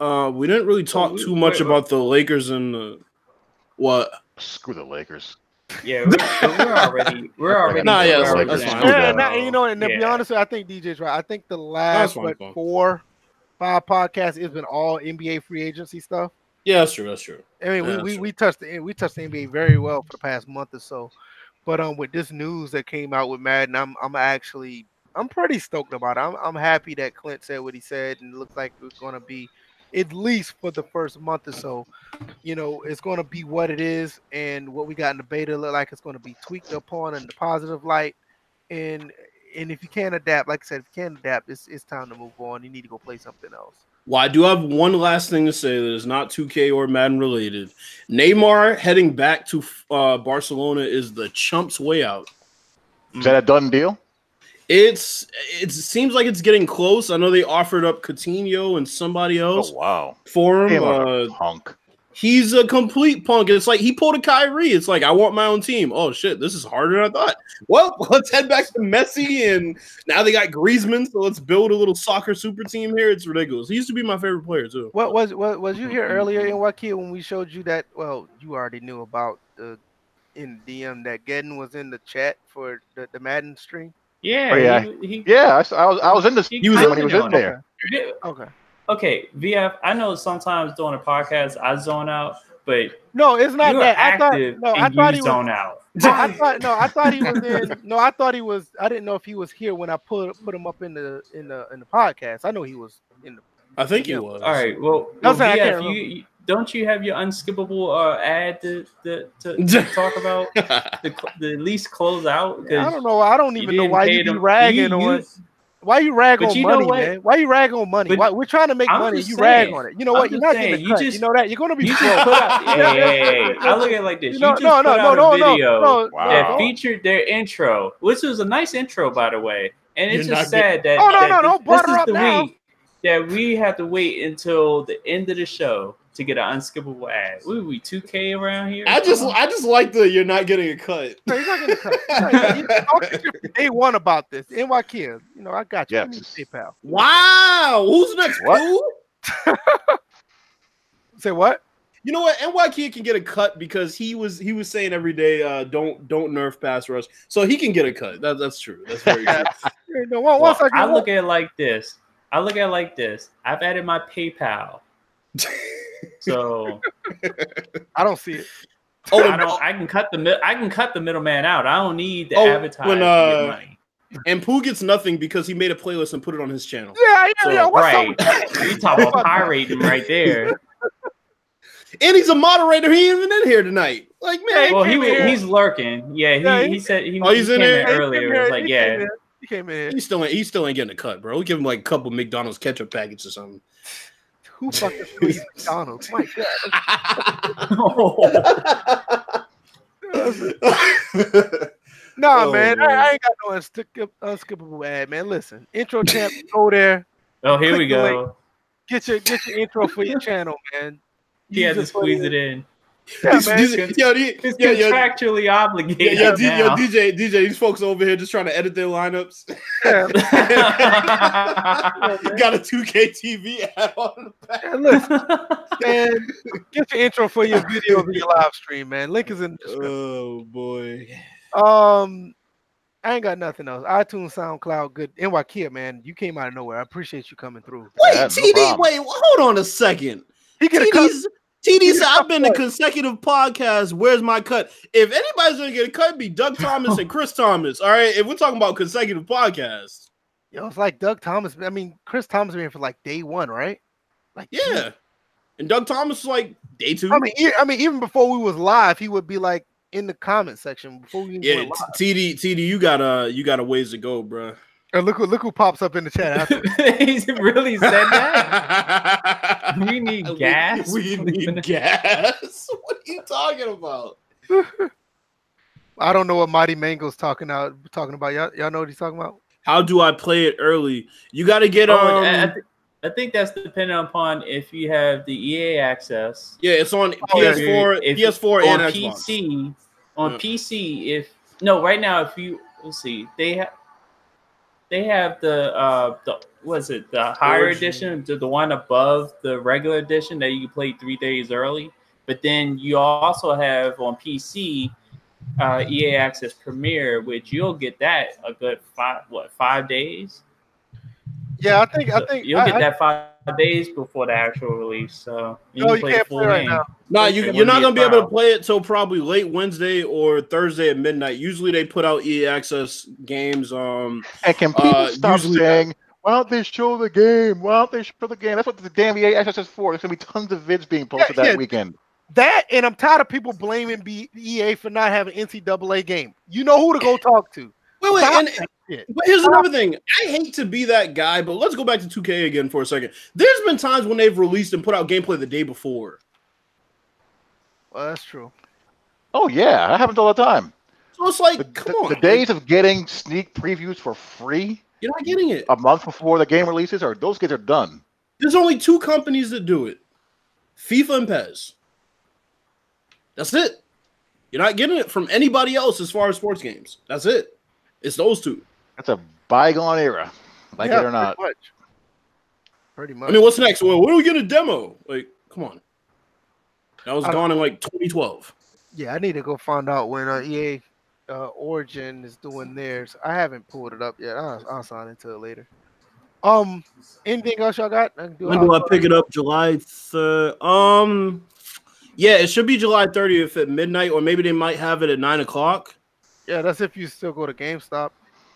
uh, we didn't really talk too much about the Lakers and the what? Screw the Lakers. Yeah, we're, we're already we're already. nah, yeah, that's, that's fine. Yeah, nah, you know, and to yeah. be honest, I think DJ's right. I think the last what, four, five podcasts has been all NBA free agency stuff. Yeah, that's true. That's true. I mean, yeah, we, we, we touched the we touched the NBA very well for the past month or so, but um, with this news that came out with Madden, I'm I'm actually I'm pretty stoked about it. I'm I'm happy that Clint said what he said, and it looks like it's going to be at least for the first month or so. You know, it's going to be what it is, and what we got in the beta look like it's going to be tweaked upon in the positive light. And and if you can't adapt, like I said, if you can't adapt, it's it's time to move on. You need to go play something else. Well, I do have one last thing to say that is not 2K or Madden related. Neymar heading back to uh, Barcelona is the chump's way out. Is that a done deal? It's it seems like it's getting close. I know they offered up Coutinho and somebody else. Oh wow! For him, uh, punk. He's a complete punk. It's like he pulled a Kyrie. It's like I want my own team. Oh shit, this is harder than I thought. Well, let's head back to Messi, and now they got Griezmann. So let's build a little soccer super team here. It's ridiculous. He used to be my favorite player too. What was what was you here earlier in Wakia when we showed you that? Well, you already knew about the in DM that Gedden was in the chat for the, the Madden stream. Yeah, Oh, yeah. He, he, Yeah, I, s- I was I was in this He when was he was in in there. Yeah, Okay. Okay, VF. I know sometimes during a podcast I zone out, but No, it's not that. I thought no, I thought he was. zone out. No, I thought no, I thought he was in. No, I thought he was. I didn't know if he was here when I put put him up in the in the in the podcast. I know he was in the. I think he was. All right. Well, well That's not- I can't VF, you, you don't you have your unskippable uh, ad to, to, to, to talk about the, cl- the least close out? 'Cause I don't know. I don't even know why you be ragging you- on. you- Why you rag on you know money, man? Why you rag on money? Why we're trying to make I'm money? just You rag on it. You know I'm what? You're not saying, getting you cut. just- you know that. You're gonna be You just put out. Hey, hey, hey, I look at it like this. You You, know, just no, put no, out no, a no, video no, Wow. that no. featured their intro, which was a nice intro, by the way. And it's You're just not sad that, Oh, no, that no, this, don't butter this is up the now. week that we have to wait until the end of the show to get an unskippable ad. We we two K around here. I just I just like the you're not getting a cut. No, you're not gonna cut. No, you- don't think you're day one about this. NYK, you know, I got you. Yes. PayPal. Wow, who's next? What? Pooh? Say what? You know what? NY can get a cut because he was he was saying every day, uh, don't don't nerf pass rush, so he can get a cut. That, that's true. That's very true. Hey, No, one, Well. I look at it like this. I look at it like this. I've added my PayPal, so I don't see it. oh, I don't. I can cut the mid- I can cut the middleman out. I don't need the Oh, advertise when, to uh, get money. and Pooh gets nothing because he made a playlist and put it on his channel. Yeah, yeah, So, yeah. What's right, up? with that? you talk about pirating right there. And he's a moderator. He ain't even in here tonight. Like man, Well, he came was, here. he's lurking. Yeah, he, Yeah, he- he said he, Oh, he's he in came there? in He came earlier. here, It was like, he yeah, came in. He came in. he still ain't he still ain't getting a cut, bro. We'll give him like a couple McDonald's ketchup packets or something. Who fucking eats McDonald's? My God. Nah, Oh, man, man. I, I ain't got no unskip, unskippable ad, man. Listen, intro champ, go there, oh, here we Click the go. get your get your intro for your channel, man. He had to squeeze it in. Yeah, These- man. these- yo, the- It's yeah, yeah, contractually yeah, obligated yeah, D- yo. DJ, DJ, these folks over here just trying to edit their lineups. Yeah, Got a 2K TV ad on the back. man, listen, man, get your intro for your video of your live stream, man. Link is in the description. Oh boy. Um, I ain't got nothing else. iTunes, SoundCloud, good. NYKia, man, you came out of nowhere. I appreciate you coming through. Wait, Yeah, no TD, problem. wait, hold on a second. He could have cut. TD's TD said, I've been to consecutive podcasts. Where's my cut? If anybody's gonna get a cut, it'd be Doug Thomas and Chris Thomas. All right. If we're talking about consecutive podcasts. Yo, it's like Doug Thomas. I mean, Chris Thomas been here for like day one, right? Like, Yeah. And Doug Thomas is like day two. I mean, I mean, even before we was live, he would be like in the comment section before we yeah, went live. TD, TD, you got uh you got a ways to go, bro. And look who look who pops up in the chat. After. He's really said that. We need gas. We, we need gas. What are you talking about? I don't know what Mighty Mango's talking out talking about. Y'all, y'all know what he's talking about? How do I play it early? You got to get Oh, um. I, I thi- I think that's dependent upon if you have the EA access. yeah, it's on Oh. PS4, If- PS4 on and Xbox. PC. On Yeah. PC, if no, right now, if you let's see, they have they have the uh the was it the higher Origin. edition, the, the one above the regular edition that you play three days early. But then you also have on PC uh, EA Access Premier, which you'll get that a good five what five days. Yeah, I think I think you'll I- get I- that five days before the actual release. So you No, can you play can't the full play right game. now. Nah, It you, wouldn't you're not gonna be able to play it till probably late Wednesday or Thursday at midnight. Usually they put out EA Access games. Um, And can people Uh, stop usually- saying, "Why don't they show the game? Why don't they show the game?" That's what the damn EA access is for. There's gonna be tons of vids being posted Yeah, that yeah. weekend. that, and I'm tired of people blaming B- EA for not having NCAA game. You know who to go talk to. Wait, wait, and, but here's another thing. I hate to be that guy, but let's go back to 2K again for a second. There's been times when they've released and put out gameplay the day before. Well, that's true. Oh yeah, that happens all the time. So it's like, The, come the- on, the days of getting sneak previews for free you're not getting it. a month before the game releases, or those kids are done. There's only two companies that do it: FIFA and PES. That's it. You're not getting it from anybody else as far as sports games. That's it. It's those two. That's a bygone era, like Yeah, it or not. Pretty much. Pretty much. I mean, what's next? Well, when do we get a demo? Like, come on. That was I- gone in like 2012. yeah, I need to go find out when uh, EA uh, Origin is doing theirs. I haven't pulled it up yet. I'll, I'll sign into it later. Um, anything else y'all got? Do When do I pick it up? July third. Um, yeah, it should be July 30th at midnight, or maybe they might have it at nine o'clock. Yeah, that's if you still go to GameStop.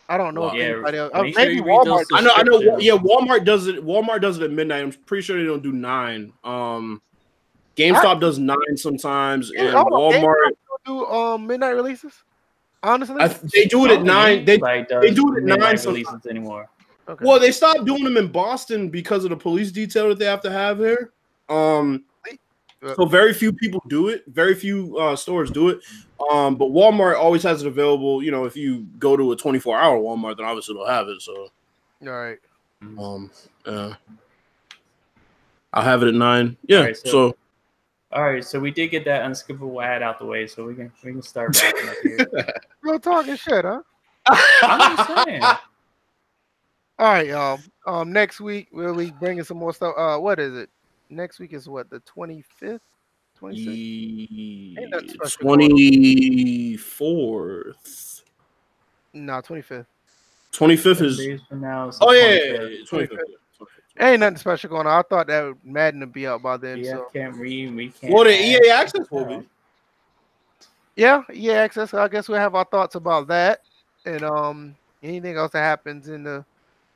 I don't know if Yeah, anybody else. Uh, make sure maybe Walmart. I know, I know. Subscription. Yeah, Walmart does it. Walmart does it at midnight. I'm pretty sure they don't do nine. Um, GameStop does nine sometimes, and Yeah, oh, Walmart do um midnight releases. Honestly, I, they do it at nine. They like they do it at midnight nine sometimes. releases anymore. okay. well, they stopped doing them in Boston because of the police detail that they have to have here. Um, so very few people do it. Very few uh, stores do it. Um, but Walmart always has it available. You know, if you go to a 24 hour Walmart, then obviously they'll have it. So, all right. um, uh, I'll have it at nine. Yeah. Alright, so, so- All right, so we did get that unskippable ad out the way, so we can we can start wrapping up here. Real talking shit, huh? I'm just saying. All right, y'all. Um, next week we'll be bringing some more stuff. Uh, what is it? Next week is what the twenty fifth, twenty sixth. Ain't nothing special going on. twenty fourth, No, twenty fifth. twenty fifth is. days from now, it's the Oh yeah, yeah, 25th. yeah, twenty fifth. Ain't nothing special going on. I thought that Madden would be out by then. Yeah, So can't read. We can't. Well, the. EA access will be. yeah, yeah, access. I guess we'll have our thoughts about that, and um, anything else that happens in the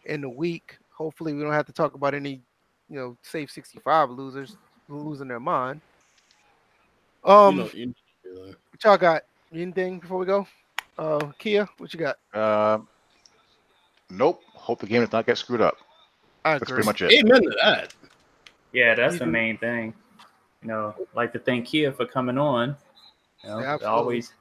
in the week. Hopefully, we don't have to talk about any, you know, save sixty five losers losing their mind. Um, you know, you know, what y'all got? Anything before we go? Uh, Kia, what you got? Uh, nope. Hope the game does not get screwed up. I That's agree. pretty much it. Amen to that. Yeah, that's the Mhm. main thing. You know, like to thank Kia for coming on. You know, Yeah, absolutely. always.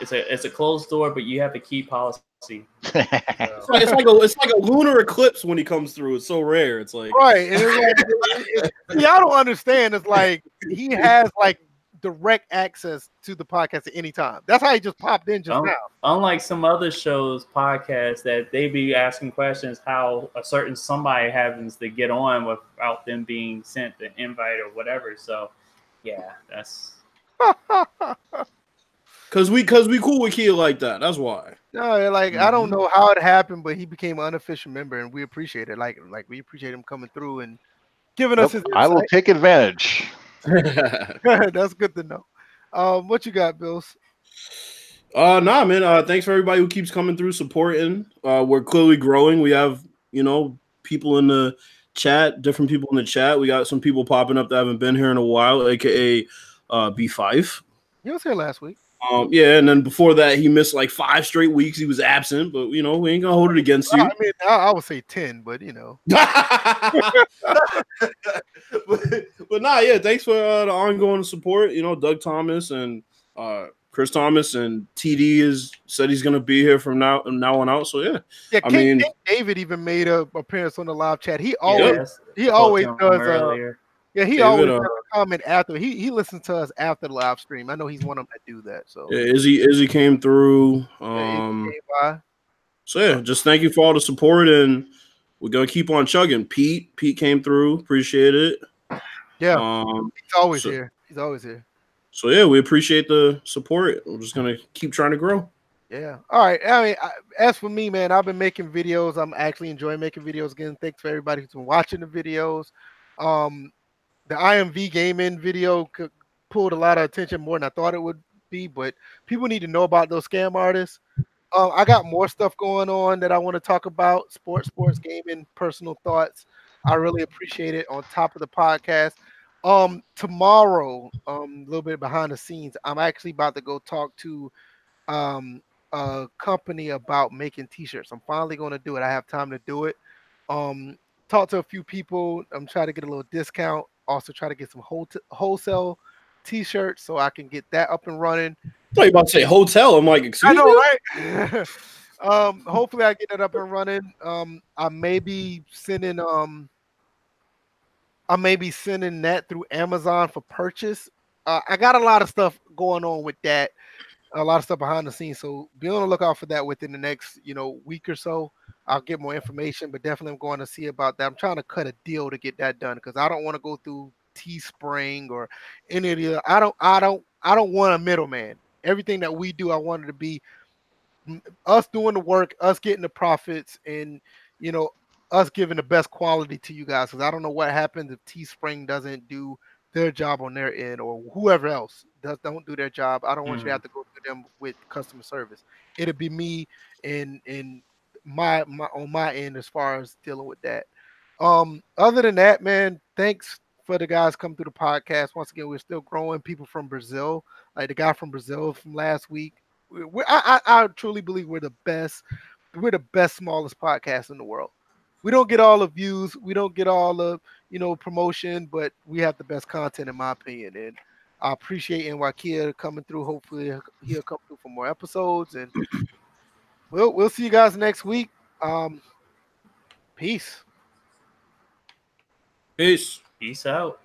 It's a it's a closed door, but you have the key policy. So, It's like, it's like a it's like a lunar eclipse when he comes through. It's so rare. It's like Right. And it's like, it- it- y'all don't understand. It's like he has like direct access to the podcast at any time. That's how he just popped in just Oh. now. unlike some other shows, podcasts that they be asking questions how a certain somebody happens to get on without them being sent the invite or whatever. So, yeah, that's because we because we cool with Kia like that. That's why. No, like I don't Mhm. know how it happened, but he became an unofficial member, and we appreciate it. Like, like we appreciate him coming through and giving us Nope, his. I will take advantage. That's good to know. Um, what you got, Bills? Uh, nah, man. Uh, thanks for everybody who keeps coming through supporting. Uh, we're clearly growing. We have you know people in the chat, different people in the chat. We got some people popping up that haven't been here in a while, aka uh, B five. You was here last week. Um, yeah, and then before that, he missed like five straight weeks. He was absent, but you know we ain't gonna hold it against you. I mean, I, I would say ten, but you know, but, but nah, yeah. Thanks for uh, the ongoing support. You know, Doug Thomas and uh, Chris Thomas and TD is said he's gonna be here from now now on out. So yeah, yeah. I King, mean- King David even made a appearance on the live chat. He always, that's- he always spoke does. Uh, earlier. Yeah, he David, always uh, comment after. He he listens to us after the live stream. I know he's one of them that do that. So yeah Izzy Izzy came through. yeah, Um, came so yeah, just thank you for all the support, and we're gonna keep on chugging. Pete Pete came through. Appreciate it. yeah, Um, he's always so- here. He's always here. so yeah, we appreciate the support. We're just gonna keep trying to grow. Yeah. All right. I mean, I, as for me, man, I've been making videos. I'm actually enjoying making videos again. Thanks for everybody who's been watching the videos. Um, the IMV gaming video pulled a lot of attention more than I thought it would be, but people need to know about those scam artists. Uh, I got more stuff going on that I want to talk about sports, sports gaming, personal thoughts. I really appreciate it on top of the podcast. Um, tomorrow, um, a little bit behind the scenes, I'm actually about to go talk to um a company about making t-shirts. I'm finally going to do it. I have time to do it. Um talk to a few people. I'm trying to get a little discount. Also try to get some whole wholesale t-shirts so I can get that up and running. I thought you about to say hotel. I'm like, excuse I know, right? um hopefully I get it up and running. Um I may be sending um I may be sending that through Amazon for purchase. uh, I got a lot of stuff going on with that, a lot of stuff behind the scenes. So be on the lookout for that within the next, you know, week or so. I'll get more information, but definitely I'm going to see about that. I'm trying to cut a deal to get that done because I don't want to go through Teespring or any of the. I don't. I don't. I don't want a middleman. Everything that we do, I want it to be us doing the work, us getting the profits, and you know, us giving the best quality to you guys. Because I don't know what happens if Teespring doesn't do their job on their end, or whoever else does don't do their job. I don't want mm. you to have to go through them with customer service. It'll be me and and my my on my end as far as dealing with that. Um, other than that, man, thanks for the guys come through the podcast. Once again, we're still growing. People from Brazil, like the guy from Brazil from last week. We're, I, I, I truly believe we're the best. We're the best, smallest podcast in the world. We don't get all the views. We don't get all the you know promotion, but we have the best content in my opinion. And I appreciate NYKia coming through. Hopefully he'll come through for more episodes. And we'll we'll see you guys next week. Um, peace. Peace. Peace out.